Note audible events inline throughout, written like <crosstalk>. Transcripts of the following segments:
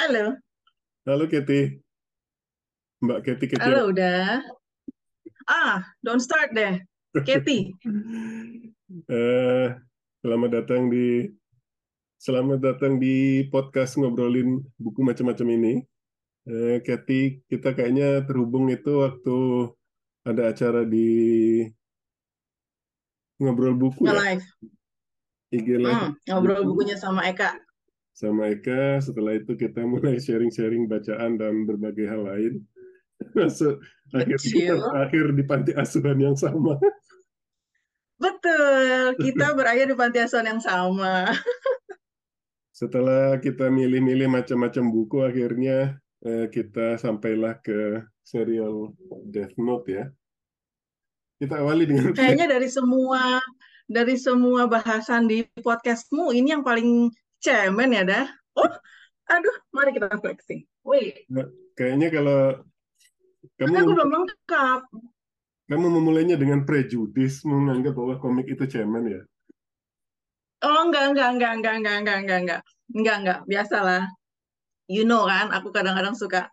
Halo. Halo Keti. Mbak Keti Keti. Halo udah. Ah, don't start deh. Keti. <laughs> eh, selamat datang di selamat datang di podcast ngobrolin buku macam-macam ini. Eh, Keti, kita kayaknya terhubung itu waktu ada acara di ngobrol buku ya. Nge-live. IG live. Hmm, ngobrol bukunya sama Eka. Sama Eka. Setelah itu kita mulai sharing-sharing bacaan dan berbagai hal lain. <laughs> Masuk akhir berakhir <laughs> di panti asuhan yang sama. Betul. <laughs> Kita berakhir di panti asuhan yang sama. Setelah kita milih-milih macam-macam buku, akhirnya eh, kita sampailah ke serial Death Note ya. Kita awali dengan Kayaknya dari semua dari semua bahasan di podcastmu ini yang paling cemen ya dah. Oh, aduh, mari kita flexing. Wait, kayaknya kalau kamu aku belum lengkap. kamu memulainya dengan prejudis menganggap bahwa komik itu cemen ya. Oh, enggak, enggak, enggak, enggak, enggak, enggak, enggak, enggak. Enggak, enggak. Biasalah. You know kan, aku kadang-kadang suka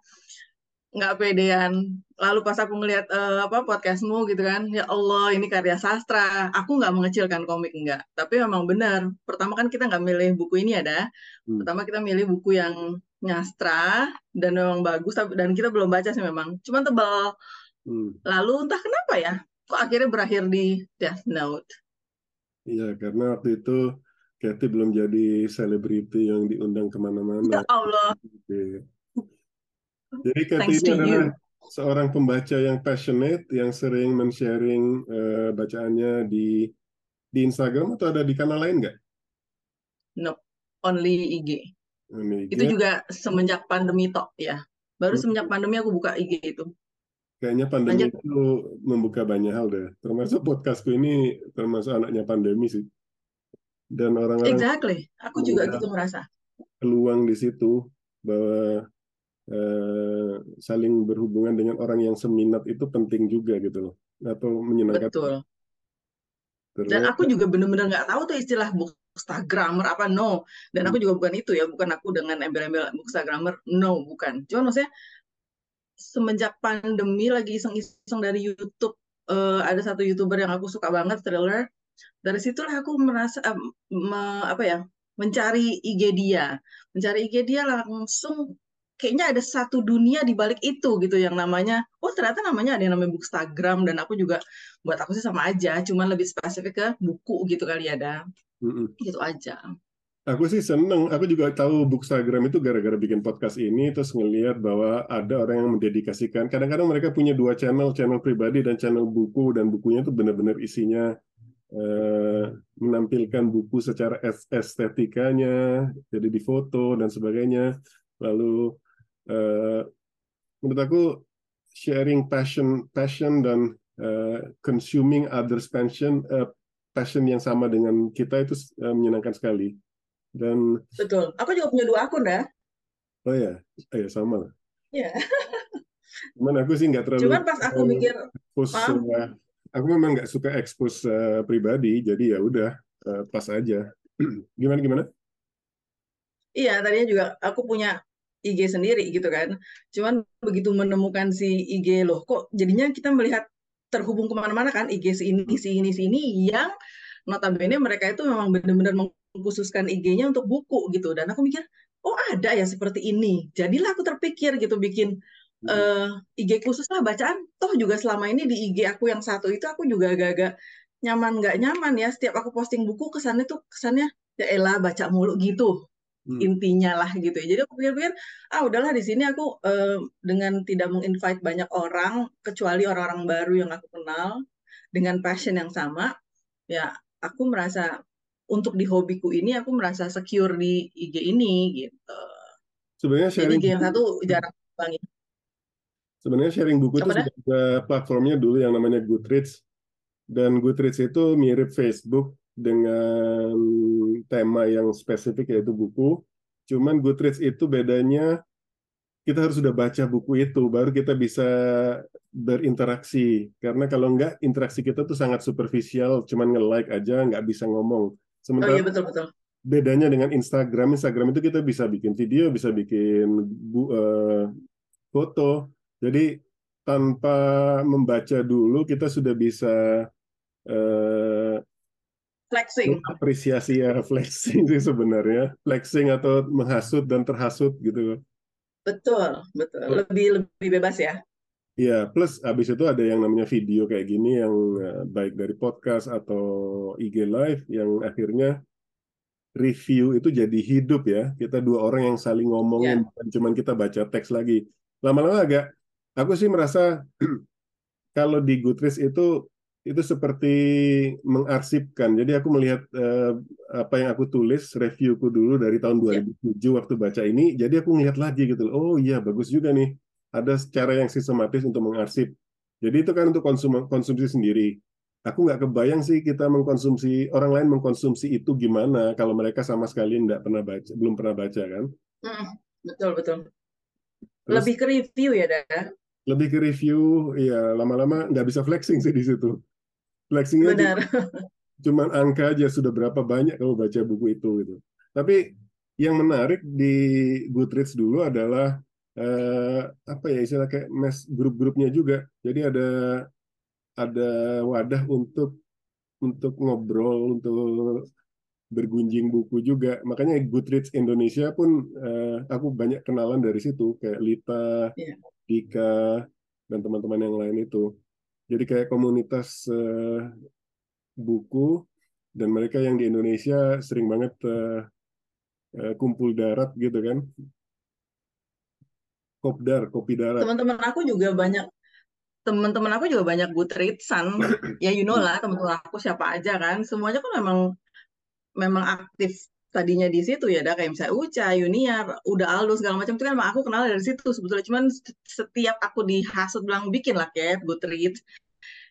nggak pedean. Lalu pas aku ngelihat eh, apa podcastmu gitu kan, ya Allah ini karya sastra. Aku nggak mengecilkan komik enggak, tapi memang benar. Pertama kan kita nggak milih buku ini ada. Hmm. Pertama kita milih buku yang nyastra dan memang bagus dan kita belum baca sih memang. Cuman tebal. Hmm. Lalu entah kenapa ya, kok akhirnya berakhir di Death Note. Iya, karena waktu itu Kathy belum jadi selebriti yang diundang ke mana-mana. Ya Allah, Oke. Jadi Kathy thanks ini adalah you. Seorang pembaca yang passionate, yang sering men-sharing eh, bacaannya di di Instagram atau ada di kanal lain nggak? Nope, only IG. Ini Itu juga semenjak pandemi tok ya. Baru Hmm. semenjak pandemi aku buka IG itu. kayaknya pandemi Lanjut. itu membuka banyak hal deh. Termasuk podcastku ini termasuk anaknya pandemi sih. Dan orang-orang Exactly. Aku juga gitu merasa. peluang di situ bahwa eh, saling berhubungan dengan orang yang seminat itu penting juga gitu loh. Atau menyenangkan. Betul. Dan Terus aku juga bener-bener nggak tahu tuh istilah bookstagrammer apa no. Dan aku juga bukan itu ya, bukan aku dengan embel-embel bookstagrammer no, bukan. Cuman maksudnya semenjak pandemi lagi iseng-iseng dari YouTube eh, ada satu youtuber yang aku suka banget thriller. Dari situlah aku merasa eh, me- apa ya mencari IG dia, mencari IG dia langsung kayaknya ada satu dunia di balik itu gitu yang namanya oh ternyata namanya ada yang namanya bookstagram dan aku juga buat aku sih sama aja, cuman lebih spesifik ke buku gitu kali ya, ada mm-mm. gitu aja. Aku sih seneng. Aku juga tahu Bookstagram itu gara-gara bikin podcast ini, terus ngelihat bahwa ada orang yang mendedikasikan. Kadang-kadang mereka punya dua channel, channel pribadi dan channel buku, dan bukunya itu benar-benar isinya eh, menampilkan buku secara es- estetikanya, jadi di foto dan sebagainya. Lalu eh, menurut aku sharing passion, passion dan eh, consuming others passion, eh, passion yang sama dengan kita itu eh, menyenangkan sekali. Dan Betul. Aku juga punya dua akun dah. oh ya, oh ya sama lah. Iya. <laughs> Cuman aku sih nggak terlalu Cuman pas aku mikir, expose, eh, aku memang nggak suka expose eh, pribadi, jadi ya udah eh, pas aja. <clears throat> Gimana gimana? iya tadinya juga aku punya IG sendiri gitu kan. Cuman begitu menemukan si IG loh, kok jadinya kita melihat terhubung ke mana-mana kan IG si ini, si ini, si ini yang notabene mereka itu memang benar-benar mengkhususkan IG-nya untuk buku gitu. Dan aku mikir, oh ada ya seperti ini. Jadilah aku terpikir gitu bikin Mm-mm. eh, IG khusus lah bacaan. Toh juga selama ini di IG aku yang satu itu aku juga agak-agak nyaman nggak nyaman ya. Setiap aku posting buku kesannya tuh kesannya ya elah baca mulu gitu Hmm. intinya lah gitu ya. Jadi aku pikir-pikir, ah udahlah di sini aku eh, dengan tidak menginvite banyak orang kecuali orang-orang baru yang aku kenal dengan passion yang sama, ya aku merasa untuk di hobiku ini aku merasa secure di IG ini gitu. Sebenarnya Jadi sharing yang buku, satu jarang banget. sebenarnya sharing buku itu Apa sudah ada platformnya dulu yang namanya Goodreads. Dan Goodreads itu mirip Facebook dengan tema yang spesifik yaitu buku. Cuman Goodreads itu bedanya kita harus sudah baca buku itu baru kita bisa berinteraksi. Karena kalau enggak interaksi kita tuh sangat superficial, cuman nge-like aja nggak bisa ngomong. Oh Sementara iya betul betul. bedanya dengan Instagram, Instagram itu kita bisa bikin video, bisa bikin bu, uh, foto. Jadi tanpa membaca dulu kita sudah bisa uh, flexing apresiasi ya flexing sih sebenarnya flexing atau menghasut dan terhasut gitu betul betul lebih lebih bebas ya Iya, plus abis itu ada yang namanya video kayak gini yang uh, baik dari podcast atau IG live yang akhirnya review itu jadi hidup ya. Kita dua orang yang saling ngomongin, yeah. bukan cuma kita baca teks lagi. Lama-lama agak, aku sih merasa <clears throat> kalau di Goodreads itu itu seperti mengarsipkan. Jadi aku melihat uh, apa yang aku tulis, reviewku dulu dari tahun 2007 yeah. waktu baca ini. Jadi aku ngeliat lagi gitu. Oh iya, bagus juga nih. Ada cara yang sistematis untuk mengarsip. Jadi itu kan untuk konsum konsumsi sendiri. Aku nggak kebayang sih kita mengkonsumsi orang lain mengkonsumsi itu gimana kalau mereka sama sekali nggak pernah baca, belum pernah baca kan? Betul betul. Terus, lebih ke review ya, dah. Lebih ke review, ya lama-lama nggak bisa flexing sih di situ flexingnya Benar. <laughs> cuman angka aja sudah berapa banyak kamu baca buku itu gitu. Tapi yang menarik di Goodreads dulu adalah eh, apa ya istilah kayak mes grup-grupnya juga. Jadi ada ada wadah untuk untuk ngobrol untuk bergunjing buku juga. Makanya Goodreads Indonesia pun eh, aku banyak kenalan dari situ kayak Lita, yeah. Dika dan teman-teman yang lain itu. Jadi kayak komunitas uh, buku dan mereka yang di Indonesia sering banget uh, uh, kumpul darat gitu kan. Kopdar, kopi darat. Teman-teman aku juga banyak teman-teman aku juga banyak Goodreadsan. ya you know lah teman-teman aku siapa aja kan. Semuanya kan memang memang aktif tadinya di situ ya, ada kayak misalnya Uca, Yunia, udah Aldo segala macam itu kan aku kenal dari situ sebetulnya. Cuman setiap aku dihasut bilang bikin lah kayak Goodreads.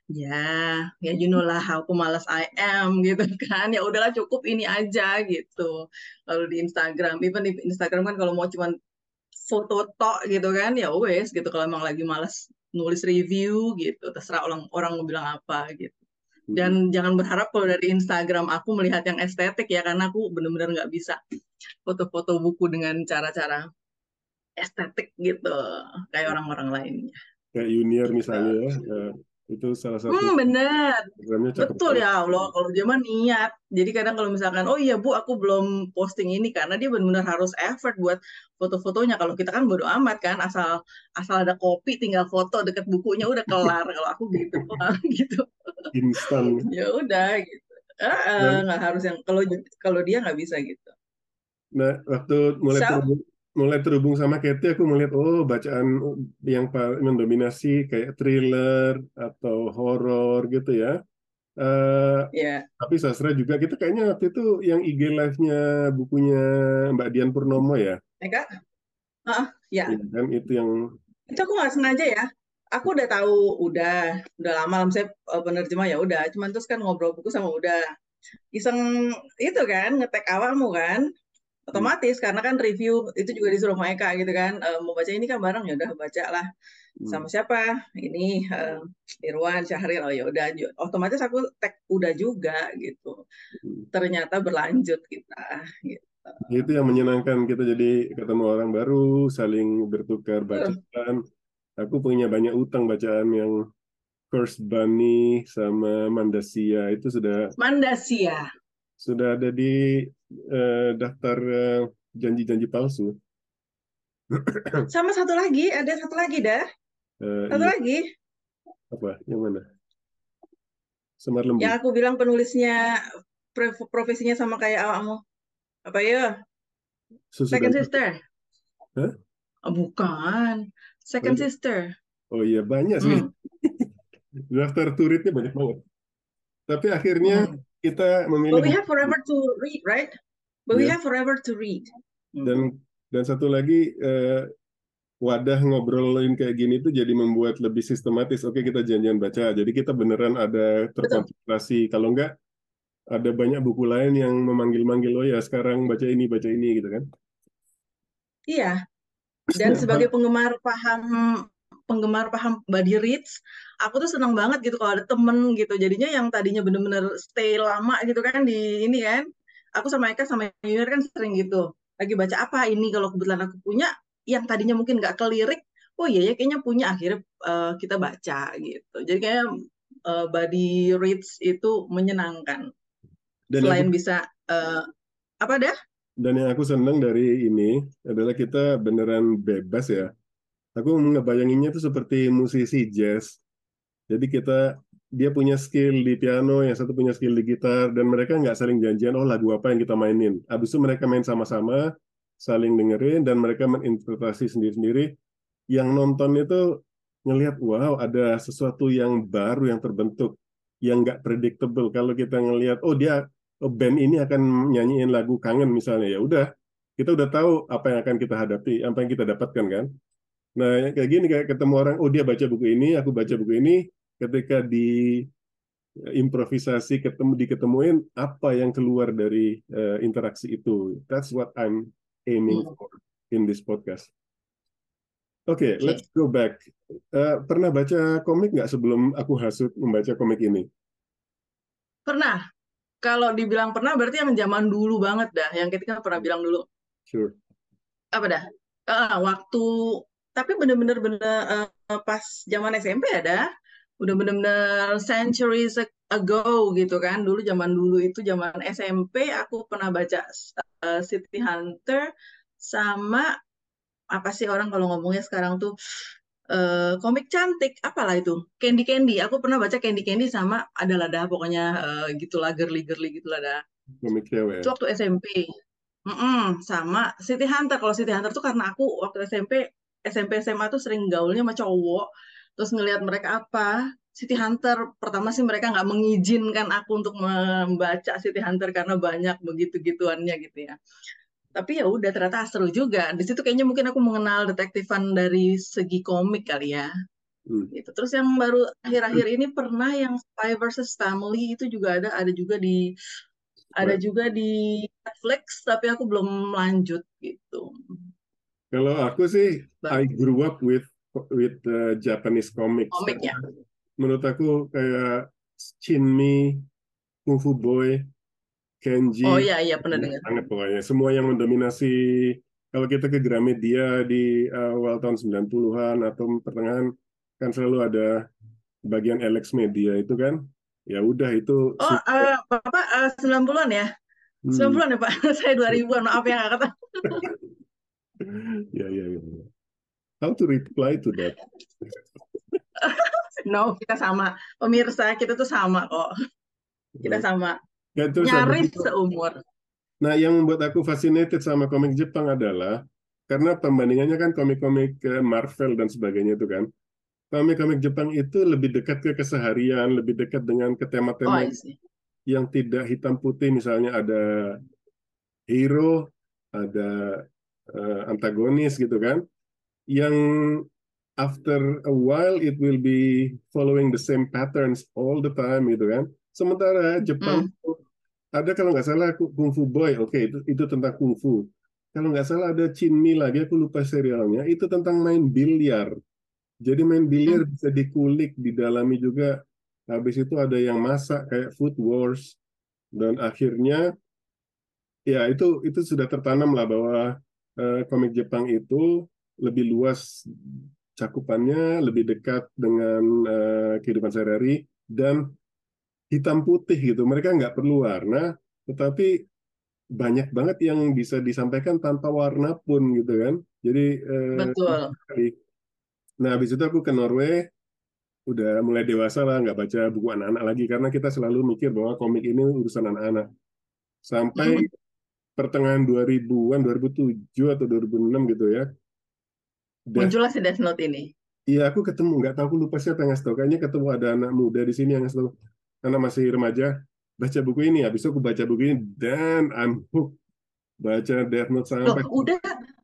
Ya, ya you know lah aku malas I am <laughs> gitu kan. Ya udahlah cukup ini aja gitu. Lalu di Instagram, even di Instagram kan kalau mau cuman foto tok gitu kan, ya wes gitu kalau emang lagi malas nulis review gitu, terserah orang orang mau bilang apa gitu dan jangan berharap kalau dari Instagram aku melihat yang estetik ya karena aku benar-benar nggak bisa foto-foto buku dengan cara-cara estetik gitu kayak orang-orang lainnya. Kayak Junior misalnya ya itu salah satu hmm, bener. Betul ya Allah. Kalau dia mah niat. Jadi kadang kalau misalkan oh iya bu aku belum posting ini karena dia benar-benar harus effort buat foto-fotonya. Kalau kita kan bodo amat kan asal asal ada kopi tinggal foto deket bukunya udah kelar. Kalau aku gitu <laughs> gitu. Instan. Ya udah gitu. Ah, nggak harus yang kalau kalau dia nggak bisa gitu. Nah waktu mulai so, mulai terhubung sama Katie, aku melihat oh bacaan yang paling mendominasi kayak thriller atau horor gitu ya. Uh, yeah. Tapi sastra juga kita kayaknya waktu itu yang IG live-nya bukunya Mbak Dian Purnomo ya. Eka? Uh, ya. ya. Kan itu yang. Itu aku nggak sengaja ya. Aku udah tahu, udah, udah lama saya uh, penerjemah ya udah. Cuman terus kan ngobrol buku sama udah iseng itu kan ngetek awalmu kan otomatis karena kan review itu juga disuruh sama Eka gitu kan e, mau baca ini kan bareng? Ya udah baca lah. Hmm. sama siapa? Ini uh, Irwan Syahril. Oh ya udah otomatis aku tag udah juga gitu. Hmm. ternyata berlanjut kita gitu. Itu yang menyenangkan kita jadi ketemu orang baru saling bertukar bacaan. Aku punya banyak utang bacaan yang First Bunny sama Mandasia itu sudah Mandasia. sudah ada di uh, daftar uh, janji-janji palsu. <clears throat> Sama satu lagi, ada satu lagi dah. Uh, satu iya. lagi. Apa? Yang mana? Semar lembu. Yang aku bilang penulisnya profesinya sama kayak awakmu. Apa ya? Susu Second sister. Hah? Oh, bukan. Second oh, sister. Oh iya, banyak sih. Hmm. <laughs> Daftar turitnya banyak banget. Tapi akhirnya hmm kita memilih. But we have forever to read, right? But yeah. we have forever to read. Dan dan satu lagi eh, wadah ngobrolin kayak gini tuh jadi membuat lebih sistematis. Oke kita janjian baca. Jadi kita beneran ada terkonsentrasi. Kalau enggak ada banyak buku lain yang memanggil-manggil oh ya sekarang baca ini baca ini gitu kan? Iya. Dan sebagai penggemar paham penggemar paham body reads, aku tuh senang banget gitu kalau ada temen gitu. Jadinya yang tadinya bener-bener stay lama gitu kan di ini kan, aku sama Eka sama Yunir kan sering gitu. Lagi baca apa ini kalau kebetulan aku punya yang tadinya mungkin nggak kelirik oh iya ya kayaknya punya akhirnya uh, kita baca gitu. Jadi kayak uh, body reads itu menyenangkan. Dan selain aku, bisa uh, apa dah? Dan yang aku senang dari ini adalah kita beneran bebas ya aku ngebayanginnya itu seperti musisi jazz jadi kita dia punya skill di piano, yang satu punya skill di gitar, dan mereka nggak saling janjian, oh lagu apa yang kita mainin. Habis itu mereka main sama-sama, saling dengerin, dan mereka menginterpretasi sendiri-sendiri. Yang nonton itu ngelihat, wow ada sesuatu yang baru yang terbentuk, yang nggak predictable. Kalau kita ngelihat, oh dia oh, band ini akan nyanyiin lagu kangen misalnya, ya udah kita udah tahu apa yang akan kita hadapi, apa yang kita dapatkan kan. Nah kayak gini kayak ketemu orang, oh dia baca buku ini, aku baca buku ini, ketika di eh, improvisasi ketemu diketemuin apa yang keluar dari uh, interaksi itu. That's what I'm aiming hmm. for in this podcast. Oke okay, okay. let's go back. Uh, pernah baca komik nggak sebelum aku hasut membaca komik ini? Pernah. Kalau dibilang pernah berarti yang zaman dulu banget dah. Yang ketika pernah bilang dulu. Sure. Apa dah? Uh, waktu tapi bener-bener bener, uh, pas zaman SMP ada udah bener-bener centuries ago gitu kan. Dulu zaman dulu itu zaman SMP aku pernah baca uh, City Hunter sama apa sih orang kalau ngomongnya sekarang tuh uh, komik cantik apalah itu Candy Candy. Aku pernah baca Candy Candy sama adalah dah pokoknya uh, gitulah girly girly gitulah dah komik cewek. Itu waktu SMP mm -mm, sama City Hunter. Kalau City Hunter tuh karena aku waktu SMP SMP SMA tuh sering gaulnya sama cowok terus ngelihat mereka apa. City Hunter pertama sih mereka nggak mengizinkan aku untuk membaca City Hunter karena banyak begitu gituannya gitu ya. Tapi ya udah ternyata seru juga. Di situ kayaknya mungkin aku mengenal detektifan dari segi komik kali ya. Hmm. gitu. Terus yang baru akhir-akhir ini pernah yang Spy versus Family itu juga ada ada juga di ada juga di Netflix tapi aku belum lanjut gitu kalau aku sih I grew up with with uh, Japanese comics. Komik ya. Menurut aku kayak Shinmi, Kung Fu Boy, Kenji. Oh iya iya pernah dengar. Sangat pokoknya. Semua yang mendominasi kalau kita ke Gramedia di awal tahun 90-an atau pertengahan kan selalu ada bagian Alex Media itu kan. Ya udah itu Oh, uh, Bapak uh, 90-an ya? Hmm. 90-an ya, Pak? <laughs> Saya 2000-an, maaf ya kata. <laughs> ya, ya, ya how to reply to that? <laughs> no, kita sama. Pemirsa, kita tuh sama kok. Kita sama. Ya, terus Nyaris itu, seumur. Nah, yang membuat aku fascinated sama komik Jepang adalah karena pembandingannya kan komik-komik Marvel dan sebagainya itu kan. Komik-komik Jepang itu lebih dekat ke keseharian, lebih dekat dengan ke tema-tema oh, yang tidak hitam putih. Misalnya ada hero, ada uh, antagonis gitu kan yang after a while it will be following the same patterns all the time gitu kan. Sementara Jepang mm. ada kalau nggak salah Kung Fu Boy, oke okay, itu itu tentang Kung Fu. Kalau nggak salah ada Chinmi lagi, aku lupa serialnya, itu tentang main biliar. Jadi main biliar mm. bisa dikulik, didalami juga. Habis itu ada yang masak kayak food wars dan akhirnya ya itu itu sudah tertanam lah bahwa komik Jepang itu lebih luas cakupannya, lebih dekat dengan uh, kehidupan sehari-hari dan hitam putih gitu. Mereka nggak perlu warna, tetapi banyak banget yang bisa disampaikan tanpa warna pun gitu kan. Jadi uh, betul. Nah habis itu aku ke Norway, udah mulai dewasa lah nggak baca buku anak-anak lagi karena kita selalu mikir bahwa komik ini urusan anak-anak. Sampai hmm. Pertengahan 2000-an, 2007 atau 2006 gitu ya, muncullah si Death Note ini. Iya, aku ketemu, nggak tahu aku lupa siapa yang ngasih tahu. Kayaknya ketemu ada anak muda di sini yang ngasih tahu. Karena masih remaja, baca buku ini. Habis itu aku baca buku ini, dan I'm hooked. Baca Death Note sampai... Loh, udah,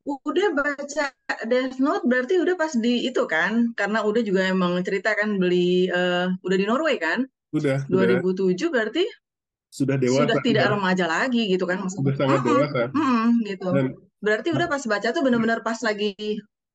udah baca Death Note berarti udah pas di itu kan? Karena udah juga emang cerita kan beli, uh, udah di Norway kan? Udah. 2007 udah. berarti? Sudah dewasa. Sudah tidak ya. remaja lagi gitu kan? Sudah sangat dewasa. Mm -hmm, gitu. Dan, berarti udah pas baca tuh benar-benar pas lagi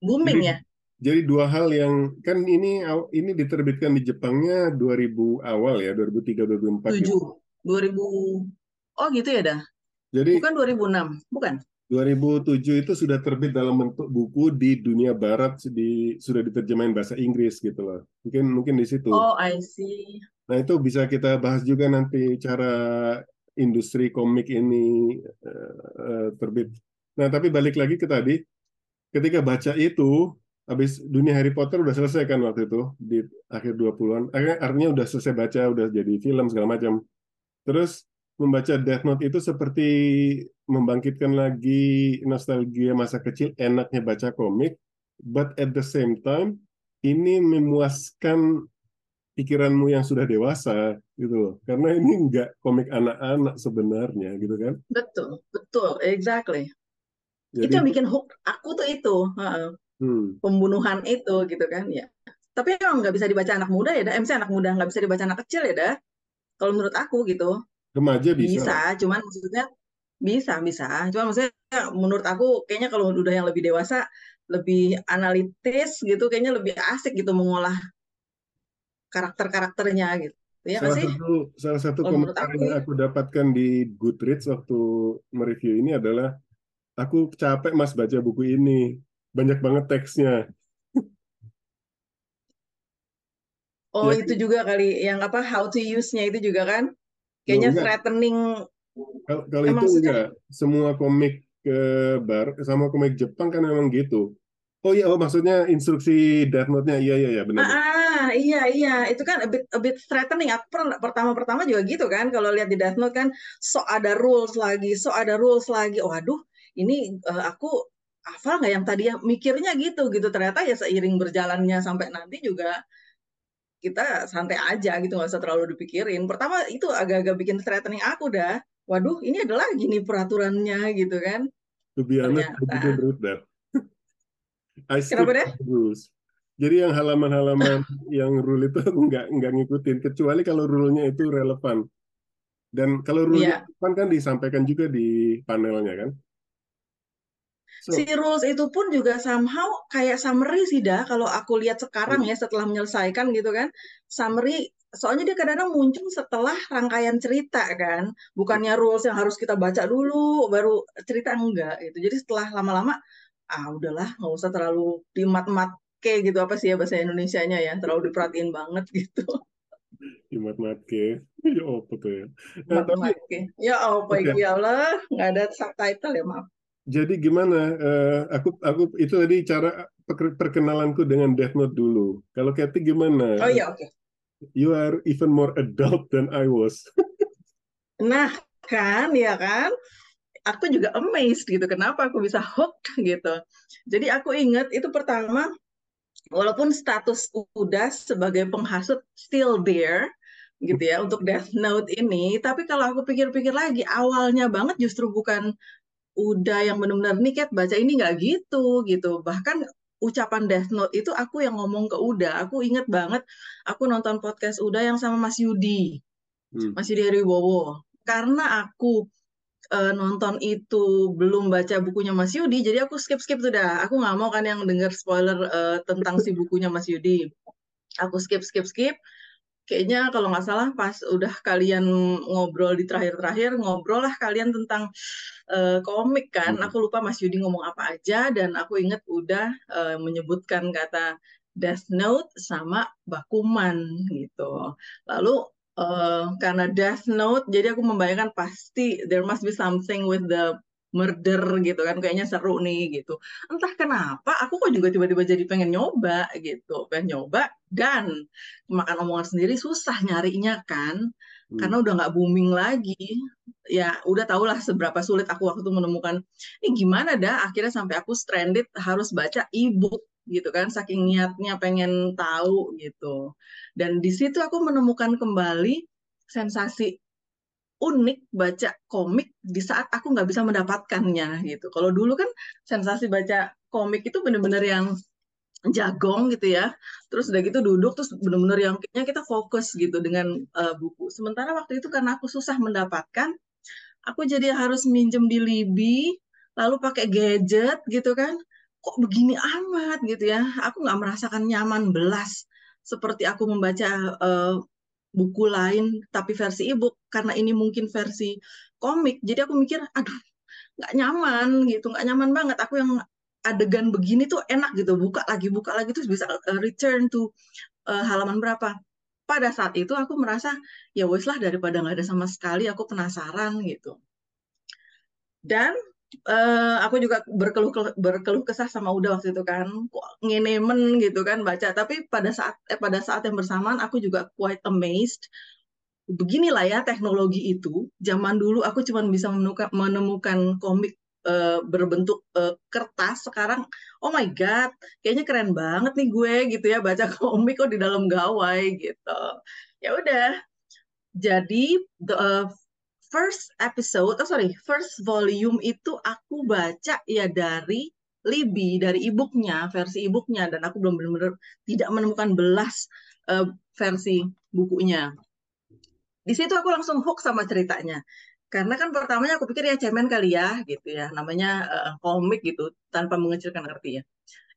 booming jadi, ya. Jadi dua hal yang kan ini ini diterbitkan di Jepangnya 2000 awal ya, 2003 2004 7 gitu. 2000 Oh gitu ya dah. Jadi Bukan 2006, bukan. 2007 itu sudah terbit dalam bentuk buku di dunia barat di sudah diterjemahin bahasa Inggris gitu loh. Mungkin mungkin di situ. Oh, I see. Nah, itu bisa kita bahas juga nanti cara industri komik ini uh, terbit. Nah, tapi balik lagi ke tadi, ketika baca itu, habis dunia Harry Potter udah selesai kan waktu itu di akhir 20-an. Artinya udah selesai baca, udah jadi film segala macam. Terus membaca Death Note itu seperti membangkitkan lagi nostalgia masa kecil, enaknya baca komik, but at the same time ini memuaskan pikiranmu yang sudah dewasa gitu loh. Karena ini enggak komik anak-anak sebenarnya gitu kan. Betul, betul, exactly. Jadi, itu yang bikin hook aku tuh itu. Hmm. Pembunuhan itu gitu kan ya. Tapi emang nggak bisa dibaca anak muda ya, dah. MC anak muda nggak bisa dibaca anak kecil ya, dah. Kalau menurut aku gitu. Remaja bisa. Bisa, cuman maksudnya bisa, bisa. Cuma maksudnya menurut aku kayaknya kalau udah yang lebih dewasa, lebih analitis gitu, kayaknya lebih asik gitu mengolah karakter-karakternya gitu. Ya salah sih? satu salah satu komentar yang ya. aku dapatkan di Goodreads waktu mereview ini adalah aku capek mas baca buku ini banyak banget teksnya. Oh ya. itu juga kali yang apa how to use-nya itu juga kan? Kayaknya oh, threatening kalau, kalau itu enggak, semua komik ke bar sama komik Jepang kan memang gitu. Oh iya, oh maksudnya instruksi Death Note-nya iya iya iya benar. Ah, iya iya, itu kan a bit a bit threatening. Aku pertama-pertama juga gitu kan kalau lihat di Death Note kan so ada rules lagi, so ada rules lagi. Oh aduh, ini uh, aku hafal nggak yang tadi ya mikirnya gitu gitu ternyata ya seiring berjalannya sampai nanti juga kita santai aja gitu nggak usah terlalu dipikirin. Pertama itu agak-agak bikin threatening aku dah waduh ini adalah gini peraturannya gitu kan. To be honest, I Kenapa deh? rules. Jadi yang halaman-halaman <laughs> yang rule itu aku nggak nggak ngikutin kecuali kalau rule-nya itu relevan. Dan kalau rule-nya yeah. relevan kan disampaikan juga di panelnya kan. So. Si rules itu pun juga somehow kayak summary sih dah kalau aku lihat sekarang ya setelah menyelesaikan gitu kan. Summary soalnya dia kadang-kadang muncul setelah rangkaian cerita kan bukannya rules yang harus kita baca dulu baru cerita enggak gitu jadi setelah lama-lama ah udahlah nggak usah terlalu dimat-mat ke gitu apa sih ya bahasa Indonesia-nya ya terlalu diperhatiin banget <laughs> gitu. Dimat-mat ke. Ya apa tuh ya? Nah, tapi ya apa okay. ya Allah nggak ada subtitle ya maaf. Jadi gimana uh, aku aku itu tadi cara perkenalanku dengan Death Note dulu. Kalau Kathy gimana? Oh iya oke. Okay you are even more adult than I was. <laughs> nah, kan, ya kan? Aku juga amazed gitu, kenapa aku bisa hook <laughs> gitu. Jadi aku ingat itu pertama, walaupun status udah sebagai penghasut still there, gitu ya untuk Death Note ini. Tapi kalau aku pikir-pikir lagi, awalnya banget justru bukan udah yang benar-benar nih Kat baca ini nggak gitu gitu. Bahkan ucapan Death Note itu aku yang ngomong ke Uda. Aku inget banget aku nonton podcast Uda yang sama Mas Yudi. Hmm. Mas Yudi Heribowo. Karena aku uh, nonton itu belum baca bukunya Mas Yudi, jadi aku skip-skip sudah. Aku nggak mau kan yang dengar spoiler uh, tentang si bukunya Mas Yudi. Aku skip skip skip kayaknya kalau nggak salah pas udah kalian ngobrol di terakhir-terakhir ngobrol lah kalian tentang uh, komik kan hmm. aku lupa Mas Yudi ngomong apa aja dan aku inget udah uh, menyebutkan kata Death Note sama Bakuman gitu lalu uh, karena Death Note jadi aku membayangkan pasti there must be something with the murder gitu kan kayaknya seru nih gitu. Entah kenapa aku kok juga tiba-tiba jadi pengen nyoba gitu pengen nyoba dan makan omongan sendiri susah nyarinya kan hmm. karena udah nggak booming lagi. Ya udah tau lah seberapa sulit aku waktu itu menemukan ini gimana dah? Akhirnya sampai aku stranded harus baca ebook gitu kan saking niatnya pengen tahu gitu dan di situ aku menemukan kembali sensasi unik baca komik di saat aku nggak bisa mendapatkannya gitu. Kalau dulu kan sensasi baca komik itu bener-bener yang jagong gitu ya. Terus udah gitu duduk terus bener-bener yang kayaknya kita fokus gitu dengan uh, buku. Sementara waktu itu karena aku susah mendapatkan, aku jadi harus minjem di Libi, lalu pakai gadget gitu kan. Kok begini amat gitu ya. Aku nggak merasakan nyaman belas seperti aku membaca uh, buku lain tapi versi ebook karena ini mungkin versi komik. Jadi aku mikir aduh nggak nyaman gitu. Nggak nyaman banget. Aku yang adegan begini tuh enak gitu. Buka lagi buka lagi terus bisa uh, return to uh, halaman berapa. Pada saat itu aku merasa ya wes lah daripada nggak ada sama sekali aku penasaran gitu. Dan uh, aku juga berkeluh berkeluh kesah sama Uda waktu itu kan. Ngenemen gitu kan baca. Tapi pada saat eh, pada saat yang bersamaan aku juga quite amazed. Beginilah ya teknologi itu. Zaman dulu aku cuma bisa menemukan, menemukan komik uh, berbentuk uh, kertas. Sekarang oh my god kayaknya keren banget nih gue gitu ya baca <laughs> komik kok di dalam gawai gitu. Ya udah. Jadi the uh, first episode oh sorry first volume itu aku baca ya dari Libby dari e-booknya versi e-booknya dan aku belum benar-benar tidak menemukan belas uh, versi bukunya. Di situ aku langsung hook sama ceritanya. Karena kan pertamanya aku pikir ya cemen kali ya gitu ya. Namanya uh, komik gitu tanpa mengecilkan arti ya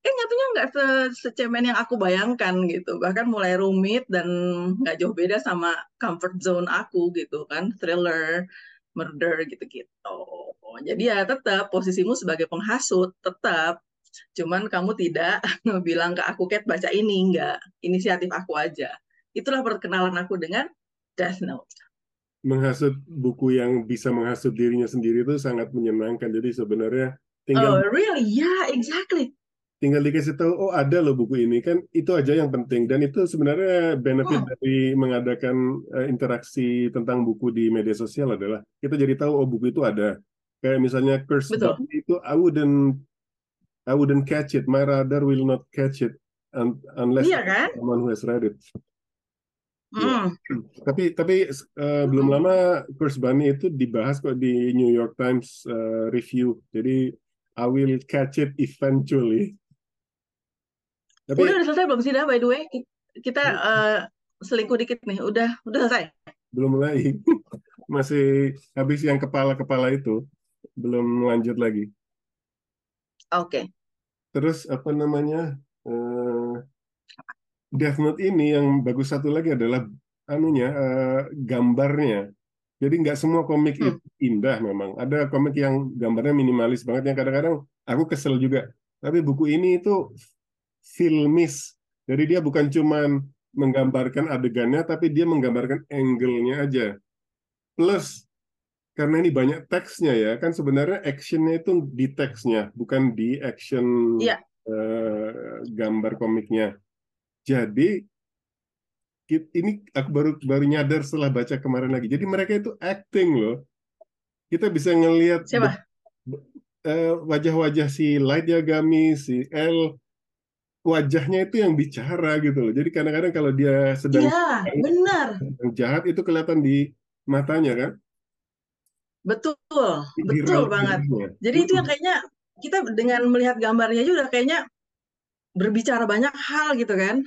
eh nyatunya nggak se secemen yang aku bayangkan gitu. Bahkan mulai rumit dan nggak jauh beda sama comfort zone aku gitu kan. Thriller murder gitu-gitu. Jadi ya tetap posisimu sebagai penghasut tetap. Cuman kamu tidak <laughs> bilang ke aku Kat baca ini. Nggak. Inisiatif aku aja. Itulah perkenalan aku dengan Death Note. Menghasut buku yang bisa menghasut dirinya sendiri itu sangat menyenangkan. Jadi sebenarnya tinggal Oh, really? Yeah, exactly. Tinggal dikasih tahu oh ada loh buku ini kan itu aja yang penting dan itu sebenarnya benefit Hmm. dari mengadakan eh, interaksi tentang buku di media sosial adalah kita jadi tahu oh buku itu ada. Kayak misalnya Curse Betul. Bunny itu I wouldn't I wouldn't catch it. My radar will not catch it un- unless Iya kan? someone who has read it. Hmm. <clears throat> Tapi tapi eh, belum lama Curse Bunny itu dibahas kok di New York Times eh, review. Jadi I will catch it eventually. Tapi Udah udah selesai belum sih dah by the way? Kita eh, selingkuh dikit nih. Udah udah selesai. belum mulai. <laughs> Masih habis yang kepala-kepala itu. Belum lanjut lagi. Oke. Terus apa namanya? eh, Death Note ini yang bagus satu lagi adalah anunya eh, gambarnya. Jadi nggak semua komik Hmm. itu indah memang. Ada komik yang gambarnya minimalis banget yang kadang-kadang aku kesel juga. Tapi buku ini itu filmis. Jadi dia bukan cuman menggambarkan adegannya, tapi dia menggambarkan angle-nya aja. Plus karena ini banyak teksnya ya, kan sebenarnya actionnya itu di teksnya, bukan di action Iya. eh, gambar komiknya. Jadi ini aku baru baru nyadar setelah baca kemarin lagi. Jadi mereka itu acting loh. Kita bisa ngelihat eh, wajah-wajah si Light Yagami, si L, wajahnya itu yang bicara gitu loh. Jadi kadang-kadang kalau dia sedang Iya, benar. sedang jahat itu kelihatan di matanya kan, Betul. di, Betul banget. dirinya. Jadi itu yang kayaknya kita dengan melihat gambarnya udah kayaknya berbicara banyak hal gitu kan.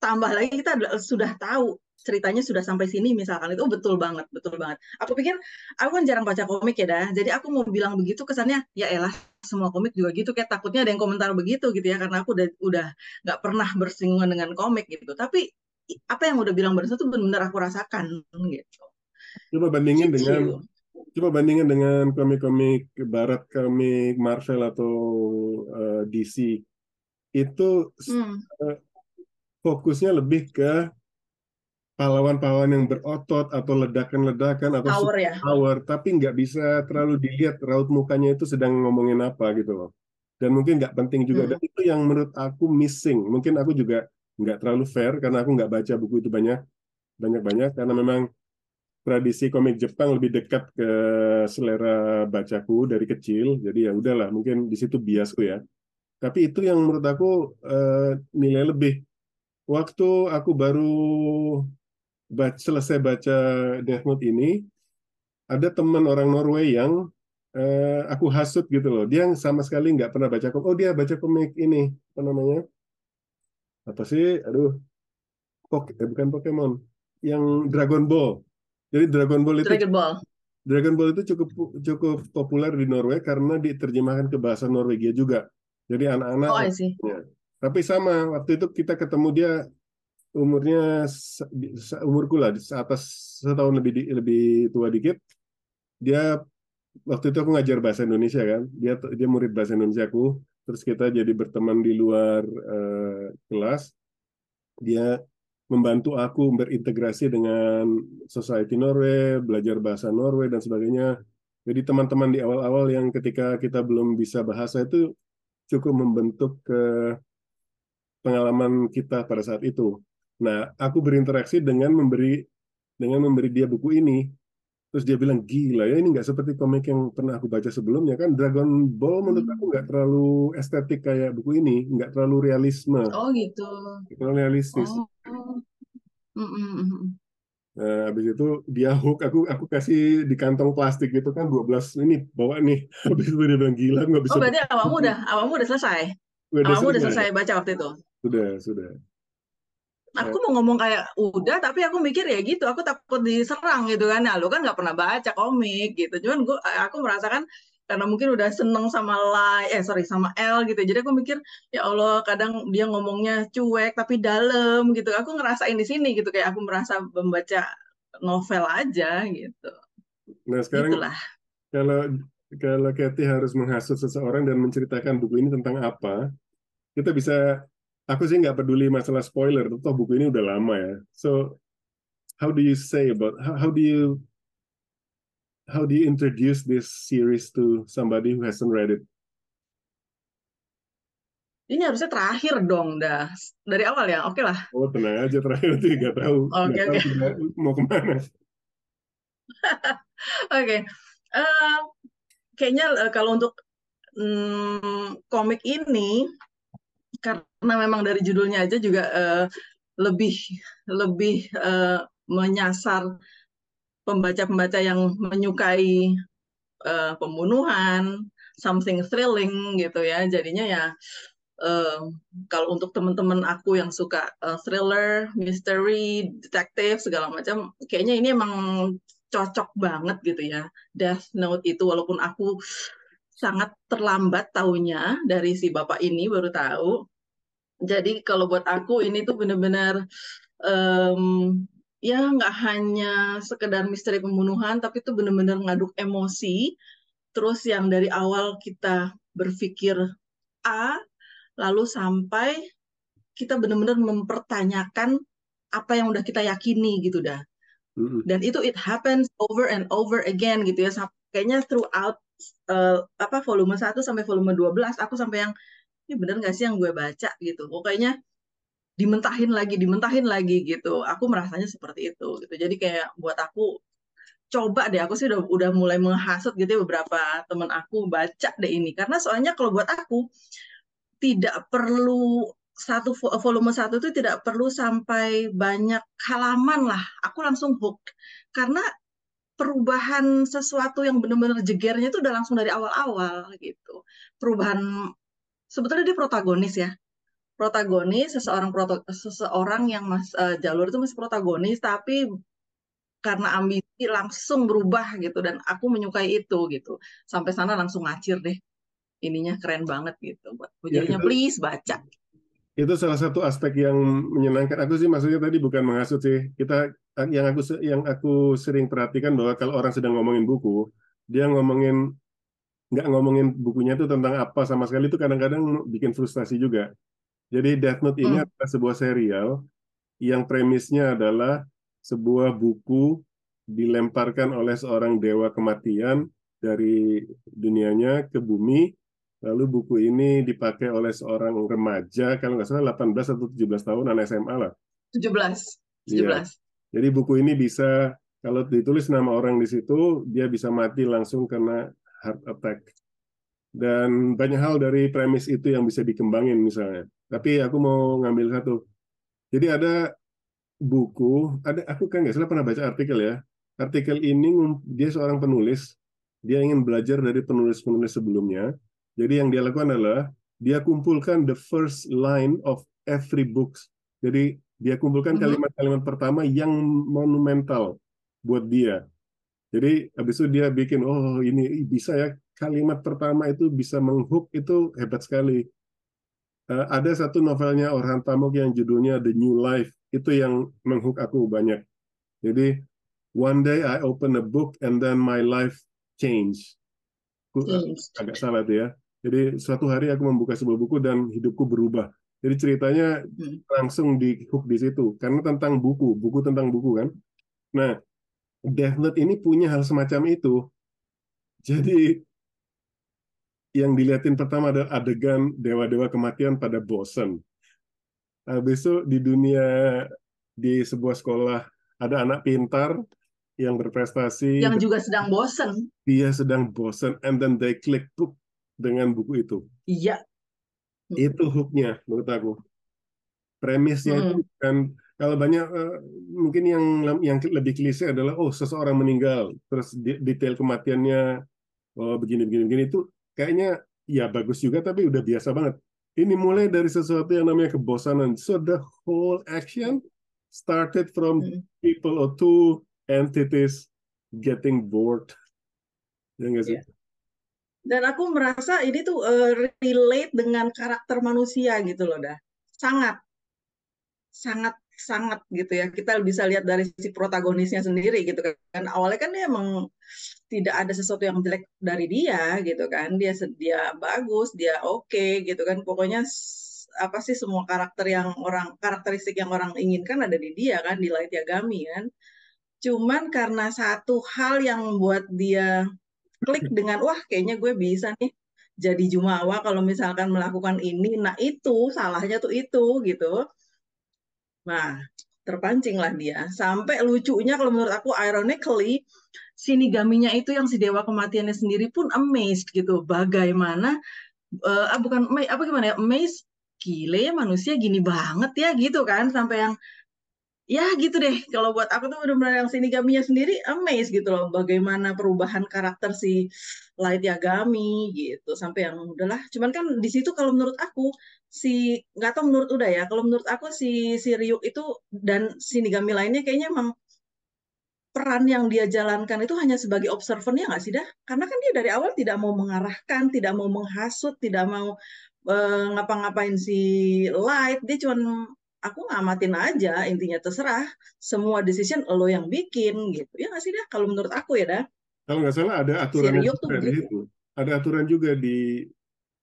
Tambah lagi kita sudah tahu ceritanya sudah sampai sini misalkan itu oh, betul banget, betul banget. Aku pikir aku kan jarang baca komik ya dah. Jadi aku mau bilang begitu kesannya ya elah semua komik juga gitu kayak takutnya ada yang komentar begitu gitu ya karena aku udah udah nggak pernah bersinggungan dengan komik gitu. Tapi apa yang udah bilang barusan tuh benar-benar aku rasakan gitu. Coba bandingin Gitu. dengan coba bandingin dengan komik-komik barat, komik Marvel atau eh, DC. Itu Hmm. fokusnya lebih ke pahlawan-pahlawan yang berotot atau ledakan-ledakan atau Power ya. power, tapi nggak bisa terlalu dilihat raut mukanya itu sedang ngomongin apa gitu loh. Dan mungkin nggak penting juga. Hmm. Dan itu yang menurut aku missing. Mungkin aku juga nggak terlalu fair karena aku nggak baca buku itu banyak banyak-banyak karena memang tradisi komik Jepang lebih dekat ke selera bacaku dari kecil. Jadi ya udahlah, mungkin di situ biasku ya. Tapi itu yang menurut aku eh, nilai lebih. Waktu aku baru ba- selesai baca Death Note ini, ada teman orang Norway yang eh, aku hasut gitu loh. Dia yang sama sekali nggak pernah baca komik. Oh dia baca komik ini, apa namanya? Apa sih? Aduh, Pok- eh, bukan Pokemon, yang Dragon Ball. Jadi Dragon Ball itu Dragon Ball. Dragon Ball itu cukup cukup populer di Norway karena diterjemahkan ke bahasa Norwegia juga. Jadi anak-anak Oh. Tapi sama, waktu itu kita ketemu dia umurnya umurku lah di atas setahun lebih di, lebih tua dikit. Dia waktu itu aku ngajar bahasa Indonesia kan. Dia dia murid bahasa Indonesia aku. Terus kita jadi berteman di luar uh, kelas. Dia membantu aku berintegrasi dengan society Norway belajar bahasa Norway dan sebagainya. Jadi teman-teman di awal-awal yang ketika kita belum bisa bahasa itu cukup membentuk ke pengalaman kita pada saat itu Nah, aku berinteraksi dengan memberi dengan memberi dia buku ini. Terus dia bilang, gila ya ini nggak seperti komik yang pernah aku baca sebelumnya kan. Dragon Ball menurut aku nggak terlalu estetik kayak buku ini, nggak terlalu realisme. Oh gitu. Terlalu realistis. Oh. Mm -mm. Nah, habis itu dia hook aku aku kasih di kantong plastik gitu kan 12 ini bawa nih. <laughs> Habis itu dia bilang gila nggak bisa. Oh berarti awalmu udah awalmu udah selesai. Udah awalmu udah selesai baca waktu itu. Sudah, sudah aku mau ngomong kayak udah tapi aku mikir ya gitu aku takut diserang gitu kan. Nah lu kan nggak pernah baca komik gitu. Cuman gua aku merasakan karena mungkin udah seneng sama Lai eh sorry sama L gitu. Jadi aku mikir ya Allah kadang dia ngomongnya cuek tapi dalam gitu. Aku ngerasain di sini gitu kayak aku merasa membaca novel aja gitu. Nah sekarang Itulah. kalau kalau Kathy harus menghasut seseorang dan menceritakan buku ini tentang apa kita bisa aku sih nggak peduli masalah spoiler, toh buku ini udah lama ya. So how do you say about how, how do you how do you introduce this series to somebody who hasn't read it? Ini harusnya terakhir dong, dah dari awal ya. Oke okay lah. Oh tenang aja terakhir nanti nggak tahu. <laughs> Oke okay, oke. Okay. Mau ke mana? <laughs> oke. okay. Uh, eh, kayaknya uh, kalau untuk um, komik ini karena memang dari judulnya aja juga uh, lebih lebih uh, menyasar pembaca-pembaca yang menyukai uh, pembunuhan, something thrilling gitu ya. Jadinya ya uh, kalau untuk teman-teman aku yang suka uh, thriller, mystery, detektif segala macam, kayaknya ini emang cocok banget gitu ya. Death Note itu walaupun aku sangat terlambat tahunya dari si bapak ini baru tahu jadi kalau buat aku ini tuh benar-benar um, ya nggak hanya sekedar misteri pembunuhan, tapi itu benar-benar ngaduk emosi. Terus yang dari awal kita berpikir A, lalu sampai kita benar-benar mempertanyakan apa yang udah kita yakini gitu dah. Dan itu it happens over and over again gitu ya. Kayaknya throughout uh, apa volume 1 sampai volume 12 aku sampai yang ini bener gak sih yang gue baca? gitu. Pokoknya dimentahin lagi dimentahin lagi gitu. Aku merasanya seperti itu gitu. Jadi kayak buat aku coba deh. Aku sih udah udah mulai menghasut gitu ya beberapa teman aku baca deh ini. Karena soalnya kalau buat aku tidak perlu satu volume satu itu tidak perlu sampai banyak halaman lah. Aku langsung hook. Karena perubahan sesuatu yang benar-benar jegernya itu udah langsung dari awal-awal gitu. Perubahan sebetulnya dia protagonis ya. Protagonis seseorang proto, seseorang yang mas uh, jalur itu masih protagonis tapi karena ambisi langsung berubah gitu dan aku menyukai itu gitu. Sampai sana langsung ngacir deh. Ininya keren banget gitu buat ya, please baca itu salah satu aspek yang menyenangkan aku sih maksudnya tadi bukan menghasut sih kita yang aku yang aku sering perhatikan bahwa kalau orang sedang ngomongin buku dia ngomongin nggak ngomongin bukunya itu tentang apa sama sekali itu kadang-kadang bikin frustasi juga. Jadi Death Note ini hmm. adalah sebuah serial yang premisnya adalah sebuah buku dilemparkan oleh seorang dewa kematian dari dunianya ke bumi. Lalu buku ini dipakai oleh seorang remaja, kalau nggak salah 18 atau 17 tahun, anak SMA lah. 17. 17. Ya. Jadi buku ini bisa, kalau ditulis nama orang di situ, dia bisa mati langsung karena heart attack. Dan banyak hal dari premis itu yang bisa dikembangin misalnya. Tapi aku mau ngambil satu. Jadi ada buku, ada aku kan nggak salah pernah baca artikel ya. Artikel ini dia seorang penulis, dia ingin belajar dari penulis-penulis sebelumnya. Jadi yang dia lakukan adalah dia kumpulkan the first line of every books. Jadi dia kumpulkan mm-hmm. kalimat-kalimat pertama yang monumental buat dia. Jadi habis itu dia bikin oh ini bisa ya kalimat pertama itu bisa menghook itu hebat sekali. uh, ada satu novelnya Orhan Pamuk yang judulnya The New Life itu yang menghook aku banyak. Jadi one day I open a book and then my life change. Change. Agak salah tuh ya. Jadi suatu hari aku membuka sebuah buku dan hidupku berubah. Jadi ceritanya hmm. langsung di hook di situ karena tentang buku, buku tentang buku kan. Nah, Death Note ini punya hal semacam itu. Jadi yang dilihatin pertama adalah adegan dewa-dewa kematian pada bosen. Habis itu di dunia di sebuah sekolah ada anak pintar yang berprestasi. Yang juga sedang bosen. Dia sedang bosen, and then they click book dengan buku itu. Iya, itu hooknya menurut aku premisnya hmm. itu kan kalau banyak uh, mungkin yang yang lebih klise adalah oh seseorang meninggal terus detail kematiannya oh begini begini begini itu kayaknya ya bagus juga tapi udah biasa banget ini mulai dari sesuatu yang namanya kebosanan so the whole action started from hmm. people or two entities getting bored. Ya nggak sih? Yeah dan aku merasa ini tuh uh, relate dengan karakter manusia gitu loh dah. Sangat. Sangat sangat gitu ya. Kita bisa lihat dari si protagonisnya sendiri gitu kan. Awalnya kan dia emang tidak ada sesuatu yang jelek dari dia gitu kan. Dia dia bagus dia oke okay, gitu kan. Pokoknya apa sih semua karakter yang orang karakteristik yang orang inginkan ada di dia kan di Light Yagami kan cuman karena satu hal yang buat dia klik dengan wah kayaknya gue bisa nih jadi jumawa kalau misalkan melakukan ini. Nah itu salahnya tuh itu gitu. Nah terpancinglah dia. Sampai lucunya kalau menurut aku ironically sinigaminya itu yang si dewa kematiannya sendiri pun amazed gitu. Bagaimana uh, bukan apa gimana ya? Amazed? Gile ya manusia gini banget ya gitu kan. Sampai yang ya gitu deh. Kalau buat aku tuh benar-benar yang Shinigami-nya sendiri amazed gitu loh. Bagaimana perubahan karakter si Light Yagami gitu. Sampai yang udahlah. Cuman kan di situ kalau menurut aku si nggak tahu menurut udah ya. Kalau menurut aku si si Ryuk itu dan Shinigami lainnya kayaknya emang peran yang dia jalankan itu hanya sebagai observernya nggak sih dah? Karena kan dia dari awal tidak mau mengarahkan tidak mau menghasut tidak mau uh, ngapa-ngapain si Light. Dia cuma aku ngamatin aja intinya terserah. Semua decision lo yang bikin gitu. Ya nggak sih dah kalau menurut aku ya dah kalau nggak salah ada aturan juga di itu ada aturan juga di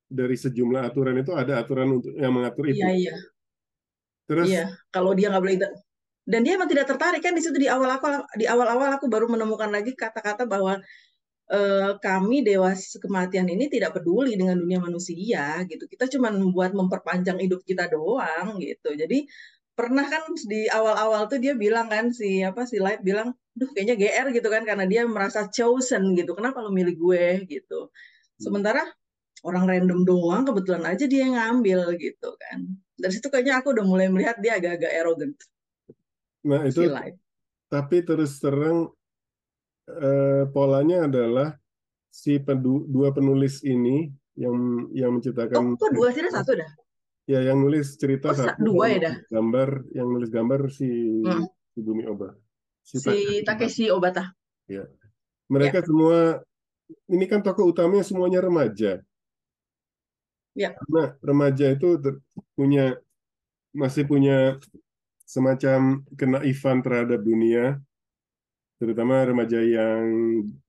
dari sejumlah aturan itu ada aturan untuk yang mengatur itu. iya. Iya terus? Iya kalau dia nggak boleh dan dia emang tidak tertarik kan di situ di awal aku di awal awal aku baru menemukan lagi kata-kata bahwa kami dewas kematian ini tidak peduli dengan dunia manusia gitu. Kita cuma membuat memperpanjang hidup kita doang gitu. Jadi pernah kan di awal-awal tuh dia bilang kan si apa si Light bilang, "Duh, kayaknya GR gitu kan karena dia merasa chosen gitu. Kenapa lo milih gue?" gitu. Sementara orang random doang kebetulan aja dia yang ngambil gitu kan. Dari situ kayaknya aku udah mulai melihat dia agak-agak arrogant. Nah, itu si tapi terus terang eh, polanya adalah si pedu, dua penulis ini yang yang menciptakan. Oh, kok dua sih satu dah? Ya, yang nulis cerita oh, satu. Dua ya dah. Gambar, yang nulis gambar si, hmm. si Bumi Oba. Si, si Takeshi Obata. Ya. Mereka ya. semua ini kan tokoh utamanya semuanya remaja. Ya. Karena remaja itu punya masih punya semacam kenaifan terhadap dunia terutama remaja yang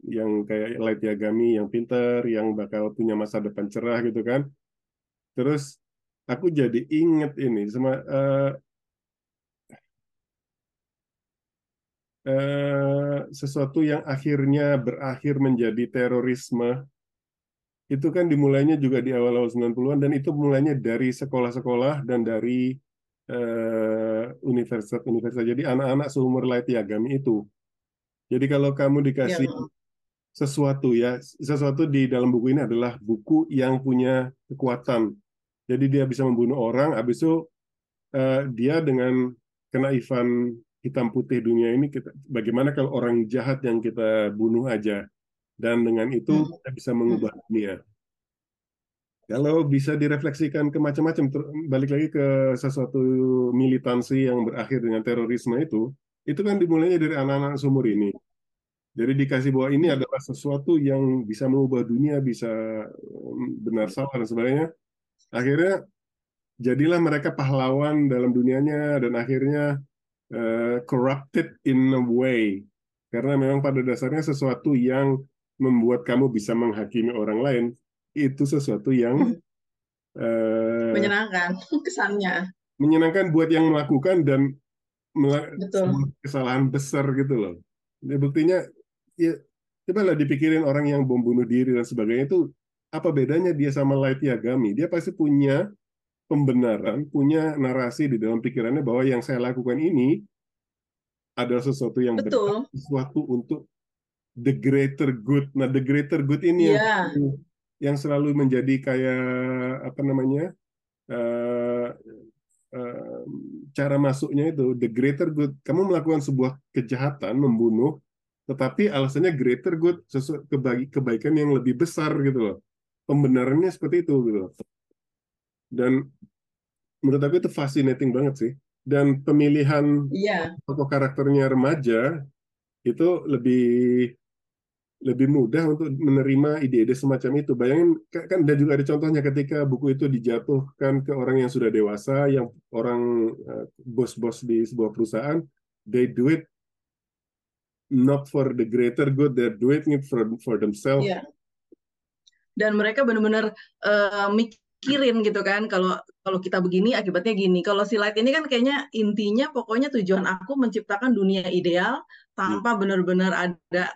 yang kayak Light Yagami yang pinter, yang bakal punya masa depan cerah gitu kan. Terus aku jadi inget ini sama uh, uh, sesuatu yang akhirnya berakhir menjadi terorisme itu kan dimulainya juga di awal-awal 90-an dan itu mulainya dari sekolah-sekolah dan dari uh, universitas-universitas. Jadi anak-anak seumur Light Yagami itu jadi kalau kamu dikasih ya. sesuatu ya, sesuatu di dalam buku ini adalah buku yang punya kekuatan. Jadi dia bisa membunuh orang, habis itu uh, dia dengan kenaifan hitam putih dunia ini kita bagaimana kalau orang jahat yang kita bunuh aja dan dengan itu hmm. kita bisa mengubah hmm. dunia. Kalau bisa direfleksikan ke macam-macam, balik lagi ke sesuatu militansi yang berakhir dengan terorisme itu, itu kan dimulainya dari anak-anak sumur ini. Jadi dikasih bahwa ini adalah sesuatu yang bisa mengubah dunia, bisa benar salah dan sebagainya. Akhirnya jadilah mereka pahlawan dalam dunianya dan akhirnya uh, corrupted in a way karena memang pada dasarnya sesuatu yang membuat kamu bisa menghakimi orang lain itu sesuatu yang uh, menyenangkan <laughs> kesannya menyenangkan buat yang melakukan dan Betul. kesalahan besar gitu loh. Ya, buktinya ya coba lah dipikirin orang yang bom bunuh diri dan sebagainya itu apa bedanya dia sama Light Yagami? Dia pasti punya pembenaran, punya narasi di dalam pikirannya bahwa yang saya lakukan ini adalah sesuatu yang Betul. benar, sesuatu untuk the greater good. Nah, the greater good ini yeah. yang, yang selalu menjadi kayak apa namanya? Uh, uh, cara masuknya itu the greater good. Kamu melakukan sebuah kejahatan, membunuh, tetapi alasannya greater good, sesuatu kebaikan yang lebih besar gitu loh. Pembenarannya seperti itu gitu. Loh. Dan menurut aku itu fascinating banget sih. Dan pemilihan yeah. tokoh karakternya remaja itu lebih lebih mudah untuk menerima ide-ide semacam itu. Bayangin kan dan juga ada contohnya ketika buku itu dijatuhkan ke orang yang sudah dewasa, yang orang eh, bos-bos di sebuah perusahaan, they do it not for the greater good, they're doing it for for themselves. Yeah. Dan mereka benar-benar uh, mikirin gitu kan kalau kalau kita begini akibatnya gini. Kalau si Light ini kan kayaknya intinya pokoknya tujuan aku menciptakan dunia ideal tanpa benar-benar ada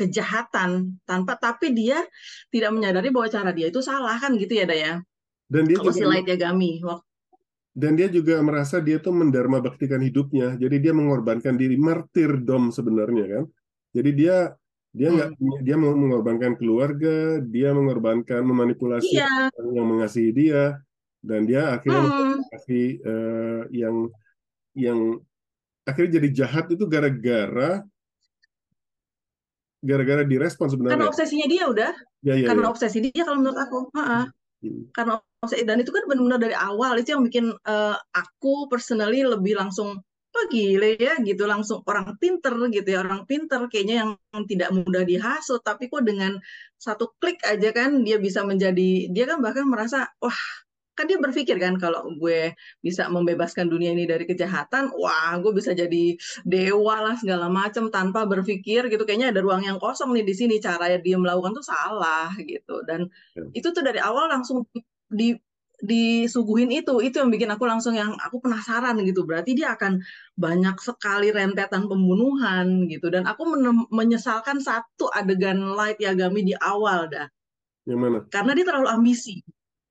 kejahatan tanpa tapi dia tidak menyadari bahwa cara dia itu salah kan gitu ya Daya. Dan dia kalau juga, si Light Yagami dan dia juga merasa dia tuh mendarma baktikan hidupnya. Jadi dia mengorbankan diri martirdom sebenarnya kan. Jadi dia dia nggak hmm. dia mau mengorbankan keluarga dia mengorbankan memanipulasi iya. yang mengasihi dia dan dia akhirnya hmm. mengasihi uh, yang yang akhirnya jadi jahat itu gara-gara gara-gara direspon sebenarnya. Karena obsesinya dia udah. Ya, ya, karena ya. obsesi dia kalau menurut aku. Hmm. karena obsesi dan itu kan benar-benar dari awal itu yang bikin uh, aku personally lebih langsung oh gile ya gitu. Langsung orang pinter gitu ya orang pinter kayaknya yang tidak mudah dihasut. Tapi kok dengan satu klik aja kan dia bisa menjadi dia kan bahkan merasa wah kan dia berpikir kan kalau gue bisa membebaskan dunia ini dari kejahatan wah gue bisa jadi dewa lah segala macam tanpa berpikir gitu. Kayaknya ada ruang yang kosong nih di sini cara dia melakukan tuh salah gitu. Dan ya. itu tuh dari awal langsung di disuguhin itu. Itu yang bikin aku langsung yang aku penasaran gitu. Berarti dia akan banyak sekali rentetan pembunuhan gitu. Dan aku menyesalkan satu adegan Light Yagami di awal dah. Yang mana? Karena dia terlalu ambisi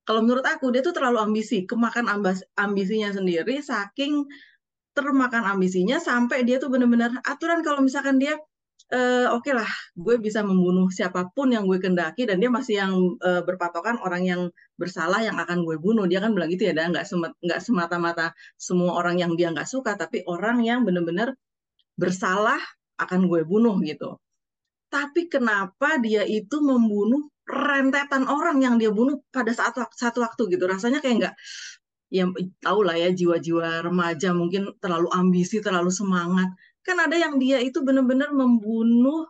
kalau menurut aku dia tuh terlalu ambisi kemakan ambas ambisinya sendiri saking termakan ambisinya sampai dia tuh benar-benar aturan kalau misalkan dia uh, oke okay lah, gue bisa membunuh siapa pun yang gue kendaki dan dia masih yang uh, berpatokan orang yang bersalah yang akan gue bunuh. Dia kan bilang gitu ya, nggak semat, nggak semata-mata semua orang yang dia nggak suka, tapi orang yang benar-benar bersalah akan gue bunuh gitu. Tapi kenapa dia itu membunuh rentetan orang yang dia bunuh pada saat satu waktu gitu? Rasanya kayak nggak ya tahu lah ya jiwa-jiwa remaja mungkin terlalu ambisi, terlalu semangat kan ada yang dia itu benar-benar membunuh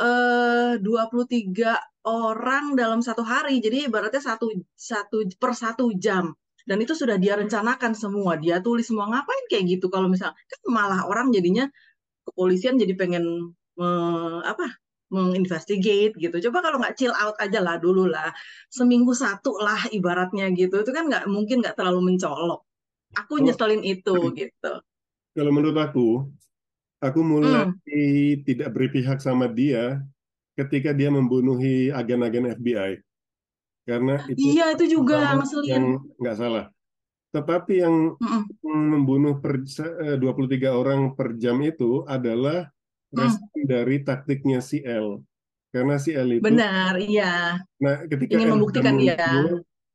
eh, 23 orang dalam satu hari. Jadi ibaratnya satu satu per satu jam. Dan itu sudah dia rencanakan semua, dia tulis semua ngapain kayak gitu. Kalau misalnya kan malah orang jadinya kepolisian jadi pengen me, apa menginvestigate gitu. Coba kalau nggak chill out aja lah dulu lah, seminggu satu lah ibaratnya gitu. Itu kan nggak mungkin nggak terlalu mencolok. Aku nyeselin itu gitu. Kalau menurut aku, aku mulai hmm. tidak berpihak sama dia ketika dia membunuhi agen-agen FBI. Karena itu Iya, itu juga yang nggak salah. Tetapi yang mm membunuh per, 23 eh, orang per jam itu adalah mm. respon dari taktiknya si L. Karena si L itu Benar, iya. Nah, ketika ingin membuktikan dia.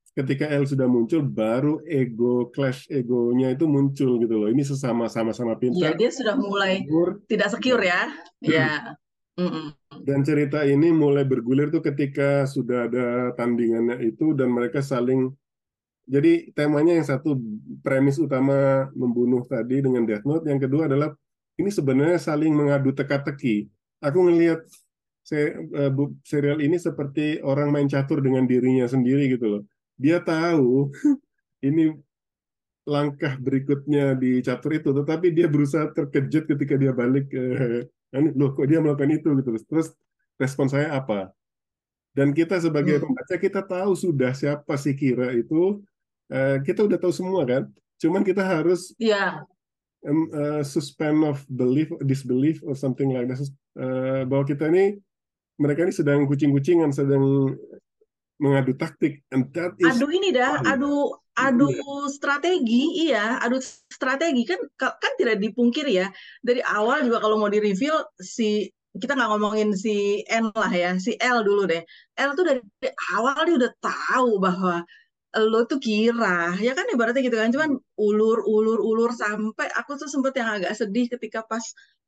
ketika L sudah muncul baru ego clash egonya itu muncul gitu loh. Ini sesama sama sama pintar ya, dia sudah mulai tidak secure ya. Ya dan cerita ini mulai bergulir tuh ketika sudah ada tandingannya itu dan mereka saling jadi temanya yang satu premis utama membunuh tadi dengan Death Note yang kedua adalah ini sebenarnya saling mengadu teka-teki aku ngelihat eh, serial ini seperti orang main catur dengan dirinya sendiri gitu loh dia tahu <laughs> ini langkah berikutnya di catur itu, tetapi dia berusaha terkejut ketika dia balik <laughs> loh kok dia melakukan itu gitu. Terus respon saya apa? Dan kita sebagai Hmm. pembaca kita tahu sudah siapa si Kira itu, eh, kita udah tahu semua kan. Cuman kita harus Iya, um, uh, suspend of belief, disbelief or something like that. Uh, bahwa kita ini mereka ini sedang kucing-kucingan, sedang mengadu taktik, and that is adu ini dah, fun. adu adu strategi, iya, adu strategi kan kan tidak dipungkiri ya. Dari awal juga kalau mau di reveal si kita nggak ngomongin si N lah ya, si L dulu deh. L tuh dari awal dia udah tahu bahwa lo tuh kira, ya kan ibaratnya gitu kan, cuman ulur ulur ulur sampai aku tuh sempet yang agak sedih ketika pas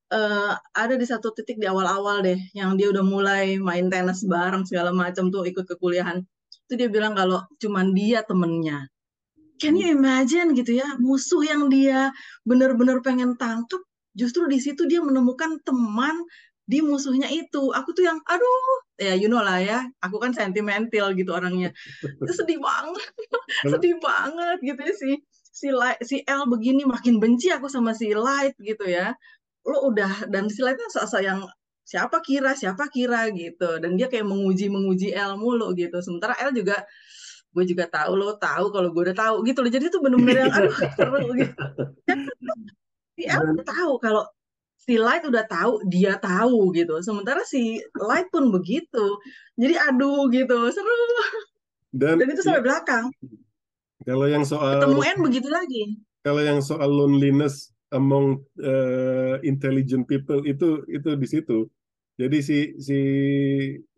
eh, ada di satu titik di awal-awal deh, yang dia udah mulai main tenis bareng segala macam tuh ikut ke kuliahan. Itu dia bilang kalau cuman dia temennya. Can you imagine gitu ya, musuh yang dia bener-bener pengen tangkap, justru di situ dia menemukan teman di musuhnya itu. Aku tuh yang, aduh, ya you know lah ya, aku kan sentimental gitu orangnya. Itu sedih banget, <laughs> sedih banget gitu ya si si Light, si L begini makin benci aku sama si Light gitu ya. Lo udah dan si Light kan sok yang siapa kira siapa kira gitu dan dia kayak menguji menguji L mulu gitu. Sementara L juga gue juga tahu lo tahu kalau gue udah tahu gitu loh. Jadi itu bener-bener yang aduh seru gitu. <laughs> Si L tahu kalau si Light udah tahu dia tahu gitu. Sementara si Light pun begitu. Jadi aduh gitu seru. dan Dan itu sampai belakang. kalau yang soal Ketemu N begitu lagi. kalau yang soal loneliness among uh, intelligent people itu itu di situ. Jadi si si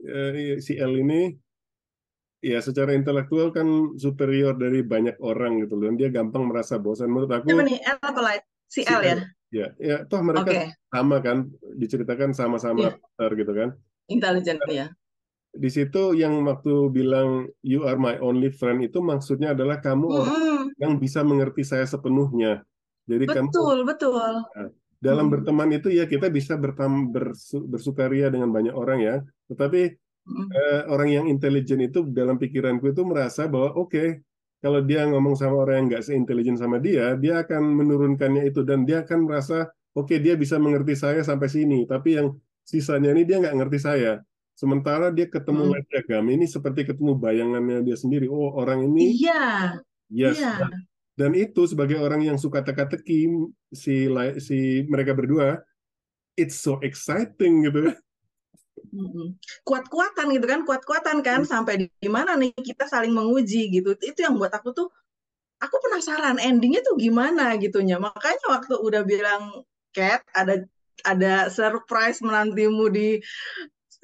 eh, si L ini ya secara intelektual kan superior dari banyak orang gitu loh. Dan dia gampang merasa bosan. Menurut aku Siapa nih? L apa Light? Si Si L ya? Ya, ya toh mereka Oke, sama kan diceritakan sama-sama pintar gitu kan. intelijen ya. Di situ yang waktu bilang you are my only friend itu maksudnya adalah kamu orang Mm-mm. yang bisa mengerti saya sepenuhnya. Jadi kamu Betul, betul. dalam Mm. berteman itu ya kita bisa bertam, bersu- bersukaria dengan banyak orang ya. Tetapi Mm. eh, orang yang intelijen itu dalam pikiranku itu merasa bahwa oke kalau dia ngomong sama orang yang nggak seintelijen sama dia, dia akan menurunkannya itu dan dia akan merasa oke dia bisa mengerti saya sampai sini. Tapi yang sisanya ini dia nggak ngerti saya. Sementara dia ketemu Mm. Light Yagami ini seperti ketemu bayangannya dia sendiri. Oh orang ini Iya, yes. iya. Dan itu sebagai orang yang suka teka-teki si si mereka berdua, it's so exciting gitu. Kuat-kuatan gitu kan, kuat-kuatan kan sampai di di mana nih kita saling menguji gitu. Itu yang buat aku tuh aku penasaran endingnya tuh gimana gitunya. Makanya waktu udah bilang Cat ada ada surprise menantimu di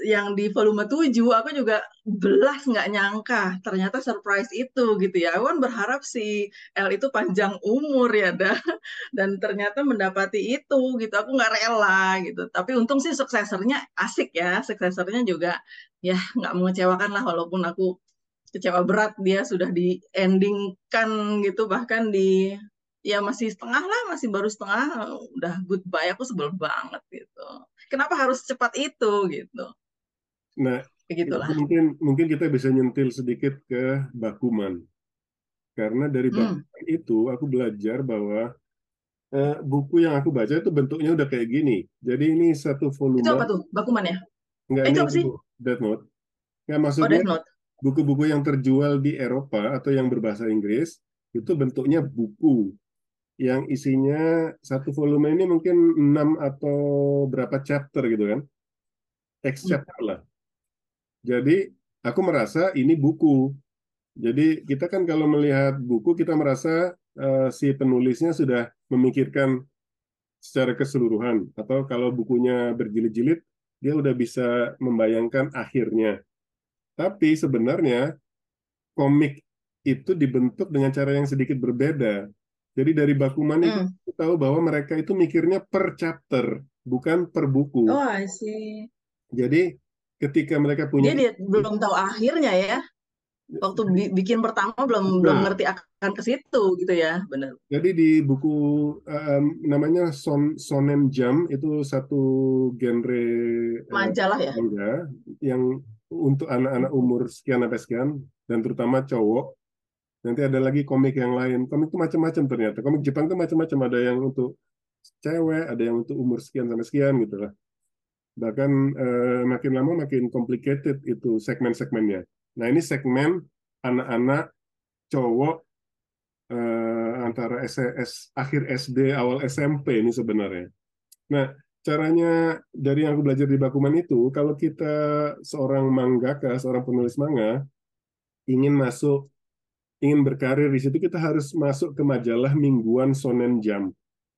yang di volume 7 aku juga belas nggak nyangka ternyata surprise itu gitu ya. Aku kan berharap si L itu panjang umur ya dah <laughs> dan ternyata mendapati itu gitu. Aku nggak rela gitu. Tapi untung sih suksesornya asik ya. Suksesornya juga ya nggak mengecewakan lah walaupun aku kecewa berat dia sudah di endingkan gitu bahkan di ya masih setengah lah masih baru setengah udah goodbye aku sebel banget gitu kenapa harus cepat itu gitu Nah, begitulah mungkin mungkin kita bisa nyentil sedikit ke Bakuman. Karena dari Hmm. Bakuman itu aku belajar bahwa eh, buku yang aku baca itu bentuknya udah kayak gini. Jadi ini satu volume. itu apa tuh bakuman ya Enggak, Eh, ini itu apa sih? Death Note. Ya, oh maksudnya Note buku-buku yang terjual di Eropa atau yang berbahasa Inggris itu bentuknya buku yang isinya satu volume ini mungkin 6 atau berapa chapter gitu kan. X Hmm. chapter lah. Jadi aku merasa ini buku. Jadi kita kan kalau melihat buku kita merasa eh, si penulisnya sudah memikirkan secara keseluruhan atau kalau bukunya berjilid-jilid dia udah bisa membayangkan akhirnya. Tapi sebenarnya komik itu dibentuk dengan cara yang sedikit berbeda. Jadi dari Bakuman itu Hmm. kita tahu bahwa mereka itu mikirnya per chapter, bukan per buku. oh I see Jadi ketika mereka dia punya dia belum tahu akhirnya ya waktu bi- bikin pertama belum belum Nah. ngerti akan ke situ gitu ya benar Jadi di buku em, namanya Son, Shonen Jump itu satu genre eh, majalah ya manga yang untuk anak-anak umur sekian sampai sekian dan terutama cowok Nanti ada lagi komik yang lain. Komik itu macam-macam ternyata. Komik Jepang itu macam-macam. Ada yang untuk cewek, ada yang untuk umur sekian sampai sekian gitu lah. Bahkan eh, makin lama makin complicated itu segmen-segmennya. Nah ini segmen anak-anak cowok eh, antara SS, akhir SD, awal SMP ini sebenarnya. Nah caranya dari yang aku belajar di Bakuman itu, kalau kita seorang mangaka, seorang penulis manga, ingin masuk, ingin berkarir di situ, kita harus masuk ke majalah mingguan Shonen Jump.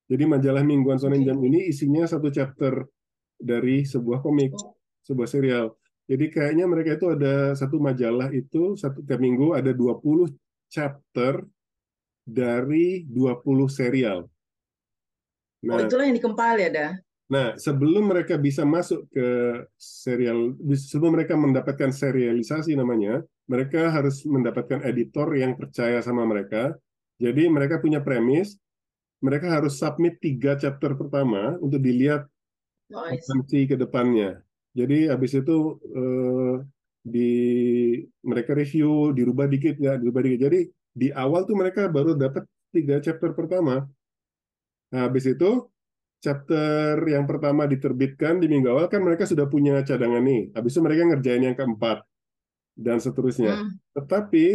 Jadi majalah mingguan Shonen Jump ini isinya satu chapter dari sebuah komik, sebuah serial. Jadi kayaknya mereka itu ada satu majalah itu satu tiap minggu ada 20 chapter dari 20 serial. oh, itulah yang dikempal ya, dah. Nah, sebelum mereka bisa masuk ke serial, sebelum mereka mendapatkan serialisasi namanya, mereka harus mendapatkan editor yang percaya sama mereka. Jadi mereka punya premis, mereka harus submit tiga chapter pertama untuk dilihat nanti ke depannya. Jadi habis itu eh, di mereka review, dirubah dikit ya, dirubah dikit. Jadi di awal tuh mereka baru dapat tiga chapter pertama. Nah, habis itu chapter yang pertama diterbitkan di minggu awal kan mereka sudah punya cadangan nih. Habis itu mereka ngerjain yang keempat dan seterusnya. Hmm. Tetapi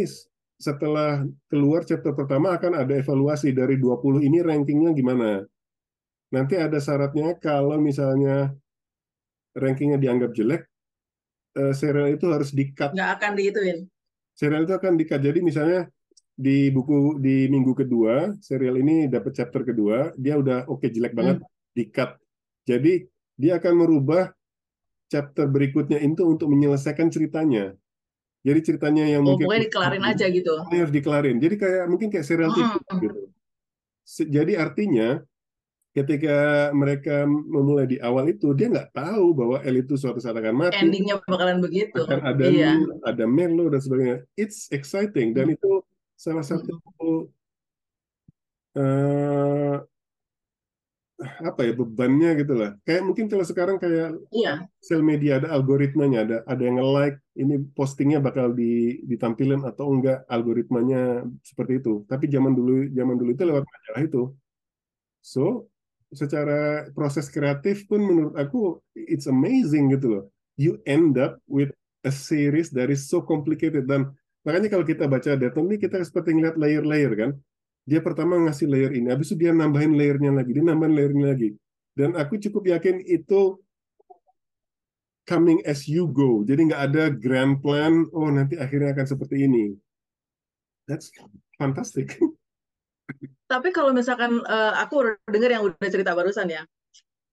setelah keluar chapter pertama akan ada evaluasi dari 20 ini rankingnya gimana. Nanti ada syaratnya kalau misalnya rankingnya dianggap jelek, eh, serial itu harus di-cut. Nggak akan diituin. Serial itu akan di-cut. Jadi misalnya di buku di minggu kedua serial ini dapat chapter kedua dia udah oke okay, jelek banget hmm di cut. Jadi dia akan merubah chapter berikutnya itu untuk menyelesaikan ceritanya. Jadi ceritanya yang oh, mungkin pokoknya dikelarin aja gitu. Harus dikelarin. Jadi kayak mungkin kayak serial TV mm. gitu. Jadi artinya ketika mereka memulai di awal itu dia nggak tahu bahwa El itu suatu saat akan mati. Endingnya bakalan begitu. Akan ada iya. ada Merlo dan sebagainya. It's exciting dan itu salah satu mm. uh, apa ya bebannya gitu lah. Kayak mungkin kalau sekarang kayak iya. sosial media ada algoritmanya, ada ada yang nge-like, ini postingnya bakal di, ditampilin atau enggak algoritmanya seperti itu. Tapi zaman dulu zaman dulu itu lewat majalah itu. So secara proses kreatif pun menurut aku it's amazing gitu loh. You end up with a series that is so complicated dan makanya kalau kita baca Death ini kita seperti ngeliat layer-layer kan dia pertama ngasih layer ini, habis itu dia nambahin layernya lagi, dia nambahin layernya lagi. Dan aku cukup yakin itu coming as you go. Jadi nggak ada grand plan, oh nanti akhirnya akan seperti ini. That's fantastic. <laughs> Tapi kalau misalkan uh, aku dengar yang udah cerita barusan ya,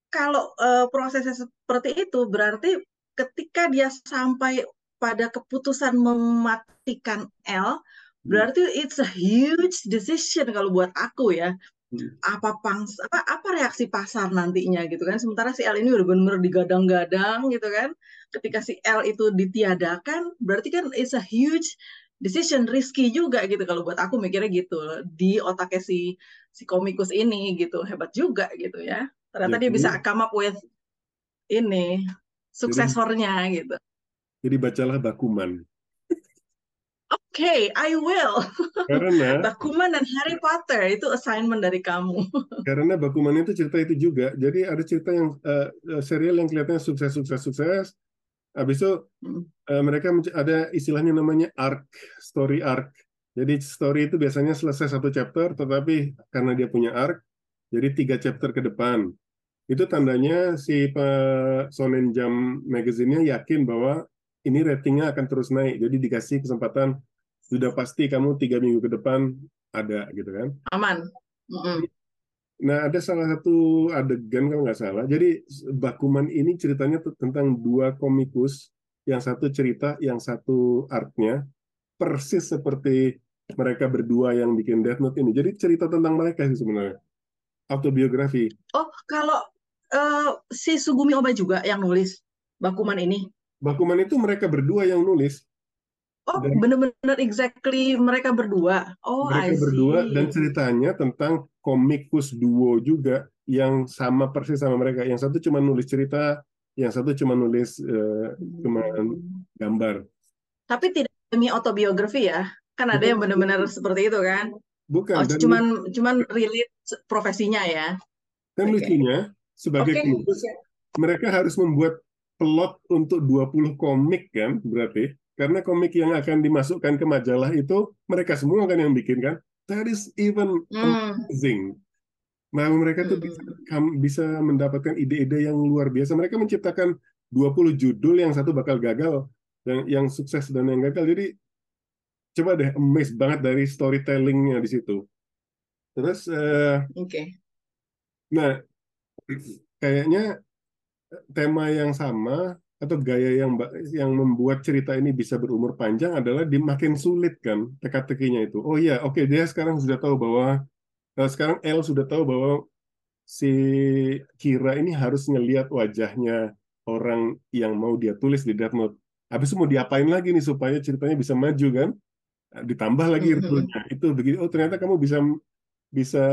kalau uh, prosesnya seperti itu berarti ketika dia sampai pada keputusan mematikan L, Berarti it's a huge decision kalau buat aku ya. Hmm. Apa pangs apa apa reaksi pasar nantinya gitu kan. Sementara si L ini udah benar-benar digadang-gadang gitu kan. Ketika si L itu ditiadakan, berarti kan it's a huge decision risky juga gitu kalau buat aku mikirnya gitu di otaknya si si komikus ini gitu hebat juga gitu ya ternyata ya, dia bisa come up with ini suksesornya jadi, gitu jadi bacalah Bakuman okay, I will. Karena <laughs> Bakuman dan Harry Potter itu assignment dari kamu. <laughs> karena Bakuman itu cerita itu juga. Jadi ada cerita yang uh, serial yang kelihatannya sukses sukses sukses. Habis itu uh, mereka ada istilahnya namanya arc, story arc. Jadi story itu biasanya selesai satu chapter, tetapi karena dia punya arc, jadi tiga chapter ke depan. Itu tandanya si Pak Sonen Jam magazine-nya yakin bahwa ini ratingnya akan terus naik. Jadi dikasih kesempatan sudah pasti kamu tiga minggu ke depan ada gitu kan aman mm -hmm. Nah ada salah satu adegan kalau nggak salah. Jadi Bakuman ini ceritanya tentang dua komikus yang satu cerita yang satu artnya persis seperti mereka berdua yang bikin Death Note ini. Jadi cerita tentang mereka sih sebenarnya. Autobiografi. Oh kalau uh, si Sugumi Oba juga yang nulis Bakuman ini? Bakuman itu mereka berdua yang nulis. Oh, benar-benar exactly mereka berdua. Oh, mereka I see. berdua dan ceritanya tentang komikus duo juga yang sama persis sama mereka. Yang satu cuma nulis cerita, yang satu cuma nulis uh, cuma gambar. Tapi tidak demi autobiografi ya? Kan ada yang benar-benar seperti itu kan? Bukan. Oh, dan cuman cuman relate profesinya ya. Dan Oke. lucunya, sebagai Oke. penulis, mereka harus membuat plot untuk 20 komik kan, berarti. Karena komik yang akan dimasukkan ke majalah itu, mereka semua kan yang bikin kan. That is even Hmm. amazing. Nah, mereka tuh Hmm. bisa, bisa mendapatkan ide-ide yang luar biasa. Mereka menciptakan 20 judul, yang satu bakal gagal, dan yang sukses dan yang gagal. Jadi, coba deh, amazed banget dari storytellingnya di situ. Terus, eh, Oke. nah, <clears throat> kayaknya tema yang sama atau gaya yang yang membuat cerita ini bisa berumur panjang adalah di makin sulit kan teka-tekinya itu. Oh iya, oke dia sekarang sudah tahu bahwa eh, sekarang L sudah tahu bahwa si Kira ini harus ngelihat wajahnya orang yang mau dia tulis di Death Note. Habis itu mau diapain lagi nih supaya ceritanya bisa maju kan? Ditambah lagi rule-nya. Itu begitu. Oh ternyata kamu bisa bisa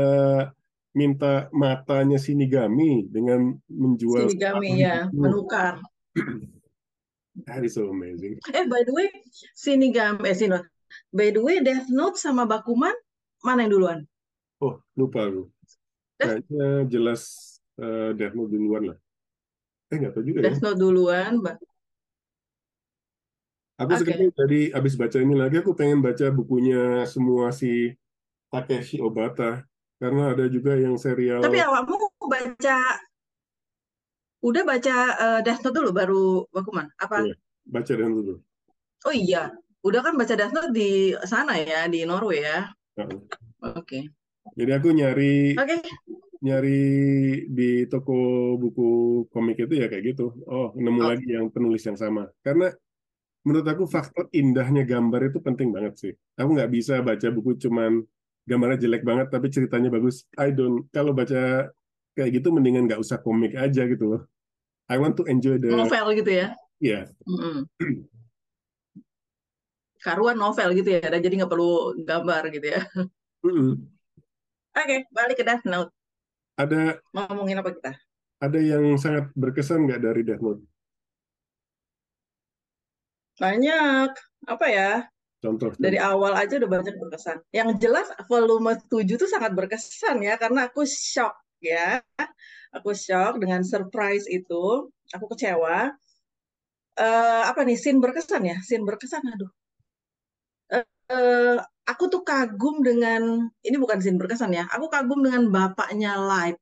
minta matanya Shinigami dengan menjual Shinigami sekali ya, gitu. menukar. <clears throat> That is so amazing. Eh, by the way, Shinigami, eh, Sino, by the way, Death Note sama Bakuman, mana yang duluan? Oh, lupa aku. Kayaknya jelas eh, Death Note duluan lah. Eh, nggak tahu juga ya. Death Note duluan, Ba- Aku Oke. sekarang jadi habis baca ini lagi, aku pengen baca bukunya semua si Takeshi Obata. Karena ada juga yang serial... Tapi awakmu baca, udah baca eh, Death Note dulu baru Bakuman? Apa? Iya, baca dan dulu. Oh iya, udah kan baca Death Note di sana ya, di Norway ya. Heeh. Oke. Jadi aku nyari Oke. nyari di toko buku komik itu ya kayak gitu. Oh, nemu Oh. lagi yang penulis yang sama. Karena menurut aku faktor indahnya gambar itu penting banget sih. Aku nggak bisa baca buku cuman gambarnya jelek banget tapi ceritanya bagus. I don't. Kalau baca kayak gitu mendingan nggak usah komik aja gitu loh. I want to enjoy the Novel gitu ya. ya. Mm-mm. Karuan novel gitu ya, dan jadi nggak perlu gambar gitu ya. Mm-mm. Oke, balik ke Death Note. Ada Ngomongin apa kita? ada yang sangat berkesan nggak dari Death Note? Banyak. Apa ya? Contoh. Dari awal aja udah banyak berkesan. Yang jelas volume 7 tuh sangat berkesan ya, karena aku shock ya. Aku shock dengan surprise itu. Aku kecewa. Eh, apa nih, scene berkesan ya? Scene berkesan, aduh. Eh, aku tuh kagum dengan, ini bukan scene berkesan ya, aku kagum dengan bapaknya Light.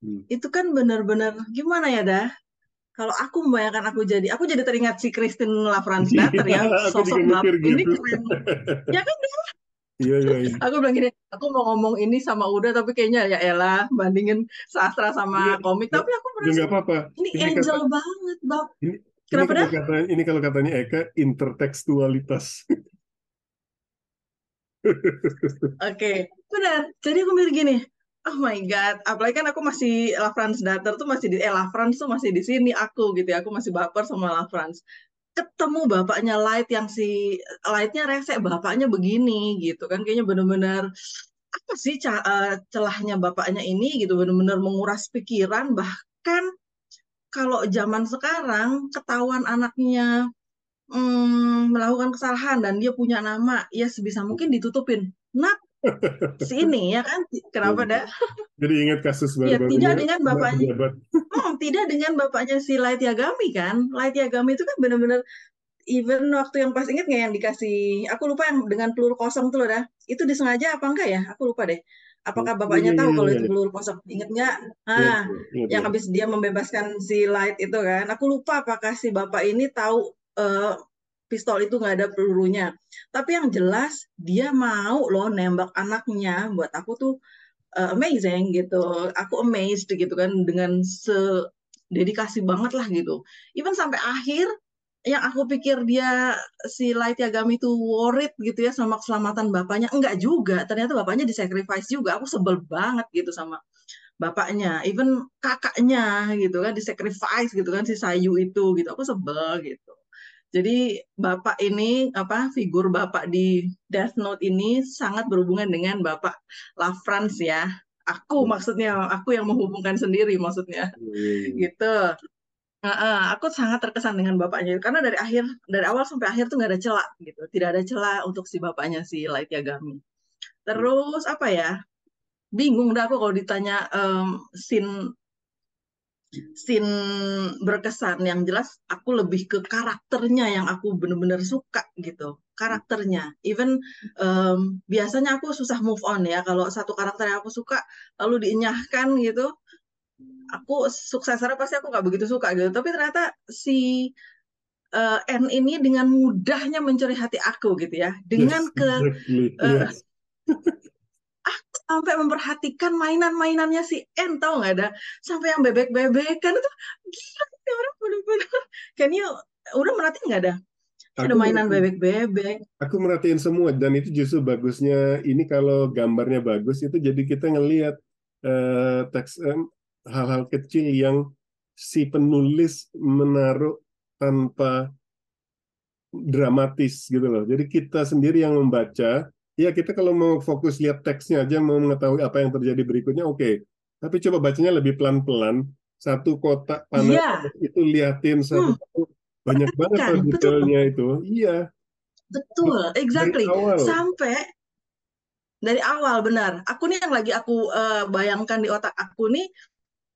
Hmm. Itu kan benar-benar, gimana ya dah? Kalau aku membayangkan aku jadi, aku jadi teringat si Christine Lavransdatter ya, Iya, sosok juga mikir bap ini gitu. keren. Ya kan Iya, iya, iya. Aku bilang gini, aku mau ngomong ini sama Uda, tapi kayaknya ya elah, bandingin sastra Iya, sama komik. Tapi aku ya merasa, nggak apa-apa. ini Ini angel kata, banget, Bab. ini, ini Kenapa kalau dah? kata, ini kalau katanya Eka intertekstualitas. Oke, benar. Jadi aku mikir gini, oh my God, apalagi kan aku masih Lavransdatter tuh masih di, eh Lavrans tuh masih di sini aku gitu ya, aku masih baper sama Lavrans. Ketemu bapaknya Light yang si Lightnya rese, bapaknya begini gitu kan, kayaknya bener-bener apa sih eh, celahnya bapaknya ini gitu, bener-bener menguras pikiran, bahkan kalau zaman sekarang ketahuan anaknya hmm, melakukan kesalahan dan dia punya nama, ya sebisa mungkin ditutupin. Nak, si ini ya kan, kenapa dah? Jadi ingat kasus Ya tidak baru-barunya dengan bapaknya, hmm, tidak dengan bapaknya si Light Yagami kan. Light Yagami itu kan benar-benar even waktu yang pas inget nggak yang dikasih, aku lupa yang dengan peluru kosong tuh loh dah. Itu disengaja apa enggak ya? Aku lupa deh. Apakah Iya, bapaknya iya, tahu iya, kalau iya. itu peluru kosong? Ingat nggak? Ah, yang habis dia membebaskan si Light itu kan. Aku lupa apakah si bapak ini tahu eh, pistol itu nggak ada pelurunya. Tapi yang jelas dia mau loh nembak anaknya. Buat aku tuh eh, amazing gitu. Aku amazed gitu kan dengan sededikasi banget lah gitu. Even sampai akhir yang aku pikir dia si Light Yagami itu worried gitu ya sama keselamatan bapaknya. Enggak juga. Ternyata bapaknya disacrifice juga. Aku sebel banget gitu sama bapaknya, even kakaknya gitu kan disacrifice gitu kan si Sayu itu gitu. Aku sebel gitu. Jadi bapak ini apa figur bapak di Death Note ini sangat berhubungan dengan bapak Lafrance ya. Aku maksudnya aku yang menghubungkan sendiri maksudnya. Iya. gitu. Uh, aku sangat terkesan dengan bapaknya. Karena dari akhir dari awal sampai akhir tuh nggak ada celah gitu. Tidak ada celah untuk si bapaknya si Light Yagami. Terus apa ya? Bingung dah aku kalau ditanya um, scene scene berkesan yang jelas aku lebih ke karakternya yang aku bener-bener suka gitu karakternya even um, biasanya aku susah move on ya kalau satu karakter yang aku suka lalu dienyahkan gitu aku suksesornya pasti aku nggak begitu suka gitu tapi ternyata si uh, N ini dengan mudahnya mencuri hati aku gitu ya dengan Yes, ke exactly. uh, Yes. <laughs> aku sampai memperhatikan mainan-mainannya si N tahu nggak ada? Sampai yang bebek-bebekan itu gila ini orang bener-bener. Can you udah merhatiin nggak ada? Ada Aku mainan merhatiin, bebek-bebek. Aku merhatiin semua dan itu justru bagusnya ini kalau gambarnya bagus itu jadi kita ngelihat eh, teks eh, hal-hal kecil yang si penulis menaruh tanpa dramatis gitu loh. Jadi kita sendiri yang membaca, ya kita kalau mau fokus lihat teksnya aja mau mengetahui apa yang terjadi berikutnya oke. Tapi coba bacanya lebih pelan-pelan. Satu kotak panel iya itu liatin hmm, satu-satu banyak banget kan detailnya itu. Iya, betul dari exactly awal. sampai dari awal benar aku nih yang lagi aku eh, bayangkan di otak aku nih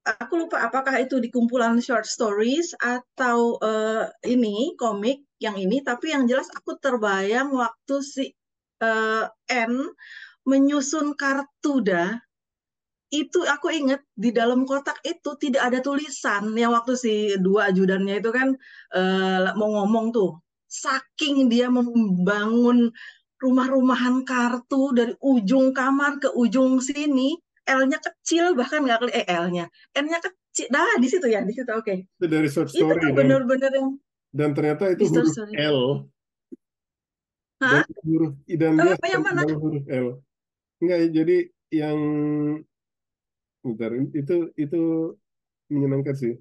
aku lupa apakah itu di kumpulan short stories atau eh, ini komik yang ini tapi yang jelas aku terbayang waktu si eh, N menyusun kartu dah itu aku inget di dalam kotak itu tidak ada tulisan yang waktu si dua ajudannya itu kan eh, mau ngomong tuh. Saking dia membangun rumah-rumahan kartu dari ujung kamar ke ujung sini L-nya kecil bahkan nggak kelihatan eh L-nya. N-nya kecil dah di situ ya di situ oke. Itu dari short itu story tuh dan bener-bener yang dan ternyata itu huruf story Dan huruf dan Eh, dia apa yang mana tentang huruf L. Enggak, jadi yang bentar itu itu menyenangkan sih.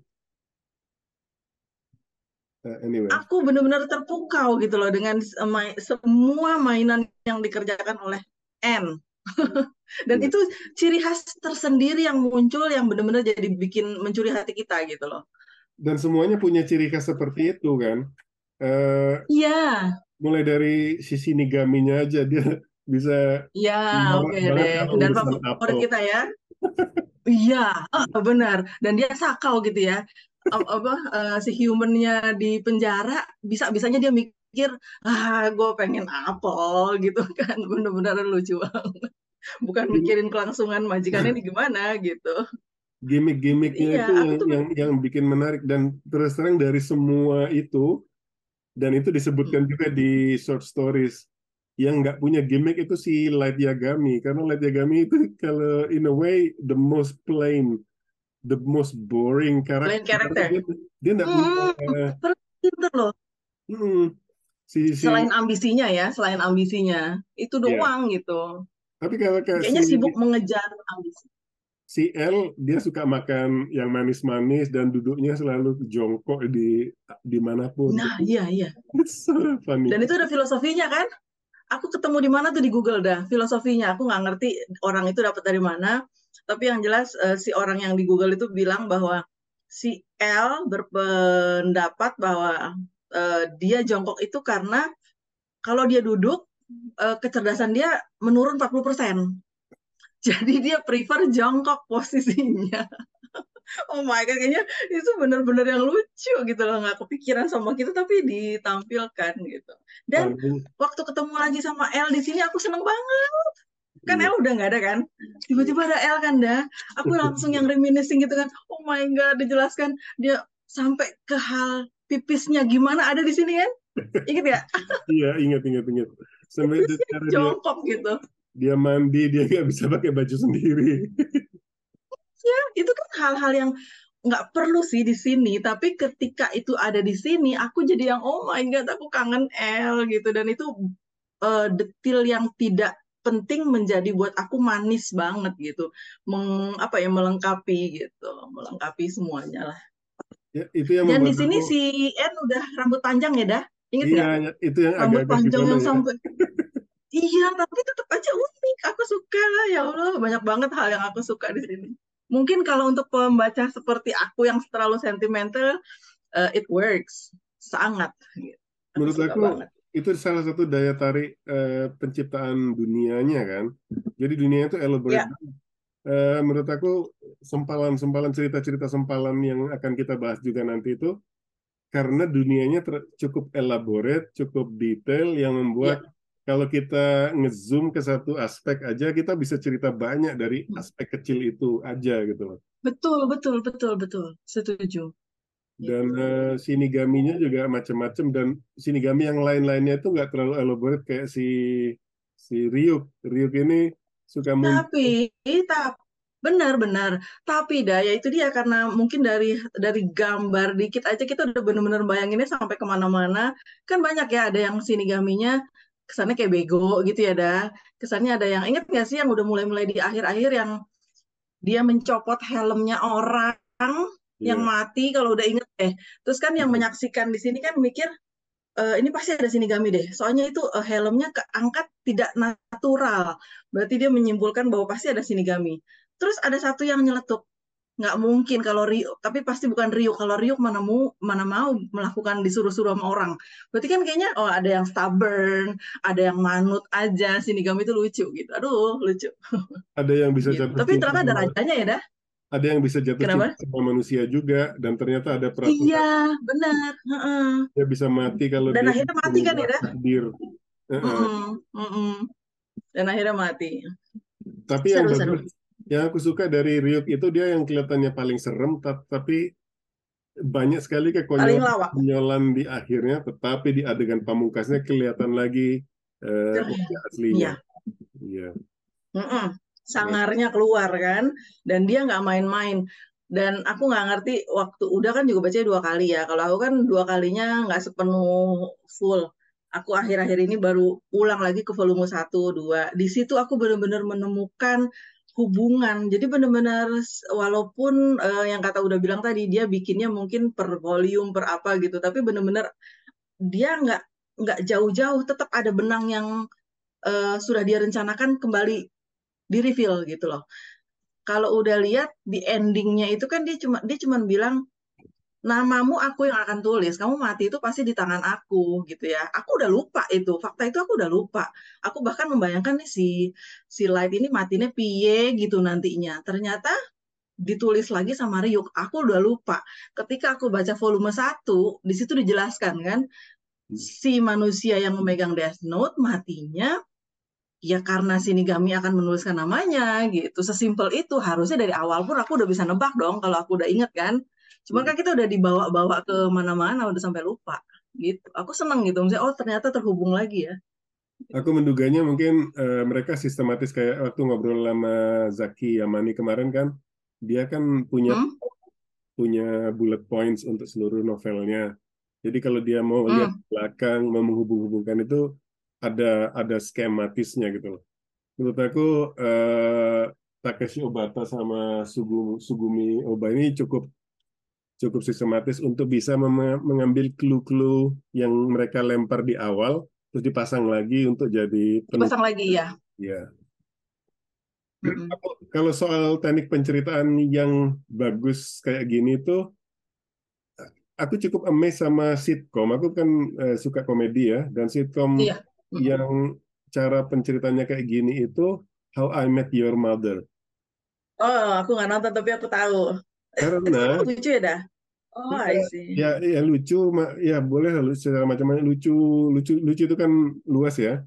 Uh, anyway, aku benar-benar terpukau gitu loh dengan semua mainan yang dikerjakan oleh N. <laughs> Dan ya. itu ciri khas tersendiri yang muncul yang benar-benar jadi bikin mencuri hati kita gitu loh. Dan semuanya punya ciri khas seperti itu kan. Eh, Iya, mulai dari sisi nigaminya aja dia bisa iya, oke banget deh. Dan favorit kita ya, iya, ah, benar. Dan dia sakau gitu ya. Ap- Apa eh, si humannya di penjara bisa-bisanya dia mikir, ah, gue pengen apel gitu kan, <laughs> bener-bener lucu banget. Bukan mikirin kelangsungan majikannya <laughs> ini gimana gitu. Gimik-gimiknya Iya, itu yang tuh yang yang bikin menarik dan terus terang dari semua itu dan itu disebutkan juga di short stories yang nggak punya gimmick itu si Light Yagami karena Light Yagami itu kalau in a way the most plain the most boring karakter karakter. dia dia nggak punya Hmm, terus pinter loh. hmm, si si Selain ambisinya ya, selain ambisinya, itu ya doang gitu. tapi kalau kayak Kayaknya si sibuk mengejar ambisi. Si L dia suka makan yang manis-manis dan duduknya selalu jongkok di di mana pun Nah, iya, iya. so funny Dan itu ada filosofinya kan? Aku ketemu di mana tuh di Google dah filosofinya. Aku nggak ngerti orang itu dapat dari mana. Tapi yang jelas eh, si orang yang di Google itu bilang bahwa si L berpendapat bahwa eh, dia jongkok itu karena kalau dia duduk eh, kecerdasan dia menurun 40%. Jadi dia prefer jongkok posisinya. <laughs> Oh my God, kayaknya itu benar-benar yang lucu gitu loh. Nggak kepikiran sama kita, tapi ditampilkan gitu. Dan paling waktu ketemu lagi sama L di sini, aku seneng banget. Kan iya L udah nggak ada kan? Tiba-tiba ada L kan dah. Aku langsung yang reminiscing gitu kan. Oh my God, dijelaskan. Dia sampai ke hal pipisnya gimana ada di sini kan? Ingat ya? <laughs> iya ingat ingat ingat sampai dia jongkok gitu. Dia mandi dia nggak bisa pakai baju sendiri Ya, itu kan hal-hal yang nggak perlu sih di sini, tapi ketika itu ada di sini, aku jadi yang oh my God, aku kangen L gitu. Dan itu eh, detil yang tidak penting menjadi buat aku manis banget gitu. Meng, apa ya melengkapi gitu, melengkapi semuanya lah. ya, itu yang Dan di sini aku si N udah rambut panjang ya dah, inget iya nggak? itu yang Rambut agak-agak panjang yang ya sampai <laughs> Iya, tapi tetap aja unik. Aku suka ya Allah, banyak banget hal yang aku suka di sini. Mungkin kalau untuk pembaca seperti aku yang terlalu sentimental, uh, it works sangat. Gitu. Menurut aku banget. itu salah satu daya tarik uh, penciptaan dunianya kan. Jadi dunia itu elaborate. Yeah. Ya. Uh, menurut aku sempalan-sempalan cerita-cerita sempalan yang akan kita bahas juga nanti itu karena dunianya cukup elaborate, cukup detail yang membuat yeah kalau kita ngezoom ke satu aspek aja kita bisa cerita banyak dari hmm. aspek kecil itu aja gitu loh. Betul, betul, betul, betul. Setuju. Dan uh, sinigaminya juga macam-macam dan sinigami yang lain-lainnya itu nggak terlalu elaborate kayak si si Ryuk. Ryuk ini suka Tapi, tapi benar-benar. Tapi dah ya itu dia karena mungkin dari dari gambar dikit aja kita udah benar-benar bayanginnya sampai ke mana-mana. Kan banyak ya ada yang sinigaminya kesannya kayak bego gitu ya dah. Kesannya ada yang inget nggak sih yang udah mulai-mulai di akhir-akhir yang dia mencopot helmnya orang yeah. yang mati kalau udah inget eh terus kan yang menyaksikan di sini kan mikir e, ini pasti ada sinigami deh. Soalnya itu uh, helmnya keangkat tidak natural. Berarti dia menyimpulkan bahwa pasti ada sinigami. Terus ada satu yang nyeletuk nggak mungkin kalau Rio tapi pasti bukan Rio kalau Rio mana mau mana mau melakukan disuruh-suruh sama orang berarti kan kayaknya oh ada yang stubborn ada yang manut aja Shinigami itu lucu gitu aduh lucu ada yang bisa gitu. jatuh tapi ternyata ada rajanya ya dah ada yang bisa jatuh Kenapa? sama manusia juga dan ternyata ada peraturan iya benar uh-uh. dia bisa mati kalau dan dia akhirnya mati kan ya dah uh-uh. uh-uh. dan akhirnya mati tapi seru, yang bagus seru yang aku suka dari Ryuk itu dia yang kelihatannya paling serem tapi banyak sekali kekonyolan di akhirnya tetapi di adegan pamungkasnya kelihatan lagi uh, aslinya. Iya. Yeah. Sangarnya keluar kan? Dan dia nggak main-main. Dan aku nggak ngerti waktu udah kan juga baca dua kali ya. Kalau aku kan dua kalinya nggak sepenuh full. Aku akhir-akhir ini baru ulang lagi ke volume 1, 2 di situ aku benar-benar menemukan hubungan. Jadi benar-benar walaupun uh, yang kata udah bilang tadi dia bikinnya mungkin per volume per apa gitu, tapi benar-benar dia nggak nggak jauh-jauh, tetap ada benang yang uh, sudah dia rencanakan kembali di reveal gitu loh. Kalau udah lihat di endingnya itu kan dia cuma dia cuma bilang namamu aku yang akan tulis. Kamu mati itu pasti di tangan aku gitu ya. Aku udah lupa itu. Fakta itu aku udah lupa. Aku bahkan membayangkan nih si si Light ini matinya piye gitu nantinya. Ternyata ditulis lagi sama Ryuk. Aku udah lupa. Ketika aku baca volume 1, di situ dijelaskan kan si manusia yang memegang Death Note matinya ya karena Shinigami akan menuliskan namanya gitu. Sesimpel itu. Harusnya dari awal pun aku udah bisa nebak dong kalau aku udah inget kan Cuman kan kita udah dibawa-bawa ke mana-mana udah sampai lupa gitu. Aku seneng gitu, misalnya oh ternyata terhubung lagi ya. Aku menduganya mungkin uh, mereka sistematis kayak waktu ngobrol sama Zaki Yamani kemarin kan, dia kan punya hmm? punya bullet points untuk seluruh novelnya. Jadi kalau dia mau hmm. lihat belakang, mau menghubung-hubungkan itu ada ada skematisnya gitu loh. Menurut aku uh, Takeshi Obata sama Sugumi, Sugumi Oba ini cukup cukup sistematis untuk bisa mengambil clue-clue yang mereka lempar di awal terus dipasang lagi untuk jadi dipasang lagi ya. Ya. Mm-hmm. Kalau soal teknik penceritaan yang bagus kayak gini tuh aku cukup amazed sama sitcom. Aku kan uh, suka komedi ya dan sitcom iya. mm-hmm. yang cara penceritanya kayak gini itu How I Met Your Mother. Oh, aku nggak nonton tapi aku tahu. Karena lucu ya dah. Oh, I see. Ya, ya lucu, ya boleh secara macam-macam lucu, lucu, lucu itu kan luas ya.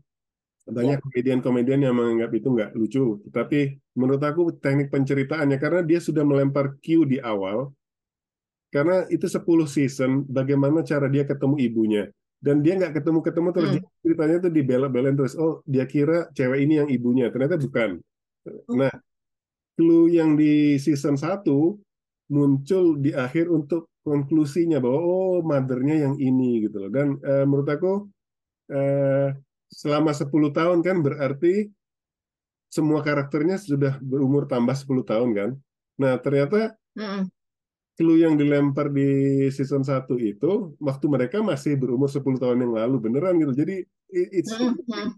Banyak ya. komedian-komedian yang menganggap itu nggak lucu, tapi menurut aku teknik penceritaannya karena dia sudah melempar cue di awal, karena itu 10 season, bagaimana cara dia ketemu ibunya, dan dia nggak ketemu-ketemu terus hmm. ceritanya itu dibela-belain terus, oh dia kira cewek ini yang ibunya, ternyata bukan. Oh. Nah, clue yang di season 1 muncul di akhir untuk konklusinya bahwa oh mothernya yang ini gitu loh. Dan uh, menurut aku uh, selama 10 tahun kan berarti semua karakternya sudah berumur tambah 10 tahun kan. Nah ternyata mm clue yang dilempar di season 1 itu waktu mereka masih berumur 10 tahun yang lalu beneran gitu. Jadi it's mm -hmm.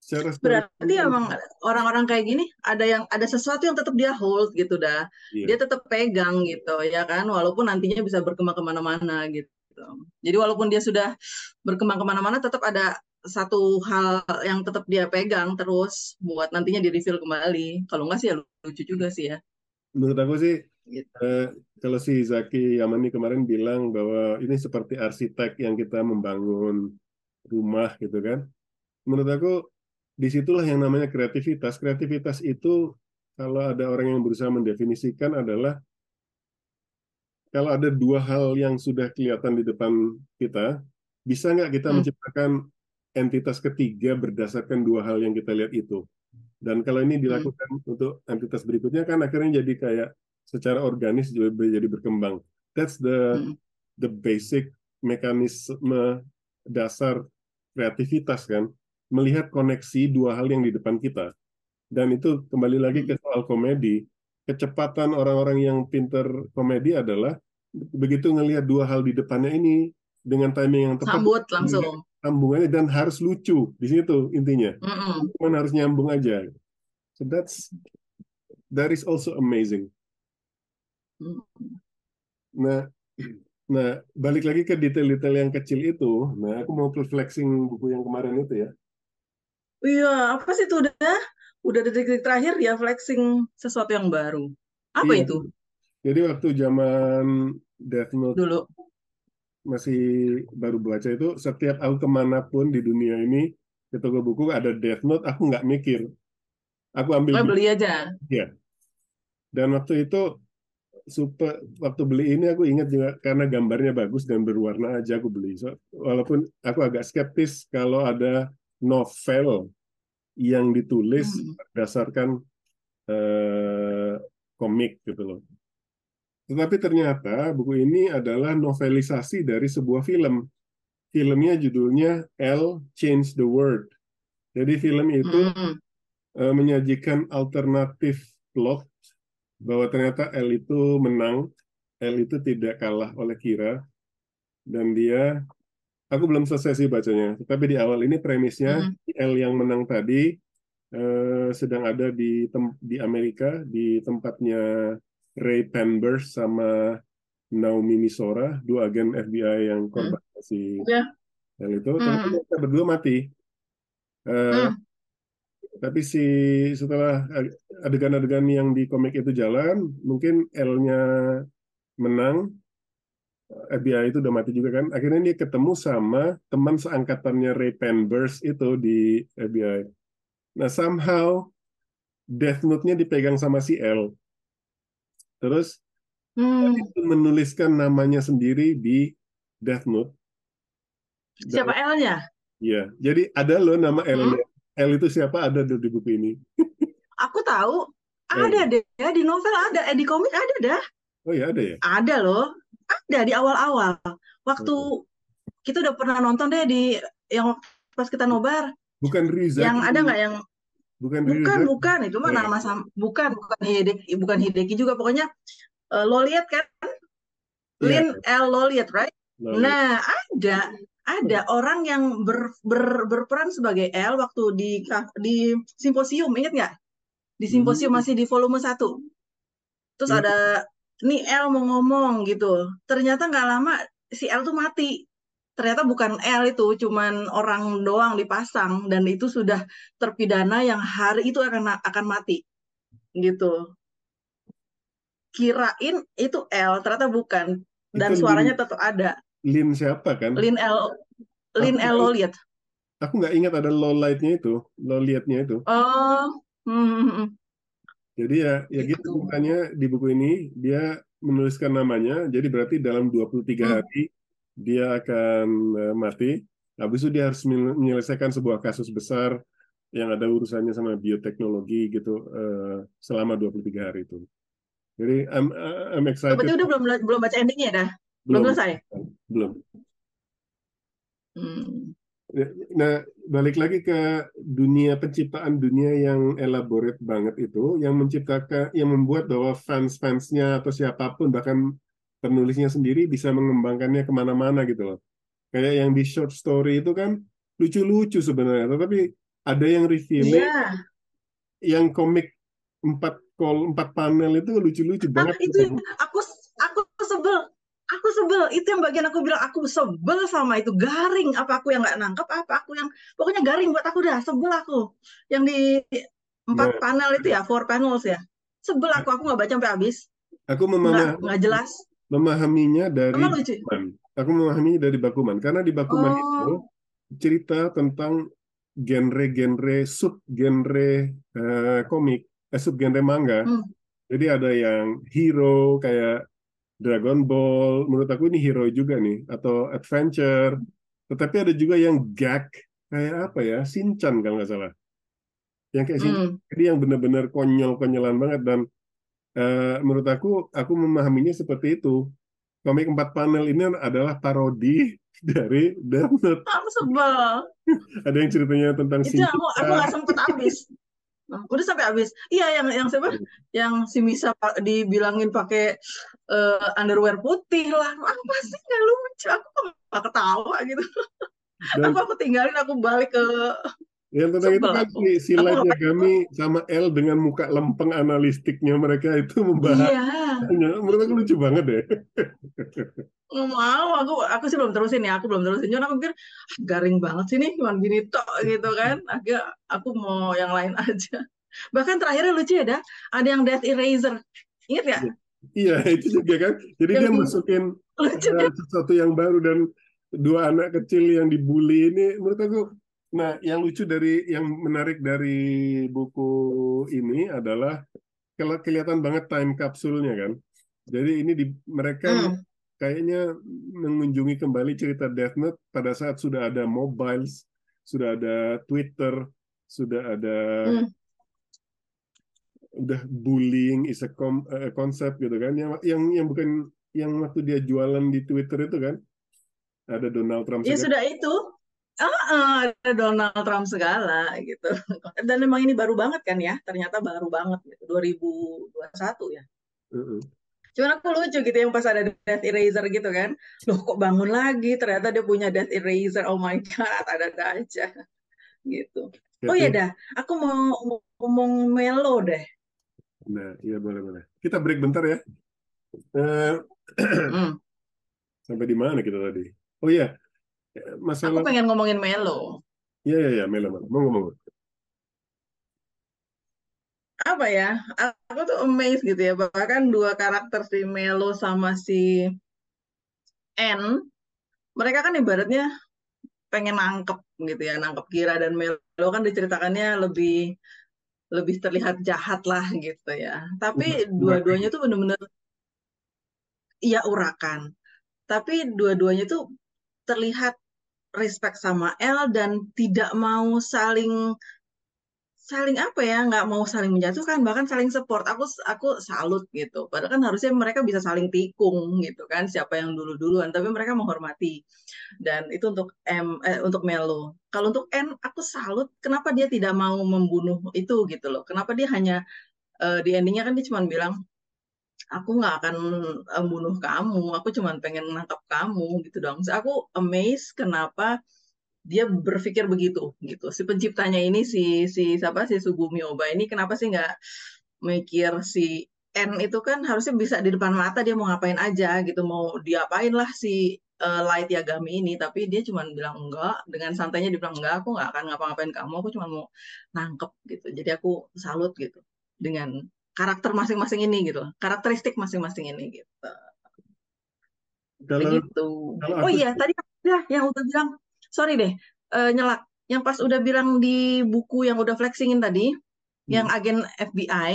Secara Berarti spiritual emang orang-orang kayak gini ada yang ada sesuatu yang tetap dia hold gitu dah. iya Dia tetap pegang gitu ya kan, walaupun nantinya bisa berkembang ke mana-mana gitu. Jadi walaupun dia sudah berkembang ke mana-mana, tetap ada satu hal yang tetap dia pegang terus buat nantinya di reveal kembali. Kalau enggak sih ya lucu juga sih ya. menurut aku sih Gitu. eh, kalau si Zaki Yamani kemarin bilang bahwa ini seperti arsitek yang kita membangun rumah gitu kan menurut aku di situlah yang namanya kreativitas kreativitas itu kalau ada orang yang berusaha mendefinisikan adalah kalau ada dua hal yang sudah kelihatan di depan kita bisa nggak kita Hmm. menciptakan entitas ketiga berdasarkan dua hal yang kita lihat itu dan kalau ini Hmm. dilakukan untuk entitas berikutnya kan akhirnya jadi kayak secara organis jadi berkembang. That's the Hmm. the basic mekanisme dasar kreativitas kan, melihat koneksi dua hal yang di depan kita. Dan itu kembali lagi ke soal komedi. Kecepatan orang-orang yang pinter komedi adalah begitu ngelihat dua hal di depannya ini dengan timing yang tepat, Sambut langsung. sambungannya dan harus lucu di situ intinya. Mm-mm. Cuman harus nyambung aja. So that's that is also amazing. Hmm. Nah, nah balik lagi ke detail-detail yang kecil itu. Nah, aku mau flexing buku yang kemarin itu ya. Iya, apa sih itu udah udah detik-detik terakhir ya flexing sesuatu yang baru. Apa Iya. itu Jadi waktu zaman Death Note dulu? masih baru baca itu, setiap aku ke mana pun di dunia ini ke toko buku ada Death Note, aku nggak mikir. Aku ambil Oh, beli aja. Dan waktu itu super waktu beli ini aku ingat juga karena gambarnya bagus dan berwarna aja aku beli. So, walaupun aku agak skeptis kalau ada novel yang ditulis Hmm. berdasarkan eh, komik gitu loh. Tetapi ternyata buku ini adalah novelisasi dari sebuah film. Filmnya judulnya L Change the World. Jadi film itu Hmm. eh, menyajikan alternatif plot bahwa ternyata L itu menang, L itu tidak kalah oleh Kira, dan dia, aku belum selesai sih bacanya, tapi di awal ini premisnya Hmm. L yang menang tadi eh, sedang ada di di Amerika di tempatnya Ray Penberth sama Naomi Misora, dua agen FBI yang korban si Ya. L itu, Hmm. ternyata mereka berdua mati. Eh, Hmm. tapi si setelah adegan-adegan yang di komik itu jalan, mungkin L-nya menang, FBI itu udah mati juga kan. Akhirnya dia ketemu sama teman seangkatannya Ray Penberth itu di FBI. Nah, somehow Death Note-nya dipegang sama si L. Terus Hmm. itu menuliskan namanya sendiri di Death Note. Dan- Siapa L-nya? Iya, jadi ada loh nama Hmm. L-nya. L itu siapa ada di buku ini. <laughs> Aku tahu. Oh. Ada deh, di novel ada, eh di komik ada dah. Oh ya ada ya. Ada loh. Ada di awal-awal. Waktu kita udah pernah nonton deh di yang pas kita nobar. Bukan Rizaki. Yang ada nggak yang Bukan bukan bukan itu mah Oh, ya. nama sam bukan bukan Hideki bukan Hideki juga pokoknya eh, lo lihat kan Iya. Lin L lo lihat right? Loh, Nah, ada ada orang yang ber, ber- berperan sebagai L waktu di di simposium, ingat nggak? Di simposium Hmm. masih di volume 1. Terus Iya. ada nih L mau ngomong gitu. Ternyata nggak lama si L tuh mati. Ternyata bukan L itu, cuman orang doang dipasang dan itu sudah terpidana yang hari itu akan akan mati. Gitu. Kirain itu L, ternyata bukan. Dan Itu suaranya tetap ada. Lin siapa kan? Lin L Lin Aku L Loliet. Aku nggak ingat ada lowlight-nya itu, lowlight-nya itu. Oh, hmm, hmm, hmm. Jadi ya, ya gitu Gitu. makanya di buku ini dia menuliskan namanya. Jadi berarti dalam 23 Hmm. hari dia akan eh, mati. Habis itu dia harus men- menyelesaikan sebuah kasus besar yang ada urusannya sama bioteknologi gitu eh, selama 23 hari itu. Jadi I'm I'm Oh, excited. berarti udah belum belum baca endingnya dah? Belum selesai? Belum. Hmm. Nah, balik lagi ke dunia penciptaan dunia yang elaborate banget itu, yang menciptakan, yang membuat bahwa fans-fansnya atau siapa pun, bahkan penulisnya sendiri bisa mengembangkannya ke mana-mana gitu loh. Kayak yang di short story itu kan lucu-lucu sebenarnya, tetapi ada yang revealing Iya. yang komik empat kol empat panel itu lucu-lucu banget. itu aku aku sebel. Aku sebel. Itu yang bagian aku bilang aku sebel sama itu garing. Apa aku yang nggak nangkep? Apa aku yang pokoknya garing buat aku dah. Sebel aku. Yang di empat Nah. panel itu ya, four panels ya. Sebel aku. Aku nggak baca sampai habis. Aku memahami, nggak jelas. memahaminya dari. Bakuman. Aku memahaminya dari Bakuman karena di Bakuman itu Oh, cerita tentang genre-genre sub-genre eh, komik, eh, sub-genre manga. hmm. Jadi ada yang hero kayak Dragon Ball, menurut aku ini hero juga nih, atau adventure. Tetapi ada juga yang gag kayak apa ya, Shinchan kalau nggak salah. Yang kayak Hmm. jadi yang benar-benar konyol-konyolan banget dan eh, menurut aku, aku memahaminya seperti itu. Komik empat panel ini adalah parodi <laughs> dari Death Note. Aku sebel. <laughs> Ada yang ceritanya tentang Itu aku aku nggak sempet habis. Udah sampai habis. Iya, yang yang siapa? Yang si Misa dibilangin pakai eh, underwear putih lah. Apa sih nggak lucu? Aku kok nggak ketawa gitu. Dan Aku aku tinggalin, aku balik ke yang tentang itu kan si, si ngapain? Yagami sama L dengan muka lempeng analistiknya mereka itu membahas. Iya, Menurut aku lucu banget deh. mau. Aku aku sih belum terusin ya. Aku belum terusin. Cuman aku pikir "Ah, garing banget sih nih, cuman gini tok gitu kan. Agak aku mau yang lain <laughs> aja. Bahkan terakhirnya lucu ya, dah. Ada yang Death Eraser. Ingat ya? Iya, <laughs> itu juga kan. Jadi dia masukin kan? sesuatu yang baru dan dua anak kecil yang dibully ini menurut aku nah yang lucu dari yang menarik dari buku ini adalah kelihatan banget time kapsulnya kan. Jadi ini di, mereka Hmm. kayaknya mengunjungi kembali cerita Death Note pada saat sudah ada mobiles, sudah ada Twitter, sudah ada Hmm. Udah bullying is a com- a concept gitu kan. Yang yang yang bukan yang waktu dia jualan di Twitter itu kan ada Donald Trump Ya segala. sudah itu. Ah, ada Donald Trump segala gitu. <laughs> Dan memang ini baru banget kan ya. Ternyata baru banget gitu. 2021 ya. Heeh. Cuman aku lucu gitu yang pas ada Death Eraser gitu kan. Loh kok bangun lagi? Ternyata dia punya Death Eraser. Oh my God, ada-ada aja. Gitu. Oh iya dah, aku mau ngomong Melo deh. Nah, iya boleh boleh. Kita break bentar ya. <clears throat> Hmm. sampai di mana kita tadi? Oh iya, Aku masalah. pengen ngomongin Melo. Iya iya iya, Mela Mela. Mau ngomong. Apa ya? Aku tuh amazed gitu ya. Bahkan dua karakter si Melo sama si N, mereka kan ibaratnya pengen nangkep gitu ya, nangkep Kira dan Melo kan diceritakannya lebih lebih terlihat jahat lah gitu ya. Tapi Urakan. dua-duanya tuh bener-bener iya urakan. Tapi dua-duanya tuh terlihat respect sama L dan tidak mau saling saling apa ya nggak mau saling menjatuhkan bahkan saling support. Aku aku salut gitu. Padahal kan harusnya mereka bisa saling tikung gitu kan siapa yang dulu duluan tapi mereka menghormati. Dan itu untuk M eh, untuk Melo. Kalau untuk N aku salut kenapa dia tidak mau membunuh itu gitu loh. Kenapa dia hanya eh, di endingnya kan dia cuma bilang aku nggak akan eh, bunuh kamu. Aku cuma pengen menangkap kamu gitu dong. So, aku amazed kenapa dia berpikir begitu gitu. Si penciptanya ini si si siapa si Sugumi Oba ini kenapa sih nggak mikir si N itu kan harusnya bisa di depan mata dia mau ngapain aja gitu. Mau diapain lah si eh, Light Yagami ini tapi dia cuma bilang enggak. Dengan santainya dia bilang enggak aku nggak akan ngapa-ngapain kamu aku cuma mau nangkep gitu. Jadi aku salut gitu dengan karakter masing-masing ini gitu. Karakteristik masing-masing ini gitu. Kalau begitu. kalau oh iya tadi ya yang udah bilang sorry deh eh, nyelak. Yang pas udah bilang di buku yang udah flexingin tadi yang Hmm. agen FBI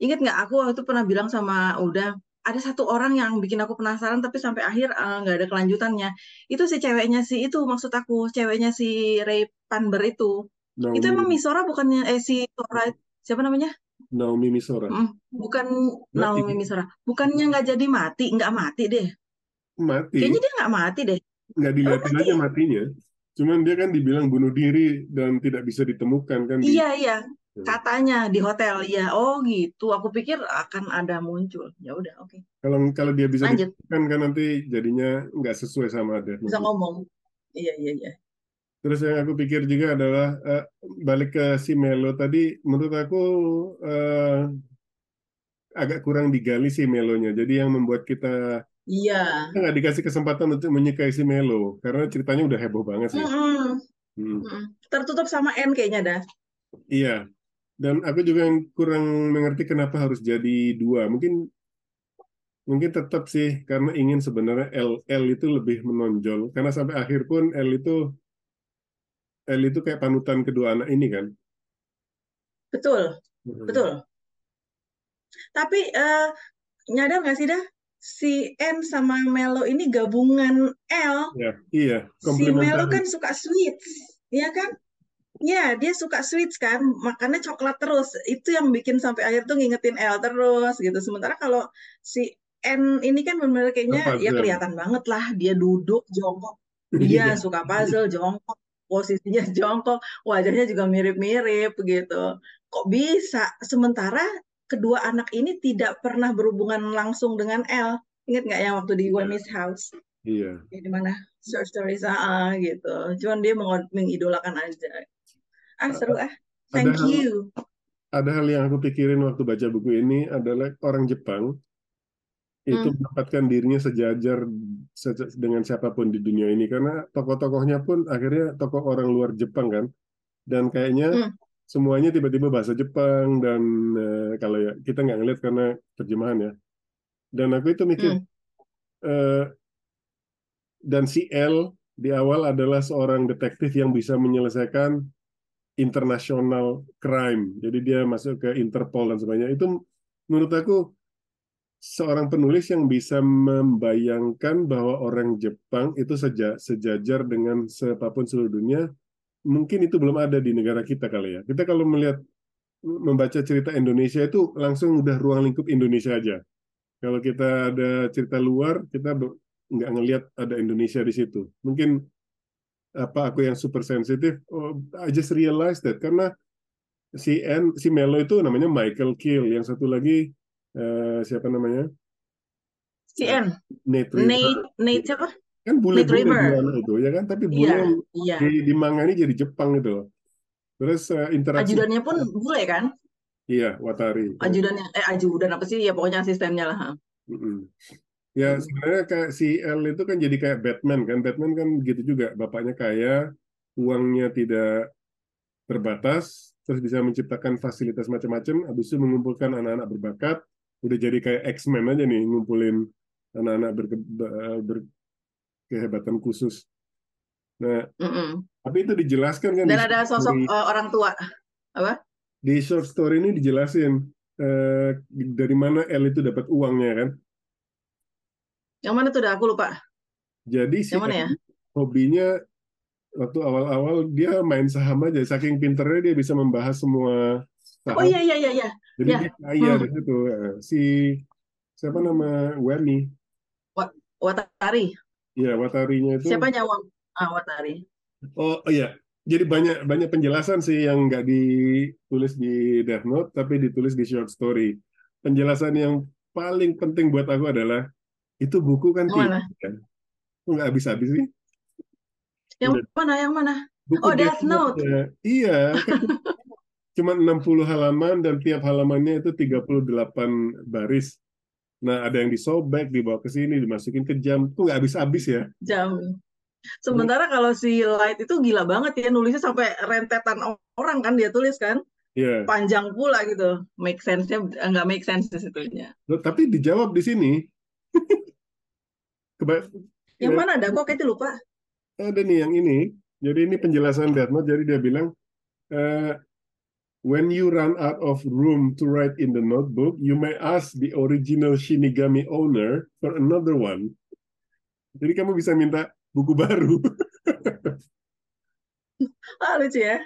inget nggak aku waktu itu pernah bilang sama udah ada satu orang yang bikin aku penasaran tapi sampai akhir eh, nggak ada kelanjutannya. Itu si ceweknya si itu maksud aku ceweknya si Ray Panber itu. Itu emang Naomi. Misora bukannya eh si Sora siapa namanya? Naomi Misora. Mm, bukan mati. Naomi Misora. Bukannya nggak jadi mati? Nggak mati deh. Mati. Kayaknya dia nggak mati deh nggak dilihatin aja matinya. Cuman dia kan dibilang bunuh diri dan tidak bisa ditemukan kan di iya iya. Katanya di hotel. Ya oh gitu. Aku pikir akan ada muncul. Ya udah oke. Kalau kalau dia bisa lanjut. ditemukan kan nanti jadinya nggak sesuai sama Death bisa ngomong. Iya iya iya. Terus yang aku pikir juga adalah uh, balik ke si Melo tadi, menurut aku uh, agak kurang digali si Melonya. Jadi yang membuat kita Iya. nggak dikasih kesempatan untuk menyukai si Melo karena ceritanya udah heboh banget sih. Mm -mm. Hmm. Tertutup sama N kayaknya dah. Iya. Dan aku juga yang kurang mengerti kenapa harus jadi dua. Mungkin mungkin tetap sih karena ingin sebenarnya L L itu lebih menonjol karena sampai akhir pun L itu L itu kayak panutan kedua anak ini kan. Betul. Hmm. Betul. Tapi uh, nyadar nggak sih dah si N sama Melo ini gabungan L. Ya, iya. Si Melo kan suka sweets, ya kan? Ya, dia suka sweets kan, makannya coklat terus. Itu yang bikin sampai akhir tuh ngingetin L terus gitu. Sementara kalau si N ini kan benar-benar kayaknya ya kelihatan banget lah dia duduk jongkok. Dia <laughs> iya. suka puzzle jongkok, posisinya <laughs> jongkok, wajahnya juga mirip-mirip gitu. Kok bisa? Sementara kedua anak ini tidak pernah berhubungan langsung dengan L. Ingat nggak yang waktu di Wemi's House? Iya. Ya, di mana short stories ah gitu. Cuman dia mengidolakan aja. Ah seru ah. Thank ada you. Hal, ada hal yang aku pikirin waktu baca buku ini adalah orang Jepang itu hmm. mendapatkan dirinya sejajar dengan siapa pun di dunia ini karena tokoh-tokohnya pun akhirnya tokoh orang luar Jepang kan dan kayaknya hmm semuanya tiba-tiba bahasa Jepang dan uh, kalau ya kita nggak ngeliat karena terjemahan ya. Dan aku itu mikir hmm. uh, dan si L di awal adalah seorang detektif yang bisa menyelesaikan international crime. Jadi dia masuk ke Interpol dan sebagainya. Itu menurut aku seorang penulis yang bisa membayangkan bahwa orang Jepang itu seja, sejajar dengan siapa pun seluruh dunia mungkin itu belum ada di negara kita kali ya. Kita kalau melihat membaca cerita Indonesia itu langsung udah ruang lingkup Indonesia aja. Kalau kita ada cerita luar, kita nggak ngelihat ada Indonesia di situ. Mungkin apa aku yang super sensitif, oh, I just realize that karena si N, si Melo itu namanya Michael Kill, yang satu lagi uh, siapa namanya? Si N. Nate, Nate, Nate siapa? Kan bule-bule di itu ya kan? Tapi bule yeah, yeah. di, di manga ini jadi Jepang gitu terus uh, interaksi ajudannya pun bule kan? Iya Watari. Ajudannya eh ajudan apa sih? Ya pokoknya asistennya lah mm -hmm. ya mm. sebenarnya kayak si L itu kan jadi kayak Batman kan? Batman kan gitu juga. Bapaknya kaya uangnya tidak terbatas terus bisa menciptakan fasilitas macam-macam. Habis itu mengumpulkan anak-anak berbakat. Udah jadi kayak X-Men aja nih ngumpulin anak-anak ber, ber, kehebatan khusus. Nah, mm -mm. tapi itu dijelaskan kan. Dan ada sosok story, uh, orang tua, apa? Di short story ini dijelasin uh, dari mana L itu dapat uangnya kan? Yang mana tuh? Dah aku lupa. Jadi si Yang mana ya? hobinya waktu awal-awal dia main saham aja, saking pinternya dia bisa membahas semua saham. Oh iya iya iya iya. Jadi ya. dia kaya hmm. situ. Si siapa nama Wemi? Watari. Iya, Watarinya itu. Siapa nyawang? Ah, Watari. Oh, oh iya. Jadi banyak banyak penjelasan sih yang nggak ditulis di Death Note, tapi ditulis di short story. Penjelasan yang paling penting buat aku adalah itu buku kan tidak kan? nggak habis-habis sih. Yang Udah. mana? Yang mana? Buku oh, Death Note. Ya. Iya. Kan cuma 60 halaman dan tiap halamannya itu 38 baris. Nah, ada yang disobek, dibawa ke sini, dimasukin ke jam. Itu nggak habis-habis ya. Jam. Sementara kalau si Light itu gila banget ya, nulisnya sampai rentetan orang kan dia tulis kan. Yeah. Panjang pula gitu. Make sense-nya, nggak make sense di situnya. Tapi dijawab di sini. <laughs> Keba yang ya. mana ada? Kok kayak itu lupa? Ada nih yang ini. Jadi ini penjelasan Death Note. Jadi dia bilang, uh, When you run out of room to write in the notebook, you may ask the original Shinigami owner for another one. Jadi kamu bisa minta buku baru. <laughs> ah, lucu ya.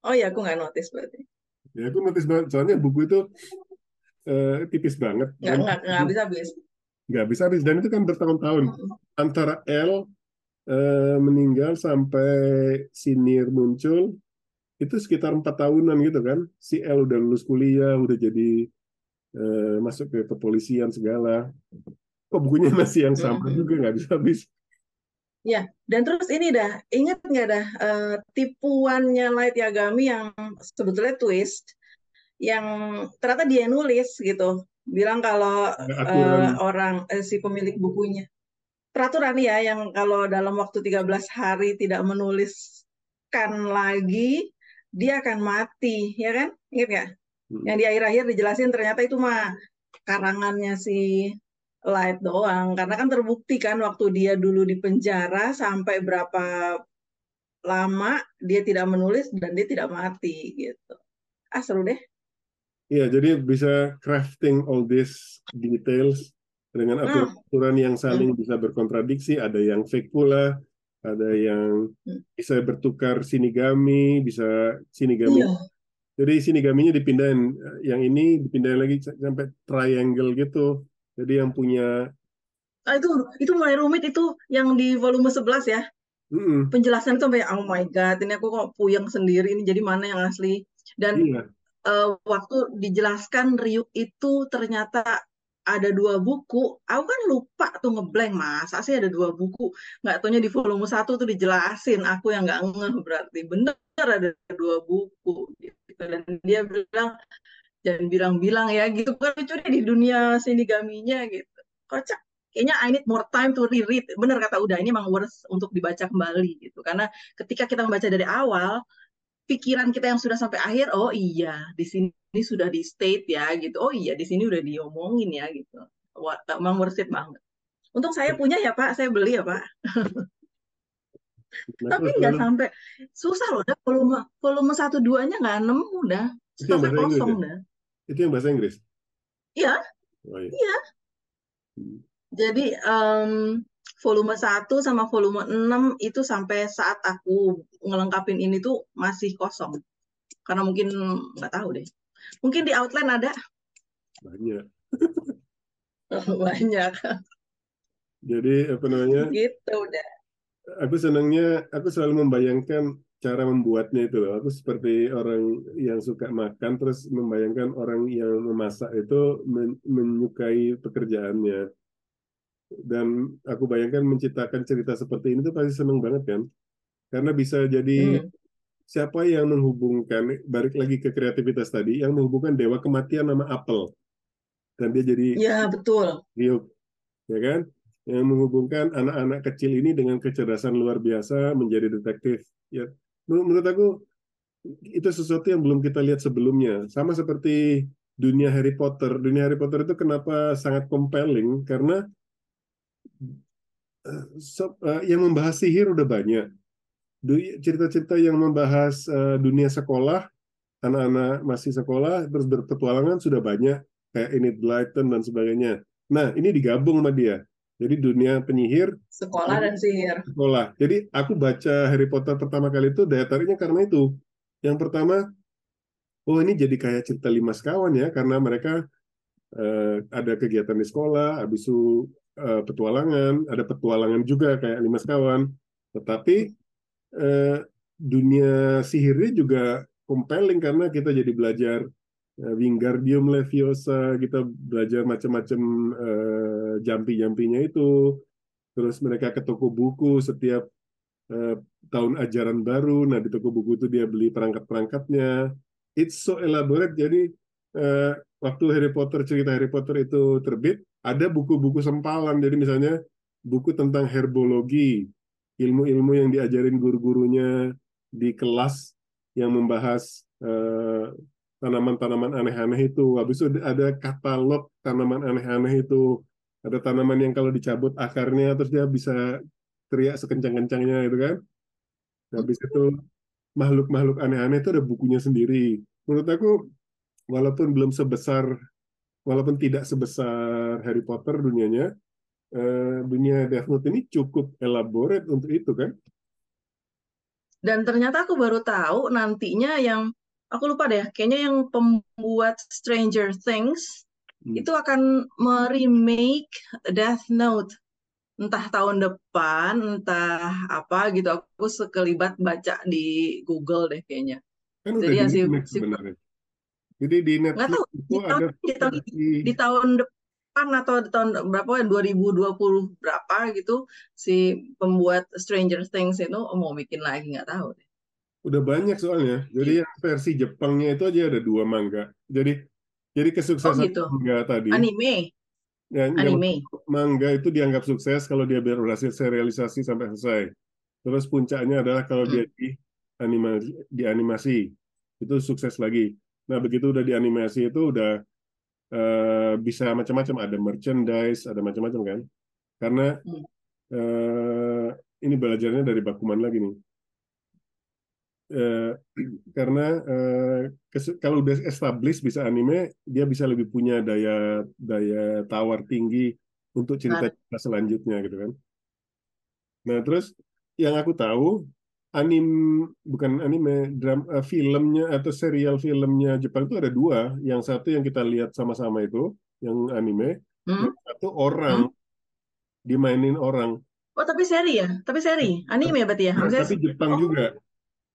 Oh ya, aku nggak notice berarti. Ya, aku notice banget. Soalnya buku itu uh, tipis banget. Nggak, habis-habis. Nggak habis-habis. Dan itu kan bertahun-tahun. Antara L uh, meninggal sampai Sinir muncul, itu sekitar empat tahunan gitu kan. Si L udah lulus kuliah udah jadi uh, masuk ke kepolisian segala. Kok bukunya masih yang sama juga nggak bisa habis? Ya, dan terus ini dah, ingat nggak dah uh, tipuannya Light Yagami yang sebetulnya twist, yang ternyata dia nulis gitu, bilang kalau uh, orang uh, si pemilik bukunya. Peraturan ya yang kalau dalam waktu 13 hari tidak menuliskan lagi dia akan mati, ya kan? Ingat nggak? Hmm. Yang di akhir-akhir dijelasin ternyata itu mah karangannya si light doang karena kan terbukti kan waktu dia dulu di penjara sampai berapa lama dia tidak menulis dan dia tidak mati gitu ah seru deh Iya, jadi bisa crafting all these details dengan hmm. aturan yang saling hmm. bisa berkontradiksi, ada yang fake pula, ada yang hmm. bisa bertukar sinigami, bisa sinigami. Iya. Jadi sinigaminya dipindahin, yang ini dipindahin lagi sampai triangle gitu. Jadi yang punya ah, itu itu mulai rumit itu yang di volume 11 ya. Mm-mm. Penjelasan itu sampai oh my god, ini aku kok puyeng sendiri ini jadi mana yang asli. Dan iya. uh, waktu dijelaskan Ryuk itu ternyata ada dua buku, aku kan lupa tuh ngeblank masa sih ada dua buku, nggak taunya di volume satu tuh dijelasin, aku yang nggak ngeh berarti bener ada dua buku gitu. Dan dia bilang jangan bilang-bilang ya gitu. Kan lucu di dunia sinigaminya gitu. Kocak. Kayaknya I need more time to reread. Bener kata udah ini emang worth untuk dibaca kembali gitu. Karena ketika kita membaca dari awal pikiran kita yang sudah sampai akhir oh iya di sini sudah di state ya gitu. Oh iya di sini udah diomongin ya gitu. Wah, emang worth banget. Untung saya punya ya pak. Saya beli ya pak. Tapi nggak sampai. Susah loh dah. Volume volume satu duanya nggak nemu dah. Sampai kosong dah. Itu yang bahasa Inggris? Iya. Oh, iya. iya. Hmm. Jadi um, volume 1 sama volume 6 itu sampai saat aku ngelengkapin ini tuh masih kosong. Karena mungkin nggak tahu deh. Mungkin di outline ada. Banyak. <laughs> Banyak. Jadi apa namanya? Gitu udah. Aku senangnya, aku selalu membayangkan cara membuatnya itu loh. Aku seperti orang yang suka makan terus membayangkan orang yang memasak itu men menyukai pekerjaannya. Dan aku bayangkan menciptakan cerita seperti ini tuh pasti seneng banget kan. Karena bisa jadi hmm. siapa yang menghubungkan balik lagi ke kreativitas tadi yang menghubungkan dewa kematian nama apel. Dan dia jadi Ya, betul. Riuk. Ya kan? Yang menghubungkan anak-anak kecil ini dengan kecerdasan luar biasa menjadi detektif. Ya, menurut aku itu sesuatu yang belum kita lihat sebelumnya. Sama seperti dunia Harry Potter. Dunia Harry Potter itu kenapa sangat compelling? Karena uh, yang membahas sihir udah banyak. Cerita-cerita yang membahas uh, dunia sekolah, anak-anak masih sekolah, terus berpetualangan sudah banyak. Kayak Enid Blyton dan sebagainya. Nah, ini digabung sama dia. Jadi dunia penyihir, sekolah dan sihir. Sekolah. Jadi aku baca Harry Potter pertama kali itu daya tariknya karena itu. Yang pertama, oh ini jadi kayak cerita lima sekawan ya, karena mereka uh, ada kegiatan di sekolah, habis itu uh, petualangan, ada petualangan juga kayak lima sekawan. Tetapi uh, dunia sihirnya juga compelling karena kita jadi belajar Eh, Wingardium Leviosa kita belajar macam-macam uh, jampi-jampinya itu. Terus mereka ke toko buku setiap uh, tahun ajaran baru. Nah di toko buku itu dia beli perangkat-perangkatnya. It's so elaborate. Jadi uh, waktu Harry Potter cerita Harry Potter itu terbit ada buku-buku sempalan jadi misalnya buku tentang herbologi ilmu-ilmu yang diajarin guru-gurunya di kelas yang membahas uh, tanaman-tanaman aneh-aneh itu. Habis itu ada katalog tanaman aneh-aneh itu. Ada tanaman yang kalau dicabut akarnya terus dia bisa teriak sekencang-kencangnya itu kan. Habis itu makhluk-makhluk aneh-aneh itu ada bukunya sendiri. Menurut aku walaupun belum sebesar walaupun tidak sebesar Harry Potter dunianya, eh, dunia Death Note ini cukup elaborate untuk itu kan. Dan ternyata aku baru tahu nantinya yang aku lupa deh, kayaknya yang pembuat Stranger Things hmm. itu akan meremake Death Note entah tahun depan, entah apa gitu. Aku sekelibat baca di Google deh kayaknya. Kan Jadi ya si, si Jadi di Netflix tahu, itu di tahun, ada di tahun, di tahun depan atau tahun berapa 2020 berapa gitu si pembuat Stranger Things itu mau bikin lagi nggak tahu deh. Udah banyak soalnya. Jadi yang versi Jepangnya itu aja ada dua manga. Jadi jadi kesuksesan Oh, gitu. manga tadi. Anime, Ya, anime. manga itu dianggap sukses kalau dia berhasil serialisasi sampai selesai. Terus puncaknya adalah kalau dia Hmm. di animasi, di animasi itu sukses lagi. Nah begitu udah di animasi itu udah eh, bisa macam-macam, ada merchandise, ada macam-macam kan? Karena eh, ini belajarnya dari Bakuman lagi nih. Eh, <clears throat> karena kes- kalau udah established bisa anime, dia bisa lebih punya daya daya tawar tinggi untuk cerita-cerita selanjutnya gitu kan. Nah, terus yang aku tahu anim bukan anime, dram, eh, filmnya atau serial filmnya Jepang itu ada dua. Yang satu yang kita lihat sama-sama itu, yang anime, Hmm? yang satu orang dimainin orang. Oh tapi seri ya, tapi seri, anime berarti ya. Nah, Maksudnya, tapi Jepang oh, juga.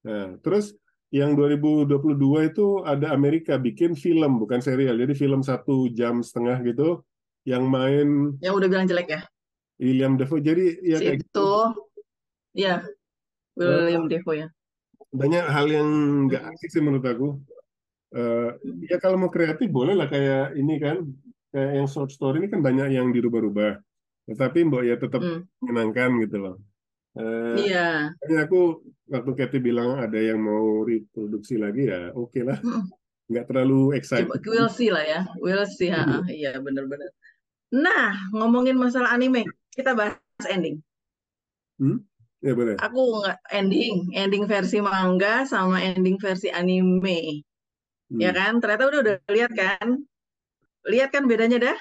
Nah, terus yang 2022 itu ada Amerika bikin film, bukan serial. Jadi film satu jam setengah gitu, yang main yang udah bilang jelek ya. William Dafoe. Jadi ya Si kayak itu, gitu. ya William Defoe ya. banyak hal yang nggak asik sih menurut aku. Eh, ya kalau mau kreatif boleh lah kayak ini kan, kayak yang short story ini kan banyak yang dirubah-rubah. Tetapi mbok ya tetap Hmm. menyenangkan gitu loh. Eh, Iya. makanya aku waktu Kathy bilang ada yang mau reproduksi lagi ya oke lah. Hmm. Nggak terlalu Coba excited. we'll see lah ya, we'll see. ha, Iya bener-bener. Nah ngomongin masalah anime, kita bahas ending. Hmm? Ya boleh. Aku nggak ending, ending versi manga sama ending versi anime, Hmm. ya kan? Ternyata udah udah lihat kan? Lihat kan bedanya dah?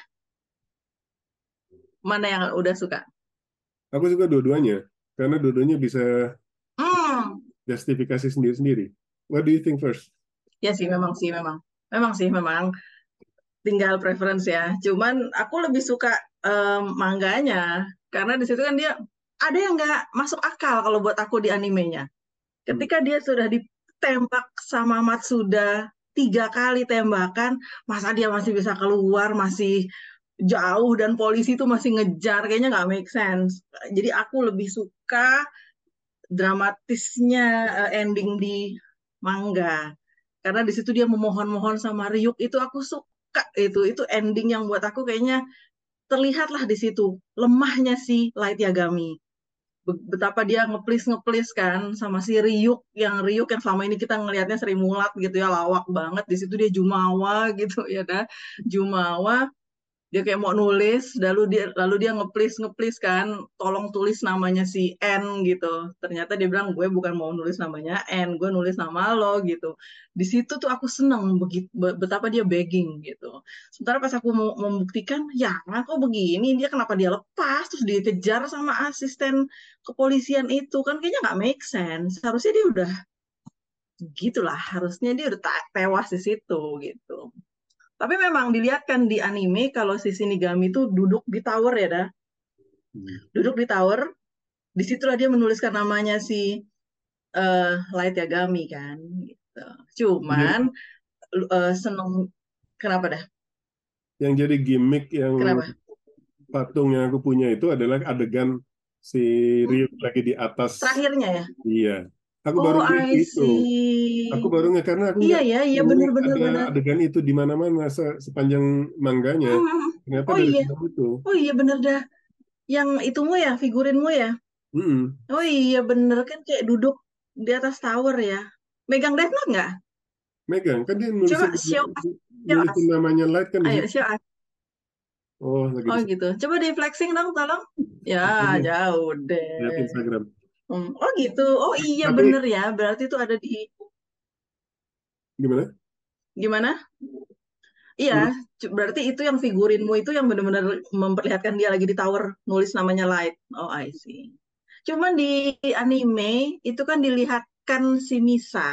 Mana yang udah suka? Aku suka dua-duanya karena dua-duanya bisa Hmm. justifikasi sendiri-sendiri. What do you think first? Ya sih, memang sih, memang. Memang sih, memang. Tinggal preference ya. Cuman aku lebih suka em, mangganya. Karena di situ kan dia ada yang nggak masuk akal kalau buat aku di animenya. Ketika dia sudah ditembak sama Matsuda tiga kali tembakan, masa dia masih bisa keluar, masih jauh dan polisi itu masih ngejar, kayaknya nggak make sense. Jadi aku lebih suka dramatisnya eh, ending di manga karena di situ dia memohon-mohon sama Ryuk itu aku suka itu itu ending yang buat aku kayaknya terlihatlah di situ lemahnya si Light Yagami betapa dia ngeplis ngeplis kan sama si Ryuk yang Ryuk yang selama ini kita ngelihatnya Sri Mulat gitu ya lawak banget. Di situ dia jumawa gitu ya dah. Jumawa dia kayak mau nulis lalu dia lalu dia ngeplis ngeplis kan tolong tulis namanya si N gitu. Ternyata dia bilang gue bukan mau nulis namanya N gue nulis nama lo gitu. Di situ tuh aku seneng begitu betapa dia begging gitu. Sementara pas aku mau membuktikan ya kok begini? Dia kenapa dia lepas? Terus dikejar sama asisten kepolisian itu. Kan kayaknya nggak make sense. Harusnya dia udah gitulah harusnya dia udah tewas di situ gitu tapi memang dilihatkan di anime kalau si Shinigami itu duduk di tower ya dah. Hmm. Duduk di tower. Di situlah dia menuliskan namanya si eh, Light Yagami kan gitu. Cuman eh, seneng kenapa dah? Yang jadi gimmick yang Kenapa? patung yang aku punya itu adalah adegan si Ryuk lagi di atas. Terakhirnya ya? Iya. Aku baru Oh, I itu. Aku baru nggak karena aku Iya nggak ya, iya tahu benar-benar ada benar. adegan itu di mana-mana se- sepanjang mangganya. Hmm. Ternyata Oh dari iya, itu. oh iya bener dah. Yang itumu ya, figurinmu ya. Mm-mm. Oh iya bener kan kayak duduk di atas tower ya. Megang Death Note nggak? Megang kan dia Coba nulisin show nulisin us. namanya Light kan Ayo show us. Oh, lagi Oh gitu. Coba di flexing dong, tolong. Ya, jauh lihat deh. Instagram. Hmm, Oh gitu. Oh iya Tapi bener ya. Berarti itu ada di gimana? gimana? Hmm. Iya, cu- berarti itu yang figurinmu itu yang benar-benar memperlihatkan dia lagi di tower nulis namanya Light. Oh, I see. Cuman di anime itu kan dilihatkan si Misa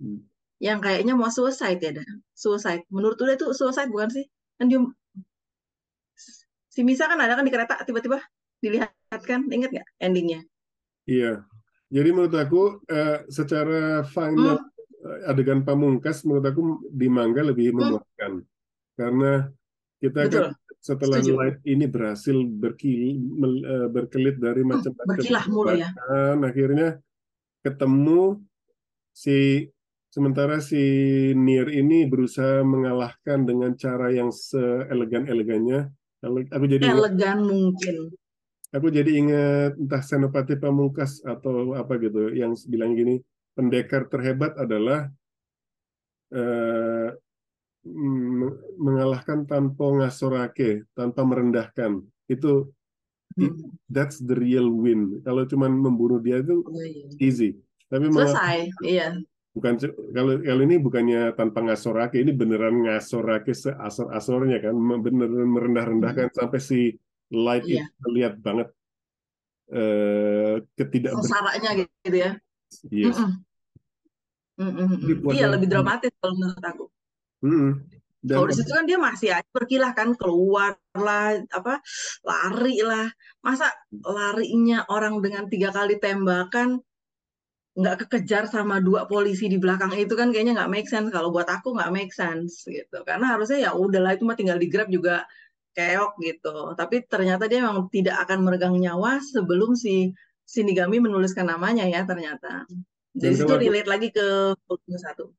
Hmm. yang kayaknya mau suicide ya, dah. Suicide. Menurut udah itu suicide bukan sih? Kan dia si Misa kan ada kan di kereta tiba-tiba dilihatkan, inget nggak endingnya? Iya. Jadi menurut aku eh, secara final Hmm, eh, adegan pamungkas menurut aku di manga lebih hmm, memuaskan karena kita kan betul. setelah Setuju. light ini berhasil berkil, eh, berkelit dari Hmm, macam-macam berkilah mulu ya. akhirnya ketemu si sementara si Nier ini berusaha mengalahkan dengan cara yang seelegan-elegannya. Ele- Aku jadi Elegan mungkin. Aku jadi ingat entah Senopati Pamungkas atau apa gitu yang bilang gini, pendekar terhebat adalah eh, mengalahkan tanpa ngasorake, tanpa merendahkan. Itu it- Hmm. that's the real win. Kalau cuman membunuh dia itu Iya, iya. easy. Tapi Selesai, iya. bukan kalau kalau ini bukannya tanpa ngasorake, ini beneran ngasorake seasor-asornya kan, Me- beneran merendah-rendahkan sampai si Light. Iya. itu terlihat banget eh ketidakber Sengsaranya gitu ya. yes. Mm-mm. Mm-mm. Jadi buat Iya, lebih dramatis kalau menurut aku. Mm-mm. Dan Kalau di situ kan dia masih aja berkilah kan keluar lah apa lari lah masa larinya orang dengan tiga kali tembakan nggak kekejar sama dua polisi di belakang itu kan kayaknya nggak make sense kalau buat aku nggak make sense gitu karena harusnya ya udahlah itu mah tinggal di grab juga keok gitu tapi ternyata dia memang tidak akan meregang nyawa sebelum si Shinigami menuliskan namanya ya ternyata jadi aku- relate lagi ke volume satu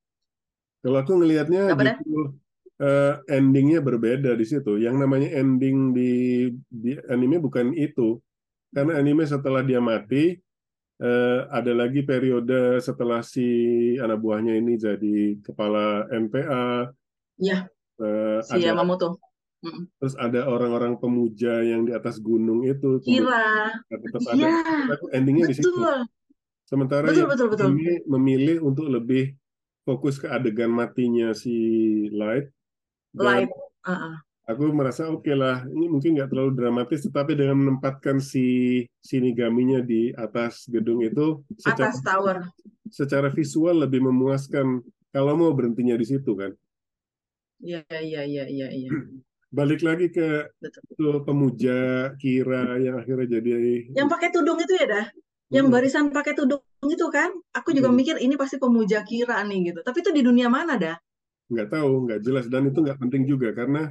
Kalau aku ngelihatnya justru eh, endingnya berbeda di situ. Yang namanya ending di, di anime bukan itu. Karena anime setelah dia mati, eh, ada lagi periode setelah si anak buahnya ini jadi kepala NPA. ya eh, si ada, Yamamoto Mm. terus ada orang-orang pemuja yang di atas gunung itu. Kira tetap ada. Aku endingnya di situ. betul. Sementara Betul, yang betul, betul. ini memilih untuk lebih fokus ke adegan matinya si Light. Dan Light. Uh-uh. aku merasa oke lah, ini mungkin nggak terlalu dramatis, tetapi dengan menempatkan si Shinigaminya di atas gedung itu secara, Atas tower. secara visual lebih memuaskan kalau mau berhentinya di situ kan. Iya, iya, iya, iya, iya. <clears throat> Balik lagi ke Betul. tuh pemuja Kira yang akhirnya jadi Yang pakai tudung itu ya dah? Yang Hmm. barisan pakai tudung itu kan? Aku juga Hmm. mikir ini pasti pemuja Kira nih gitu. Tapi itu di dunia mana dah? nggak tahu, nggak jelas dan itu nggak penting juga karena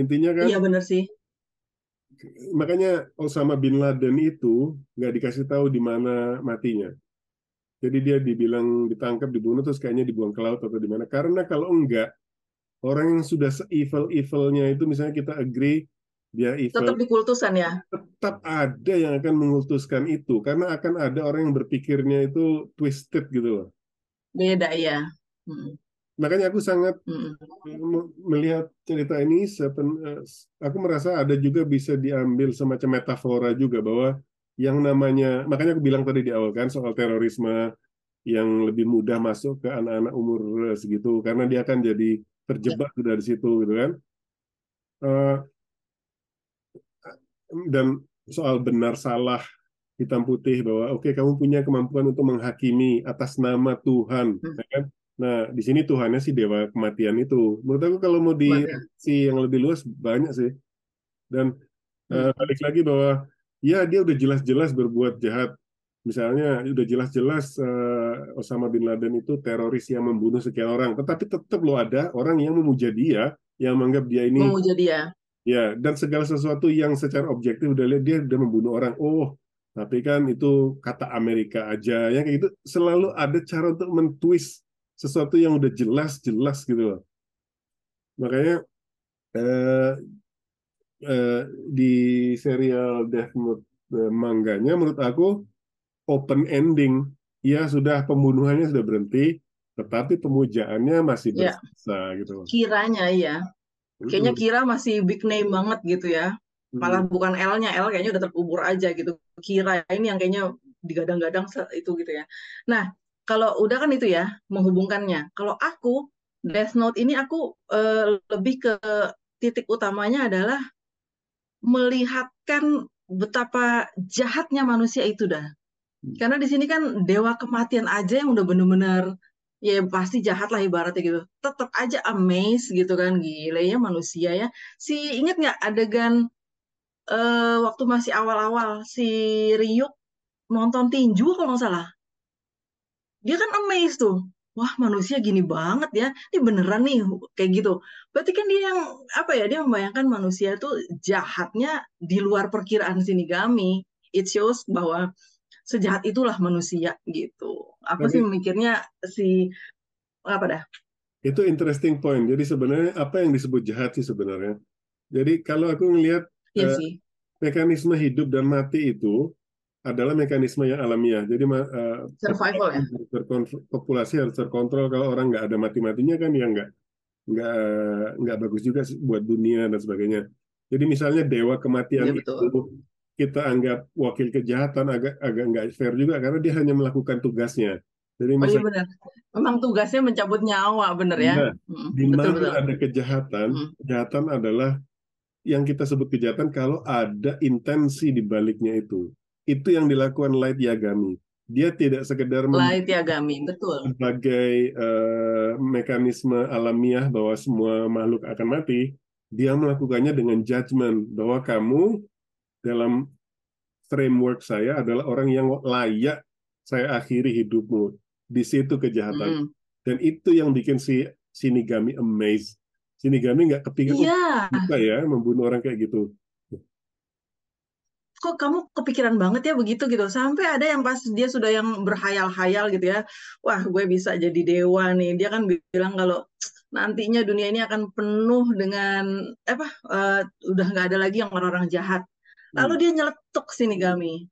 intinya kan Iya bener sih. makanya Osama bin Laden itu nggak dikasih tahu di mana matinya. Jadi dia dibilang ditangkap, dibunuh, terus kayaknya dibuang ke laut atau di mana. Karena kalau enggak, orang yang sudah se-evil-evilnya itu, misalnya kita agree, dia Tetap evil, di kultusan ya. tetap ada yang akan mengultuskan itu. Karena akan ada orang yang berpikirnya itu twisted gitu loh. Beda ya. Mm, Makanya aku sangat mm, me- melihat cerita ini, eh, aku merasa ada juga bisa diambil semacam metafora juga bahwa yang namanya, makanya aku bilang tadi di awal kan soal terorisme yang lebih mudah masuk ke anak-anak umur segitu karena dia akan jadi terjebak dari situ gitu kan. Eh, dan soal benar salah hitam putih bahwa oke kamu punya kemampuan untuk menghakimi atas nama Tuhan, Hmm. ya kan? Nah di sini Tuhannya si dewa kematian itu. Menurut aku kalau mau di si yang lebih luas banyak sih. Dan Hmm. balik lagi bahwa ya dia udah jelas-jelas berbuat jahat. Misalnya udah jelas-jelas eh, Osama bin Laden itu teroris yang membunuh sekian orang, tetapi tetap lo ada orang yang memuja dia, yang menganggap dia ini Memuja dia. Ya, dan segala sesuatu yang secara objektif udah lihat dia udah membunuh orang. Oh, tapi kan itu kata Amerika aja. Yang kayak gitu selalu ada cara untuk mentwist sesuatu yang udah jelas-jelas gitu loh. Makanya eh, eh, di serial Death Note eh, mangganya menurut aku open ending. Ya sudah pembunuhannya sudah berhenti, tetapi pemujaannya masih Ya. bersisa gitu. Kiranya ya. Kayaknya. Kira masih big name banget gitu ya. Malah Mm-mm. bukan L-nya, L kayaknya udah terkubur aja gitu. Kira ini yang kayaknya digadang-gadang itu gitu ya. Nah, kalau udah kan itu ya menghubungkannya. Kalau aku Death Note ini aku eh, lebih ke titik utamanya adalah melihatkan betapa jahatnya manusia itu dah. Karena di sini kan dewa kematian aja yang udah bener-bener ya pasti jahat lah ibaratnya gitu. Tetap aja amazed gitu kan gile ya manusia ya. Si inget nggak adegan eh, waktu masih awal-awal si Ryuk nonton tinju kalau nggak salah. Dia kan amazed tuh. wah manusia gini banget ya, ini beneran nih kayak gitu. Berarti kan dia yang apa ya, dia membayangkan manusia tuh jahatnya di luar perkiraan Shinigami. It shows bahwa sejahat itulah manusia gitu. Aku sih Tapi memikirnya si apa dah? itu interesting point. Jadi sebenarnya apa yang disebut jahat sih sebenarnya? Jadi kalau aku ngelihat Iya sih, mekanisme hidup dan mati itu adalah mekanisme yang alamiah. Jadi eh, survival ya. populasi, harus terkontrol. Kalau orang nggak ada mati-matinya kan ya nggak nggak nggak bagus juga sih buat dunia dan sebagainya. Jadi misalnya dewa kematian Iya itu. Kita anggap wakil kejahatan agak agak nggak fair juga karena dia hanya melakukan tugasnya. Jadi Oh iya benar. Memang tugasnya mencabut nyawa, bener ya. nah, Mm, di betul mana betul. ada kejahatan, Mm. kejahatan adalah yang kita sebut kejahatan kalau ada intensi di baliknya itu. Itu yang dilakukan Light Yagami. Dia tidak sekedar Light Yagami, betul. sebagai eh, mekanisme alamiah bahwa semua makhluk akan mati, dia melakukannya dengan judgment bahwa kamu dalam framework saya adalah orang yang layak saya akhiri hidupmu. Di situ kejahatan. Mm. Dan itu yang bikin si Shinigami amazed. Shinigami nggak kepikir, oh, Iya, bisa ya membunuh orang kayak gitu. kok kamu kepikiran banget ya begitu gitu. Sampai ada yang pas dia sudah yang berhayal-hayal gitu ya. Wah, gue bisa jadi dewa nih. Dia kan bilang kalau nantinya dunia ini akan penuh dengan apa? eh, udah nggak ada lagi yang orang-orang jahat. Lalu Hmm. dia nyeletuk Shinigami.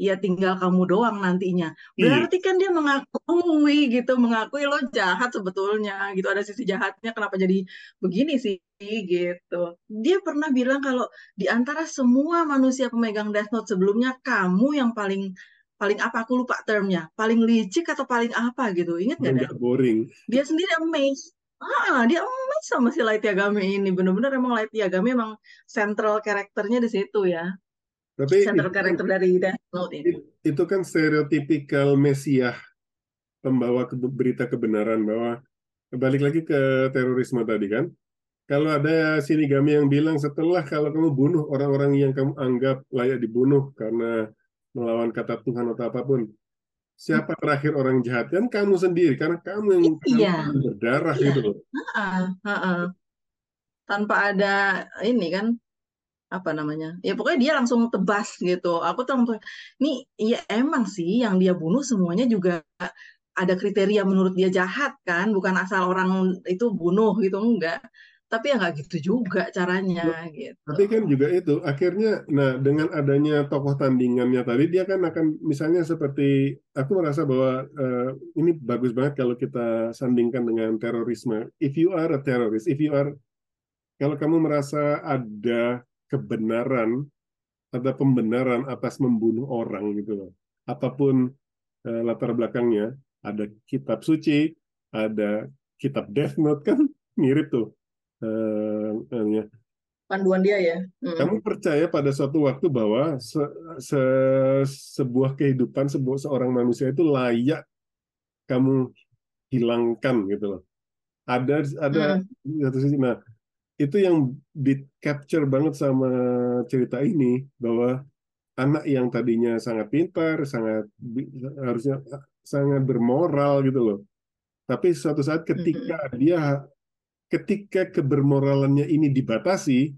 Ya tinggal kamu doang nantinya. Iya, Berarti kan dia mengakui gitu, mengakui lo jahat sebetulnya gitu. Ada sisi jahatnya kenapa jadi begini sih gitu. Dia pernah bilang kalau di antara semua manusia pemegang Death Note sebelumnya kamu yang paling paling apa aku lupa termnya, paling licik atau paling apa gitu. Ingat nggak dah? nggak boring. Dia sendiri amazed. Ah, dia amazed sama si Light Yagami ini. Bener-bener emang Light Yagami emang central karakternya di situ ya. Tapi itu kan, karakter dari itu kan stereotipikal mesiah pembawa ke- berita kebenaran bahwa balik lagi ke terorisme tadi kan. Kalau ada Shinigami yang bilang setelah kalau kamu bunuh orang-orang yang kamu anggap layak dibunuh karena melawan kata Tuhan atau apa pun, siapa terakhir orang jahat kan kamu sendiri karena kamu yang Iya, kamu berdarah iya. gitu loh. Tanpa ada ini kan apa namanya ya pokoknya dia langsung tebas gitu. Aku tuh langsung nih ya emang sih yang dia bunuh semuanya juga ada kriteria menurut dia jahat kan bukan asal orang itu bunuh gitu enggak. Tapi ya nggak gitu juga caranya gitu. Tapi kan juga itu akhirnya, nah dengan adanya tokoh tandingannya tadi dia kan akan misalnya seperti aku merasa bahwa eh, ini bagus banget kalau kita sandingkan dengan terorisme. If you are a terrorist, if you are kalau kamu merasa ada kebenaran, ada pembenaran atas membunuh orang gitu loh. Apa pun eh, latar belakangnya, ada kitab suci, ada kitab Death Note <laughs> kan mirip tuh. Eh, eh, panduan dia ya Mm. kamu percaya pada suatu waktu bahwa se- se- sebuah kehidupan sebuah seorang manusia itu layak kamu hilangkan gitu loh. Ada ada Mm. di satu sisi. Nah, itu yang di capture banget sama cerita ini bahwa anak yang tadinya sangat pintar, sangat harusnya sangat bermoral gitu loh. Tapi suatu saat ketika dia ketika kebermoralannya ini dibatasi,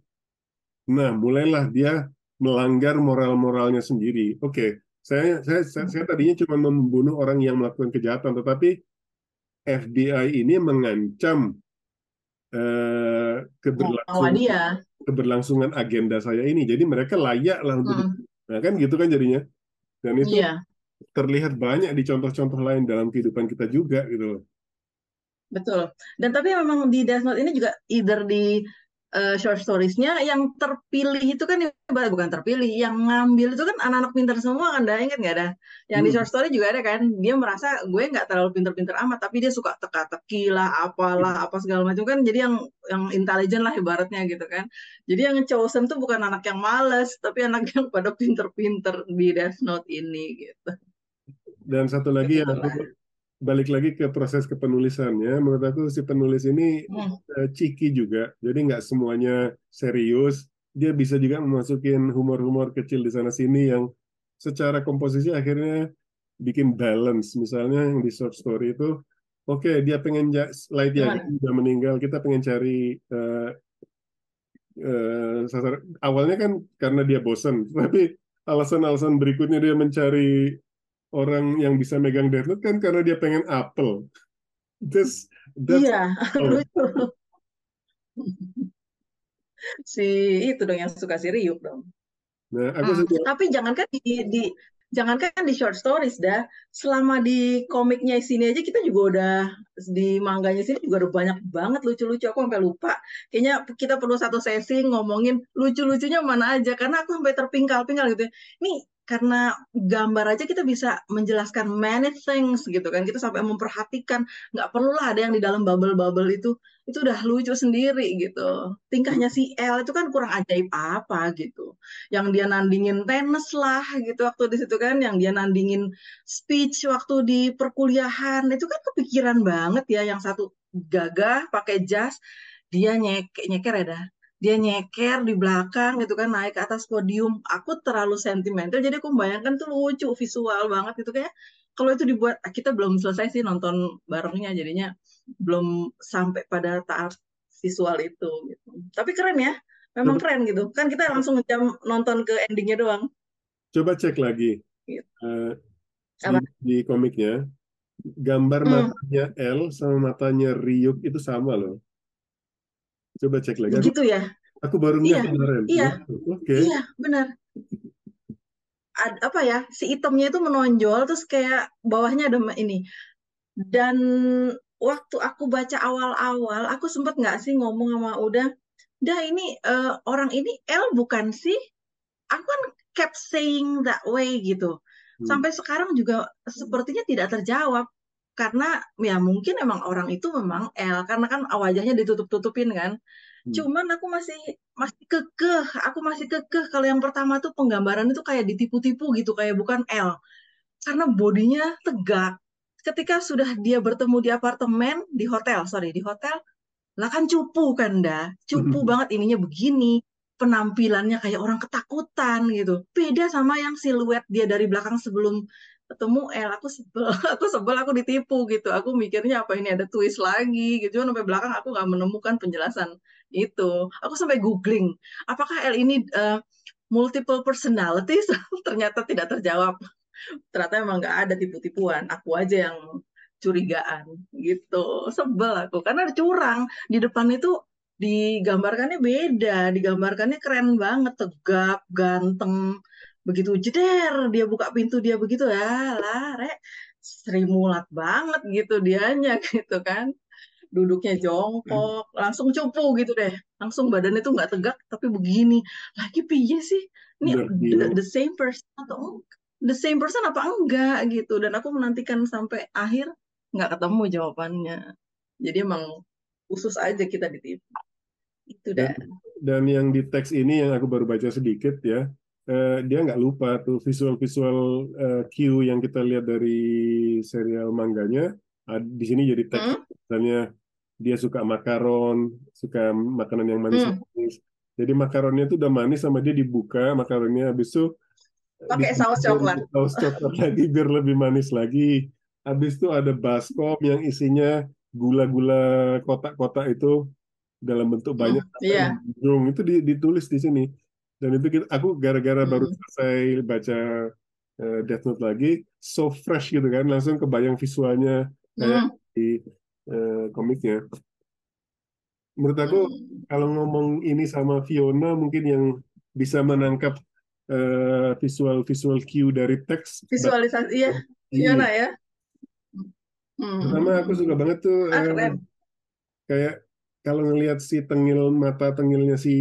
nah mulailah dia melanggar moral-moralnya sendiri. Oke, saya, saya saya saya tadinya cuma membunuh orang yang melakukan kejahatan, tetapi FBI ini mengancam eh, keberlangsungan dia keberlangsungan agenda saya ini. Jadi mereka layak lah untuk Mm. Nah, kan gitu kan jadinya. Dan itu iya terlihat banyak di contoh-contoh lain dalam kehidupan kita juga gitu loh. Betul. Dan tapi memang di Note ini juga either di eh, short storiesnya yang terpilih itu kan ibarat- bukan terpilih, yang ngambil itu kan anak-anak pintar semua kan, dah ingat nggak ada? Yang di Hmm. short story juga ada kan, dia merasa gue nggak terlalu pintar-pintar amat, tapi dia suka teka-teki lah, apalah, apa segala macam kan, jadi yang yang intelijen lah ibaratnya gitu kan. Jadi yang chosen tuh bukan anak yang males, tapi anak yang pada pintar-pintar di Death Note ini gitu. Dan satu lagi yang aku. Balik lagi ke proses kepenulisannya, menurut aku si penulis ini Hmm. eh, cheeky juga, jadi nggak semuanya serius. Dia bisa juga memasukin humor-humor kecil di sana sini yang secara komposisi akhirnya bikin balance. Misalnya yang di short story itu Oke, dia pengen ja- slide ya, Gimana? dia udah meninggal. Kita pengen cari eh, eh, sasar. Awalnya kan karena dia bosen, <laughs> tapi alasan-alasan berikutnya dia mencari orang yang bisa megang Death Note kan karena dia pengen apel. That's, that's Iya, lucu. <laughs> Si itu dong yang suka si Ryuk dong. Nah, aku Hmm, suka tapi jangankan di, di jangankan di short stories dah, selama di komiknya sini aja kita juga udah di mangganya sini juga udah banyak banget lucu-lucu. Aku sampai lupa. Kayaknya kita perlu satu sesi ngomongin lucu-lucunya mana aja karena aku sampai terpingkal-pingkal gitu. ya. Nih karena gambar aja kita bisa menjelaskan many things gitu kan. Kita sampai memperhatikan nggak perlulah ada yang di dalam bubble-bubble itu. Itu udah lucu sendiri gitu. Tingkahnya si L itu kan kurang ajaib apa gitu. Yang dia nandingin tenis lah gitu waktu di situ kan, yang dia nandingin speech waktu di perkuliahan. Itu kan kepikiran banget ya, yang satu gagah pakai jas, dia nyek nyeker ya dah, dia nyeker di belakang gitu kan naik ke atas podium, aku terlalu sentimental jadi aku membayangkan tuh lucu visual banget gitu kayak kalau itu dibuat kita belum selesai sih nonton barengnya jadinya belum sampai pada tahap visual itu gitu. Tapi keren ya, memang coba, keren gitu. Kan kita langsung jam nonton ke endingnya doang. coba cek lagi Gitu. eh, di, di komiknya. Gambar Hmm, matanya L sama matanya Ryuk itu sama loh. Coba cek lagi. Aku begitu ya. aku baru Iya, ngeliat kemarin. iya, Wow, Oke. iya, benar. Ad- apa ya? Si hitamnya itu menonjol terus kayak bawahnya ada ini. Dan waktu aku baca awal-awal, aku sempet nggak sih ngomong sama Uda, dah ini eh, orang ini L bukan sih? Aku kan kept saying that way gitu. Hmm. Sampai sekarang juga sepertinya tidak terjawab. Karena ya mungkin emang orang itu memang L. Karena kan wajahnya ditutup-tutupin kan. Hmm. Cuman aku masih masih kekeh, aku masih kekeh kalau yang pertama tuh penggambaran itu kayak ditipu-tipu gitu, kayak bukan L. Karena bodinya tegak. Ketika sudah dia bertemu di apartemen, di hotel, sorry, di hotel, lah kan cupu kan dah, cupu banget ininya begini, penampilannya kayak orang ketakutan gitu. Beda sama yang siluet dia dari belakang sebelum ketemu L, aku sebel, <laughs> aku sebel, aku ditipu gitu. Aku mikirnya apa ini ada twist lagi gitu. Cuman sampai belakang aku nggak menemukan penjelasan itu. Aku sampai googling, apakah L ini eh, multiple personalities? <laughs> Ternyata tidak terjawab. Ternyata emang nggak ada tipu-tipuan. Aku aja yang curigaan gitu. Sebel aku karena curang di depan itu digambarkannya beda, digambarkannya keren banget, tegap, ganteng. Begitu jeder dia buka pintu dia begitu ya, lah, rek, Sri Mulat banget gitu dianya <laughs> gitu kan. Duduknya jongkok, langsung cupu gitu deh. Langsung badannya tuh nggak tegak tapi begini. Lagi piye sih? Ini the, gila. the same person atau the same person apa enggak gitu. Dan aku menantikan sampai akhir nggak ketemu jawabannya. Jadi emang khusus aja kita ditipu. Itu Dan, dah. dan yang di teks ini yang aku baru baca sedikit ya, eh, dia nggak lupa tuh visual-visual eh, cue yang kita lihat dari serial mangganya. Di sini jadi teks, Hmm? misalnya dia suka makaron, suka makanan yang Hmm. manis-manis. Jadi makaronnya itu udah manis sama dia dibuka makaronnya, habis itu Pakai saus coklat. saus coklat lagi biar lebih manis lagi. Habis itu ada baskom yang isinya gula-gula kotak-kotak itu dalam bentuk Hmm, banyak sampai Iya. ujung itu di- ditulis di sini. Dan itu kita, aku gara-gara baru Hmm. selesai baca eh, Death Note lagi, so fresh gitu kan, langsung kebayang visualnya kayak Hmm. di eh, komiknya. Menurut aku Hmm. kalau ngomong ini sama Fiona mungkin yang bisa menangkap eh, visual-visual cue dari teks. Visualisasi, iya, Iya. Fiona ya. Pertama aku Hmm. suka banget tuh Ah, kayak kalau ngelihat si tengil mata tengilnya si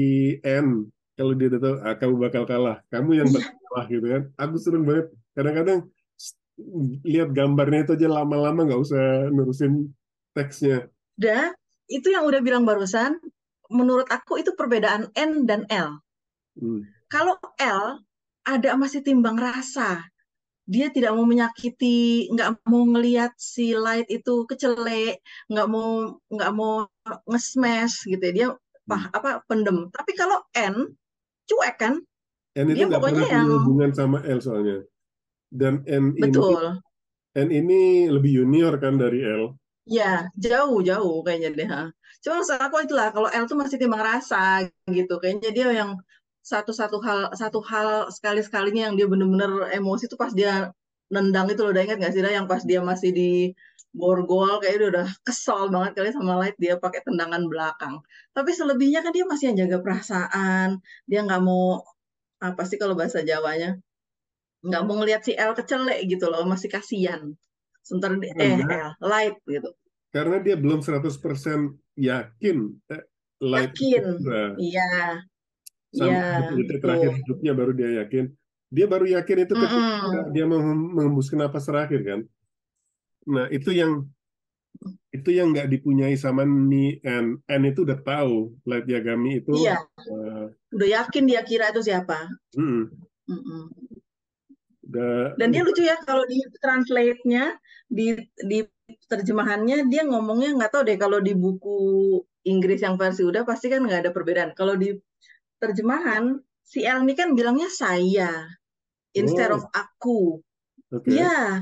N kalau dia udah tahu ah, kamu bakal kalah kamu yang Iya. bakal kalah gitu kan aku seneng banget kadang-kadang lihat gambarnya itu aja lama-lama nggak usah nurusin teksnya Dah, itu yang udah bilang barusan, menurut aku itu perbedaan N dan L. Hmm. Kalau L ada masih timbang rasa. Dia tidak mau menyakiti, nggak mau ngelihat si Light itu kecelek, nggak mau nggak mau nge-smash gitu ya. Dia pah, Hmm. apa pendem. Tapi kalau N cuek kan, N itu dia nggak pokoknya yang hubungan sama L soalnya dan N ini betul. N ini lebih junior kan dari L Ya, jauh jauh kayaknya deh. ha. Cuma maksud aku itulah kalau L tuh masih timbang rasa gitu. Kayaknya dia yang satu-satu hal satu hal sekali-sekalinya yang dia bener-bener emosi tuh pas dia nendang itu loh. Udah ingat gak sih dah yang pas dia masih di borgol kayak dia udah kesel banget kali sama Light dia pakai tendangan belakang. Tapi selebihnya kan dia masih yang jaga perasaan. Dia nggak mau apa sih kalau bahasa Jawanya nggak mau ngelihat si L kecelek gitu loh. Masih kasihan. Sementara di- eh L Light gitu. karena dia belum 100% yakin eh, Light Yakin. Iya, Sampai iya, detik terakhir hidupnya baru dia yakin. Dia baru yakin itu ketika Mm-mm. dia menghem- menghembuskan napas terakhir kan. Nah, itu yang itu yang nggak dipunyai sama Ni N. N itu udah tahu Light Yagami itu Iya, eh, udah yakin dia kira itu siapa. mm, Mm-mm. udah Dan dia lucu ya kalau di translate-nya, di di terjemahannya dia ngomongnya nggak tahu deh kalau di buku Inggris yang versi udah pasti kan nggak ada perbedaan. Kalau di terjemahan si L ini kan bilangnya saya instead oh of aku. oke Ya,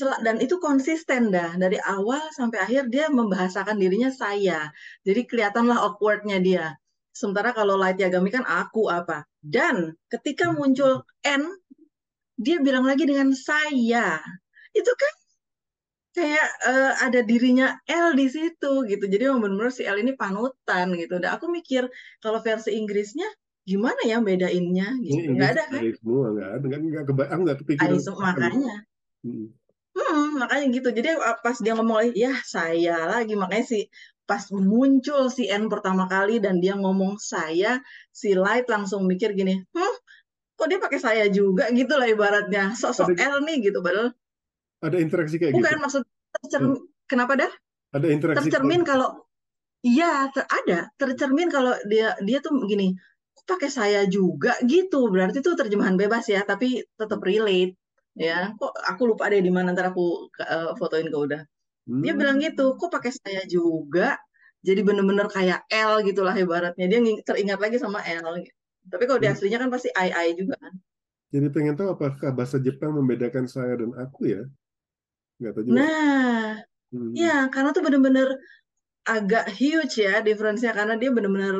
dan itu konsisten dah dari awal sampai akhir dia membahasakan dirinya saya. Jadi kelihatanlah awkwardnya dia. Sementara kalau Light Yagami kan aku apa. Dan ketika muncul N, dia bilang lagi dengan saya. Itu kan kayak eh, ada dirinya L di situ gitu. Jadi memang benar-benar si L ini panutan gitu. Dan aku mikir kalau versi Inggrisnya gimana ya bedainnya gitu. Nggak ada kan? semua nggak ada nggak nggak keba aku nggak kepikiran makanya. Mm. Hmm, makanya gitu. Jadi uh, pas dia ngomong lagi, ya saya lagi. Makanya si pas muncul si N pertama kali dan dia ngomong saya, si Light langsung mikir gini, hmm, kok dia pakai saya juga gitu lah ibaratnya. Sosok ada L nih gitu. Padahal ada interaksi kayak gitu bukan maksud tercermin. Kenapa dah? ada interaksi kayak Tercermin kalau iya ter- ada tercermin kalau dia dia tuh gini, kok pakai saya juga gitu. Berarti itu terjemahan bebas ya, tapi tetap relate ya. Kok aku lupa deh di mana ntar aku uh, fotoin ke udah. Dia Hmm. bilang gitu, kok pakai saya juga? Jadi bener-bener kayak L gitulah ibaratnya. Dia teringat lagi sama L. Tapi kalau di Jadi, aslinya kan pasti I I juga kan. jadi pengen tahu apakah bahasa Jepang membedakan saya dan aku ya? Nggak tahu juga. Nah, Hmm. ya karena tuh bener-bener agak huge ya difference-nya karena dia bener-bener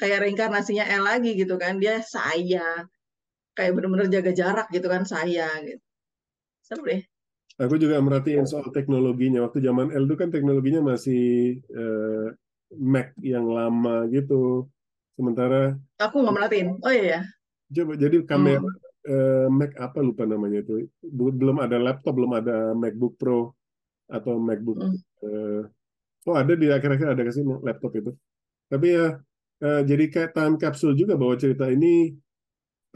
kayak reinkarnasinya L lagi gitu kan. Dia saya. Kayak bener-bener jaga jarak gitu kan saya gitu. Seru deh. Aku juga merhatiin soal teknologinya. Waktu zaman L itu kan teknologinya masih eh, Mac yang lama gitu. Sementara Aku nggak merhatiin. Oh iya ya. coba jadi kamera Hmm. eh, Mac apa lupa namanya itu. Belum ada laptop, belum ada MacBook Pro atau MacBook. Hmm. eh, oh ada di akhir-akhir ada ke sini laptop itu. Tapi ya eh, jadi kayak time capsule juga bahwa cerita ini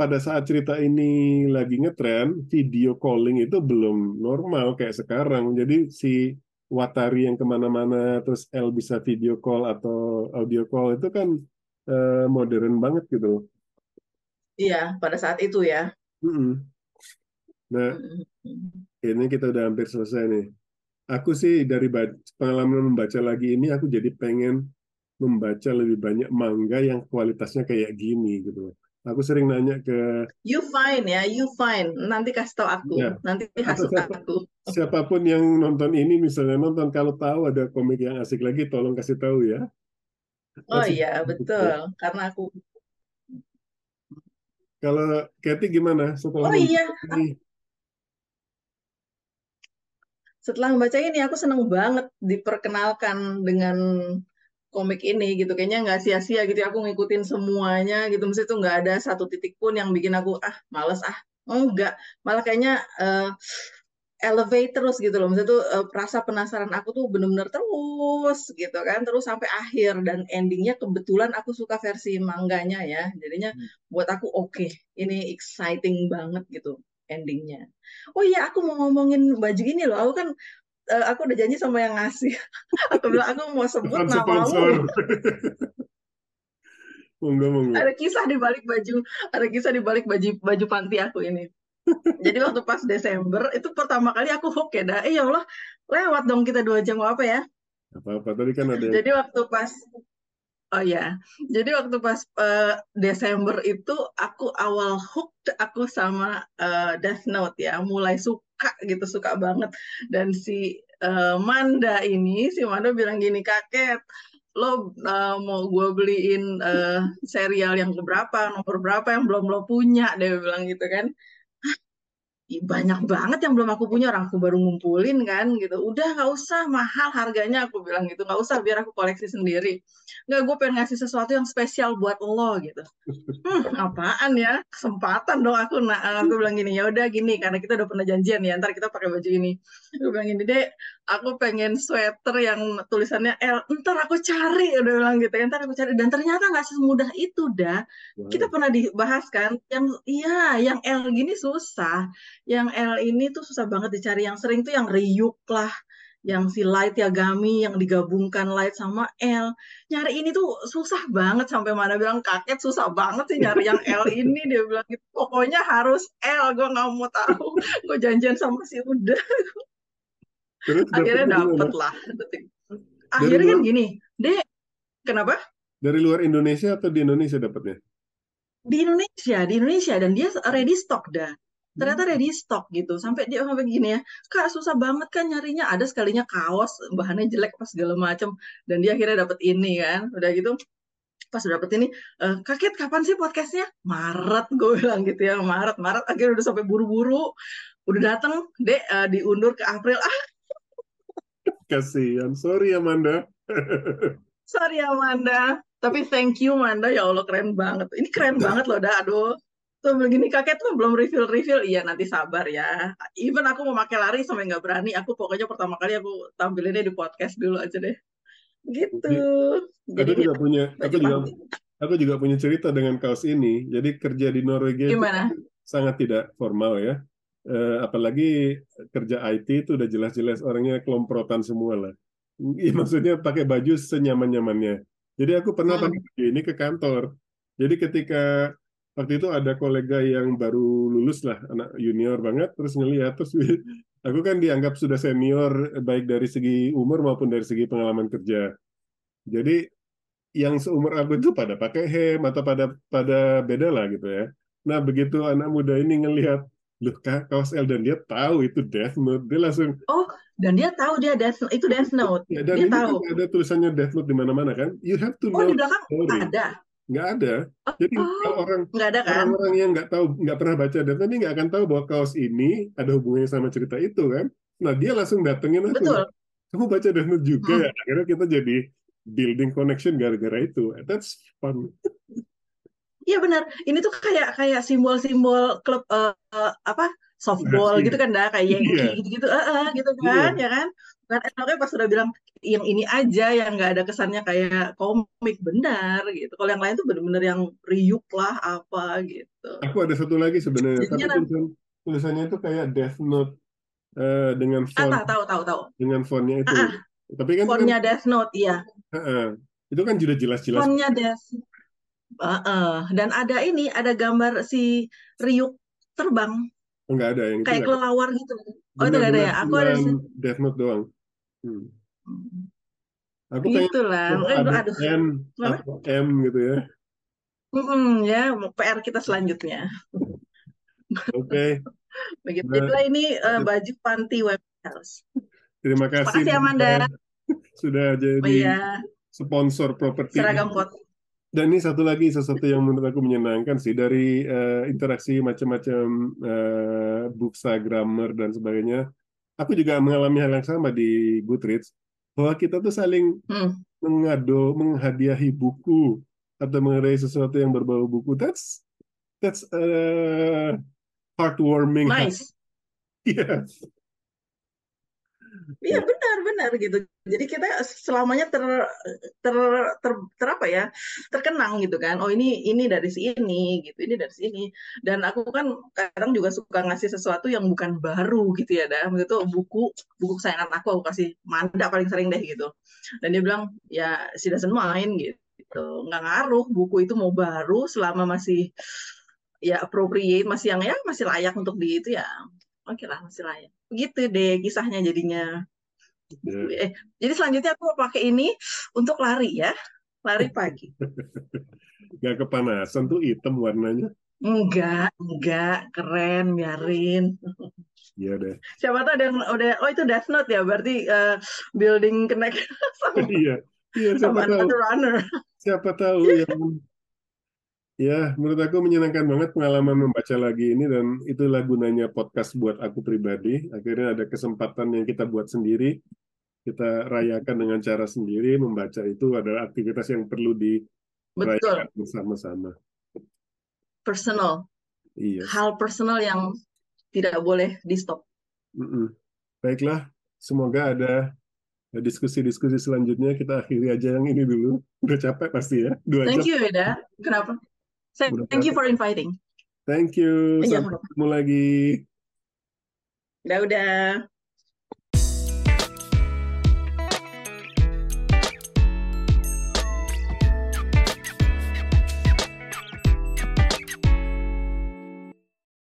pada saat cerita ini lagi ngetren, video calling itu belum normal kayak sekarang. Jadi si Watari yang ke mana-mana, terus L bisa video call atau audio call itu kan eh, modern banget gitu loh. Iya, pada saat itu ya. Mm-mm. Nah, Mm-mm. ini kita udah hampir selesai nih. Aku sih dari pengalaman membaca lagi ini, aku jadi pengen membaca lebih banyak manga yang kualitasnya kayak gini gitu loh. Aku sering nanya ke You fine ya, you fine. Nanti kasih tahu aku, ya nanti siapa, aku. siapa pun yang nonton ini misalnya nonton kalau tahu ada komik yang asik lagi tolong kasih tahu ya. Oh Asik iya, betul. Karena aku, Kalau Kathy gimana setelah oh iya, ini? setelah membaca ini aku seneng banget diperkenalkan dengan komik ini gitu. Kayaknya nggak sia-sia gitu. ya, Aku ngikutin semuanya gitu. Mesti tuh nggak ada satu titik pun yang bikin aku ah males ah. Oh enggak, malah kayaknya eh, elevate terus gitu loh. Maksudnya tuh eh, rasa penasaran aku tuh bener-bener terus gitu kan, terus sampai akhir dan endingnya kebetulan aku suka versi mangganya ya. Jadinya buat aku oke, ini exciting banget gitu endingnya. Oh iya, aku mau ngomongin baju ini loh. Aku kan eh, aku udah janji sama yang ngasih. <laughs> Aku bilang aku mau sebut sponsor. <laughs> Monggo, monggo. Ada kisah di balik baju, ada kisah di balik baju baju panti aku ini. Jadi waktu pas Desember itu pertama kali aku hook ya, dah. Eh ya Allah, lewat dong kita dua jam apa ya? Apa-apa tadi kan ada Jadi waktu pas Oh ya, jadi waktu pas eh, Desember itu aku awal hooked aku sama eh, Death Note ya, mulai suka gitu, suka banget. Dan si uh, Manda ini si Manda bilang gini kakek lo uh, mau gue beliin uh, serial yang berapa nomor berapa yang belum lo punya dia bilang gitu kan banyak banget yang belum aku punya orang aku baru ngumpulin kan gitu. Udah nggak usah mahal harganya aku bilang gitu. Nggak usah biar aku koleksi sendiri. Nggak gue pengen ngasih sesuatu yang spesial buat lo gitu. Hmm, apaan ya? Kesempatan dong aku. Nah aku bilang gini ya udah gini karena kita udah pernah janjian ya ntar kita pakai baju ini. Aku bilang gini deh aku pengen sweater yang tulisannya L ntar aku cari udah bilang gitu ya ntar aku cari. Dan ternyata nggak semudah itu dah. Wow. kita pernah dibahas kan yang iya yang L gini susah. Yang L ini tuh susah banget dicari. Yang sering tuh yang Ryuk lah yang si light ya Gami yang digabungkan light sama L. Nyari ini tuh susah banget sampai mana. Bilang kaget susah banget sih nyari yang L ini. Dia bilang gitu. Pokoknya harus L gue nggak mau tahu. Gue janjian sama si udah <laughs> Terus akhirnya dapet lah akhirnya kan gini deh kenapa? Dari luar Indonesia atau di Indonesia dapetnya? Di Indonesia di Indonesia dan dia ready stock dah. Ternyata ready stock gitu. Sampai dia sampai gini ya kak susah banget kan nyarinya. Ada sekalinya kaos bahannya jelek pas segala macam dan dia akhirnya dapet ini kan udah gitu. Pas dapet ini e, kaget kapan sih podcastnya? Maret gue bilang gitu ya Maret Maret. Akhirnya udah sampai buru-buru. Udah datang dek uh, diundur ke April. Ah kasihan. Sorry Amanda <laughs> sorry Amanda tapi thank you Amanda ya Allah keren banget. Ini keren banget loh dah. Aduh. Tuh begini kakek tuh belum refill refill iya nanti sabar ya. Even aku mau pakai lari sampai nggak berani. Aku pokoknya pertama kali aku tampilinnya di podcast dulu aja deh. Gitu. Jadi aku juga punya aku juga aku juga punya cerita dengan kaos ini. Jadi kerja di Norwegia Gimana? sangat tidak formal ya uh, apalagi kerja IT itu udah jelas-jelas orangnya kelomprotan semua lah. Ya, <laughs> maksudnya pakai baju senyaman-nyamannya. Jadi aku pernah hmm. pakai baju ini ke kantor. Jadi ketika waktu itu ada kolega yang baru lulus lah anak junior banget terus ngeliat terus <laughs> aku kan dianggap sudah senior baik dari segi umur maupun dari segi pengalaman kerja. Jadi yang seumur aku itu pada pakai hem atau pada pada beda lah gitu ya. Nah begitu anak muda ini ngelihat loh kaos L dan dia tahu itu Death Note dia langsung oh dan dia tahu dia Death Note itu Death Note ya, dan dia ini tahu kan ada tulisannya Death Note di mana-mana kan you have to oh, know oh di belakang story. ada nggak ada. Jadi oh, kalau orang nggak ada kan? orang yang nggak tahu nggak pernah baca dan tadi nggak akan tahu bahwa kaos ini ada hubungannya sama cerita itu kan. Nah dia langsung datengin aku. Betul. Kamu baca Death Note juga hmm. ya. Akhirnya kita jadi building connection gara-gara itu. That's fun. Iya benar. Ini tuh kayak kayak simbol-simbol klub uh, uh, apa softball gitu kan dah kayak Yankee yeah. gitu-gitu. Uh, uh, gitu kan yeah. ya kan? Kan enaknya pas udah bilang yang ini aja yang nggak ada kesannya kayak komik. Benar gitu. Kalau yang lain tuh bener-bener yang riuk lah apa gitu. Aku ada satu lagi sebenarnya tapi tulisan, tulisannya itu kayak Death Note uh, dengan font ah, tahu tahu tahu. dengan fontnya itu. Ah, ah. tapi kan fontnya kan, Death Note iya. Uh, uh, itu kan sudah jelas-jelas fontnya Death uh, uh. dan ada ini ada gambar si Ryuk terbang Enggak ada yang kayak kelelawar gitu. Oh itu enggak ada ya? Aku ada Death Note doang. Hmm. Aku gitu lah. Aduh. M atau M gitu ya. Hmm, ya, PR kita selanjutnya. <laughs> Oke. Okay. Begitu. Nah, Itulah ini uh, baju panti web house. Terima kasih. Terima kasih Amanda. Sudah jadi oh, iya. sponsor properti. Seragam pot dan ini satu lagi sesuatu yang menurut aku menyenangkan sih dari uh, interaksi macam-macam uh, buksa grammar dan sebagainya. Aku juga mengalami hal yang sama di Goodreads bahwa kita tuh saling hmm. mengado, menghadiahi buku atau mengenai sesuatu yang berbau buku. That's that's uh, heartwarming. Nice. <laughs> Iya. Iya benar benar gitu. Jadi kita selamanya ter, ter, ter, ter apa ya terkenang gitu kan. Oh ini ini dari sini gitu, ini dari sini. Dan aku kan kadang juga suka ngasih sesuatu yang bukan baru gitu ya. Dah itu buku buku kesayangan aku aku kasih Manda paling sering deh gitu. Dan dia bilang ya si doesn't mind gitu. Nggak ngaruh buku itu mau baru selama masih ya appropriate masih yang ya masih layak untuk di itu ya oke okay lah masih layak gitu deh kisahnya jadinya yeah. eh, jadi selanjutnya aku pakai ini untuk lari ya lari <laughs> pagi nggak kepanasan tuh hitam warnanya Enggak, enggak, keren, biarin. Iya deh. Siapa tahu ada yang udah, oh itu Death Note ya, berarti uh, building connect sama, <laughs> Iya, iya siapa sama tahu. runner. Siapa tahu ya. Ya, menurut aku menyenangkan banget pengalaman membaca lagi ini dan itulah gunanya podcast buat aku pribadi. Akhirnya ada kesempatan yang kita buat sendiri, kita rayakan dengan cara sendiri. Membaca itu adalah aktivitas yang perlu dirayakan bersama-sama. personal. Iya. Hal personal yang tidak boleh di stop. Mm-mm. Baiklah, semoga ada diskusi-diskusi selanjutnya. Kita akhiri aja yang ini dulu. Udah capek pasti ya, dua Thank jam. you, Eda. Kenapa? Thank you for inviting. Thank you. Iya, Sampai ketemu lagi. Udah.